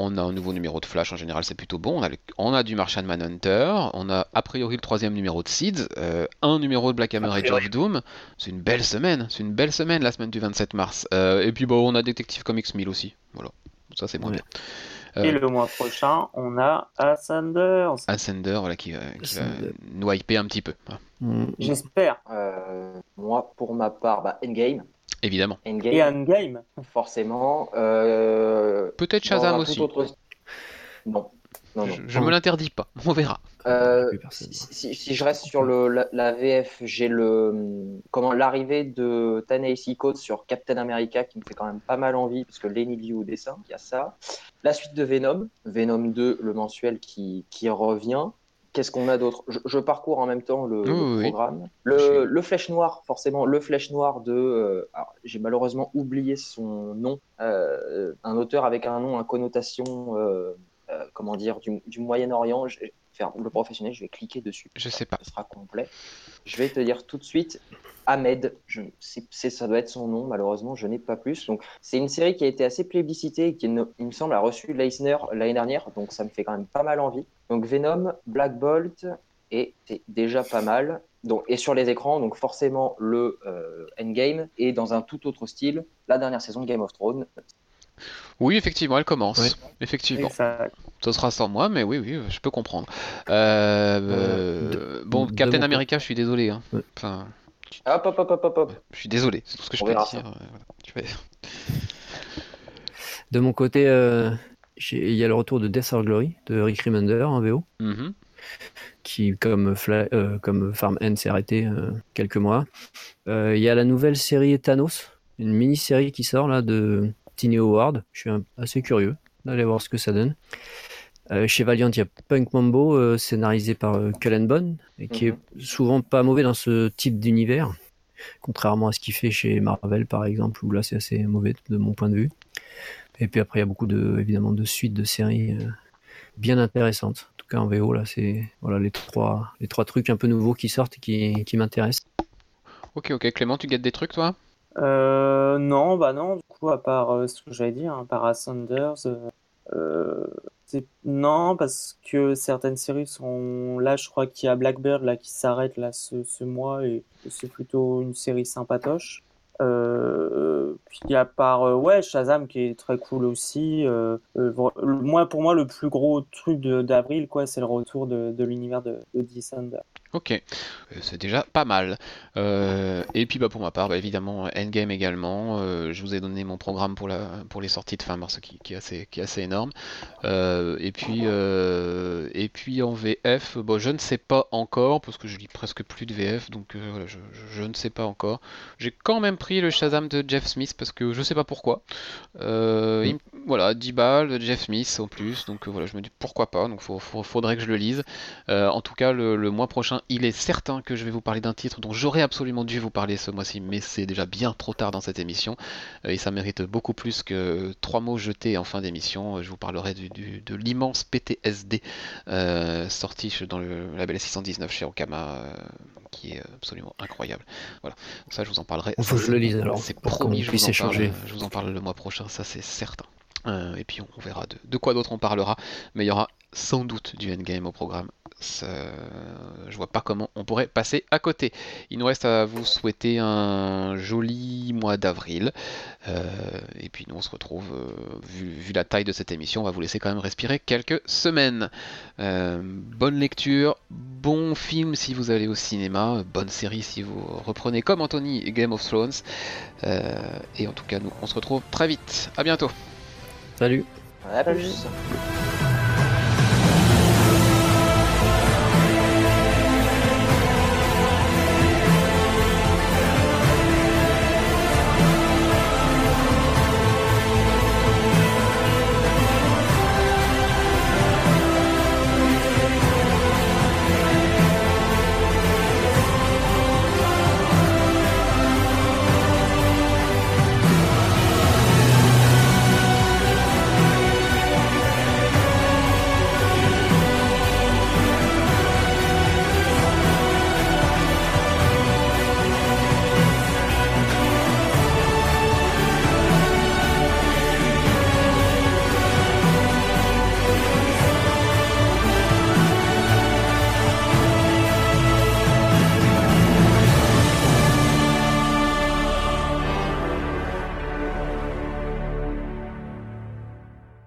On a un nouveau numéro de Flash, en général c'est plutôt bon. On a, on a du Martian Manhunter, on a a priori le troisième numéro de Seeds, euh, un numéro de Black Hammer et of Doom. C'est une belle semaine, c'est une belle semaine la semaine du 27 mars. Euh, et puis bon, on a Detective Comics 1000 aussi. Voilà, ça c'est moins bien. Euh, et le mois prochain, on a Ascender. Ascender, voilà, qui, qui va nous hyper un petit peu. Mm. J'espère. moi, pour ma part, bah, Endgame. Évidemment. Endgame. Et Endgame. Forcément. Euh, Peut-être Shazam aussi. Non. Non, non. Je, ne me l'interdis pas, on verra. Euh, si, je reste sur le, la, VF, j'ai le comment l'arrivée de Code sur Captain America qui me fait quand même pas mal envie parce que Lenny Liu au dessin, il y a ça. La suite de Venom, Venom 2, le mensuel qui, qui revient. Qu'est-ce qu'on a d'autre? Je, parcours en même temps le, programme. Le, Flèche Noire, forcément, le Flèche Noire de. Euh, j'ai malheureusement oublié son nom. Euh, un auteur avec un nom, à connotation, euh, comment dire, du, Moyen-Orient. Faire le professionnel, je vais cliquer dessus. Je sais pas. Ce sera complet. Je vais te dire tout de suite. Ahmed, je, ça doit être son nom, malheureusement, je n'ai pas plus. Donc, c'est une série qui a été assez plébiscitée et qui, il me semble, a reçu l'Eisner l'année dernière, donc ça me fait quand même pas mal envie. Donc Venom, Black Bolt, et c'est déjà pas mal. Donc, et sur les écrans, donc forcément le euh, Endgame, et dans un tout autre style, la dernière saison de Game of Thrones. Oui, effectivement, elle commence. Effectivement. Ça. sera sans moi, mais oui, oui, je peux comprendre. Euh, euh, bon, Captain America, je suis désolé. Hein. Enfin, hop, hop, hop, hop, hop. Je suis désolé, c'est tout ce que je peux dire. De mon côté, il y a le retour de Death or Glory de Rick Remender en VO. Mhm. Qui, comme, euh, comme Farm End, s'est arrêté euh, quelques mois. Euh, il y a la nouvelle série Thanos, une mini-série qui sort là de Tiny Howard. Je suis assez curieux d'aller voir ce que ça donne. chez Valiant, il y a Punk Mambo, scénarisé par Cullen Bunn, et qui est mhm. souvent pas mauvais dans ce type d'univers, contrairement à ce qu'il fait chez Marvel par exemple, où là c'est assez mauvais de mon point de vue. Et puis après, il y a beaucoup de, évidemment, de suites de séries euh, bien intéressantes. En tout cas, en VO, là, c'est voilà, les, trois, les trois trucs un peu nouveaux qui sortent et qui, qui m'intéressent. Ok, ok. Clément, tu gâtes des trucs, toi? Euh, Non, bah non. Du coup, à part euh, ce que j'avais dit, hein, par Ascenders, euh, non, parce que certaines séries sont là, je crois qu'il y a Blackbird là qui s'arrête là ce, mois et c'est plutôt une série sympatoche. Euh, puis il y a par euh, ouais Shazam qui est très cool aussi. Euh, moi pour moi le plus gros truc d'avril quoi c'est le retour de, l'univers de, de Descender. Ok, euh, c'est déjà pas mal. Euh, et puis bah, pour ma part, bah, évidemment, Endgame également. Euh, je vous ai donné mon programme pour, la, pour les sorties de fin mars qui, qui est, assez, qui est assez énorme. et, puis, et puis en VF, bon, je ne sais pas encore, parce que je lis presque plus de VF, donc voilà, je, je, ne sais pas encore. J'ai quand même pris le Shazam de Jeff Smith, parce que je sais pas pourquoi. voilà, 10 balles de Jeff Smith en plus, donc voilà, je me dis pourquoi pas, donc il faudrait que je le lise. en tout cas, le mois prochain, il est certain que je vais vous parler d'un titre dont j'aurais absolument dû vous parler ce mois-ci, mais c'est déjà bien trop tard dans cette émission, euh, et ça mérite beaucoup plus que trois mots jetés en fin d'émission. Je vous parlerai de l'immense PTSD euh, sorti dans le label 619 chez Okama, euh, qui est absolument incroyable. Voilà, ça je vous en parlerai. Il faut que je le lise alors. C'est promis, je vous, en parle, je vous en parle le mois prochain, ça c'est certain. et puis on, verra de, quoi d'autre on parlera. Mais il y aura sans doute du endgame au programme. Je vois pas comment on pourrait passer à côté. Il nous reste à vous souhaiter un joli mois d'avril. Euh, et puis nous on se retrouve, euh, vu, la taille de cette émission, on va vous laisser quand même respirer quelques semaines. Euh, bonne lecture, bon film si vous allez au cinéma, bonne série si vous reprenez comme Anthony Game of Thrones. et en tout cas nous on se retrouve très vite. À bientôt. Salut. À plus.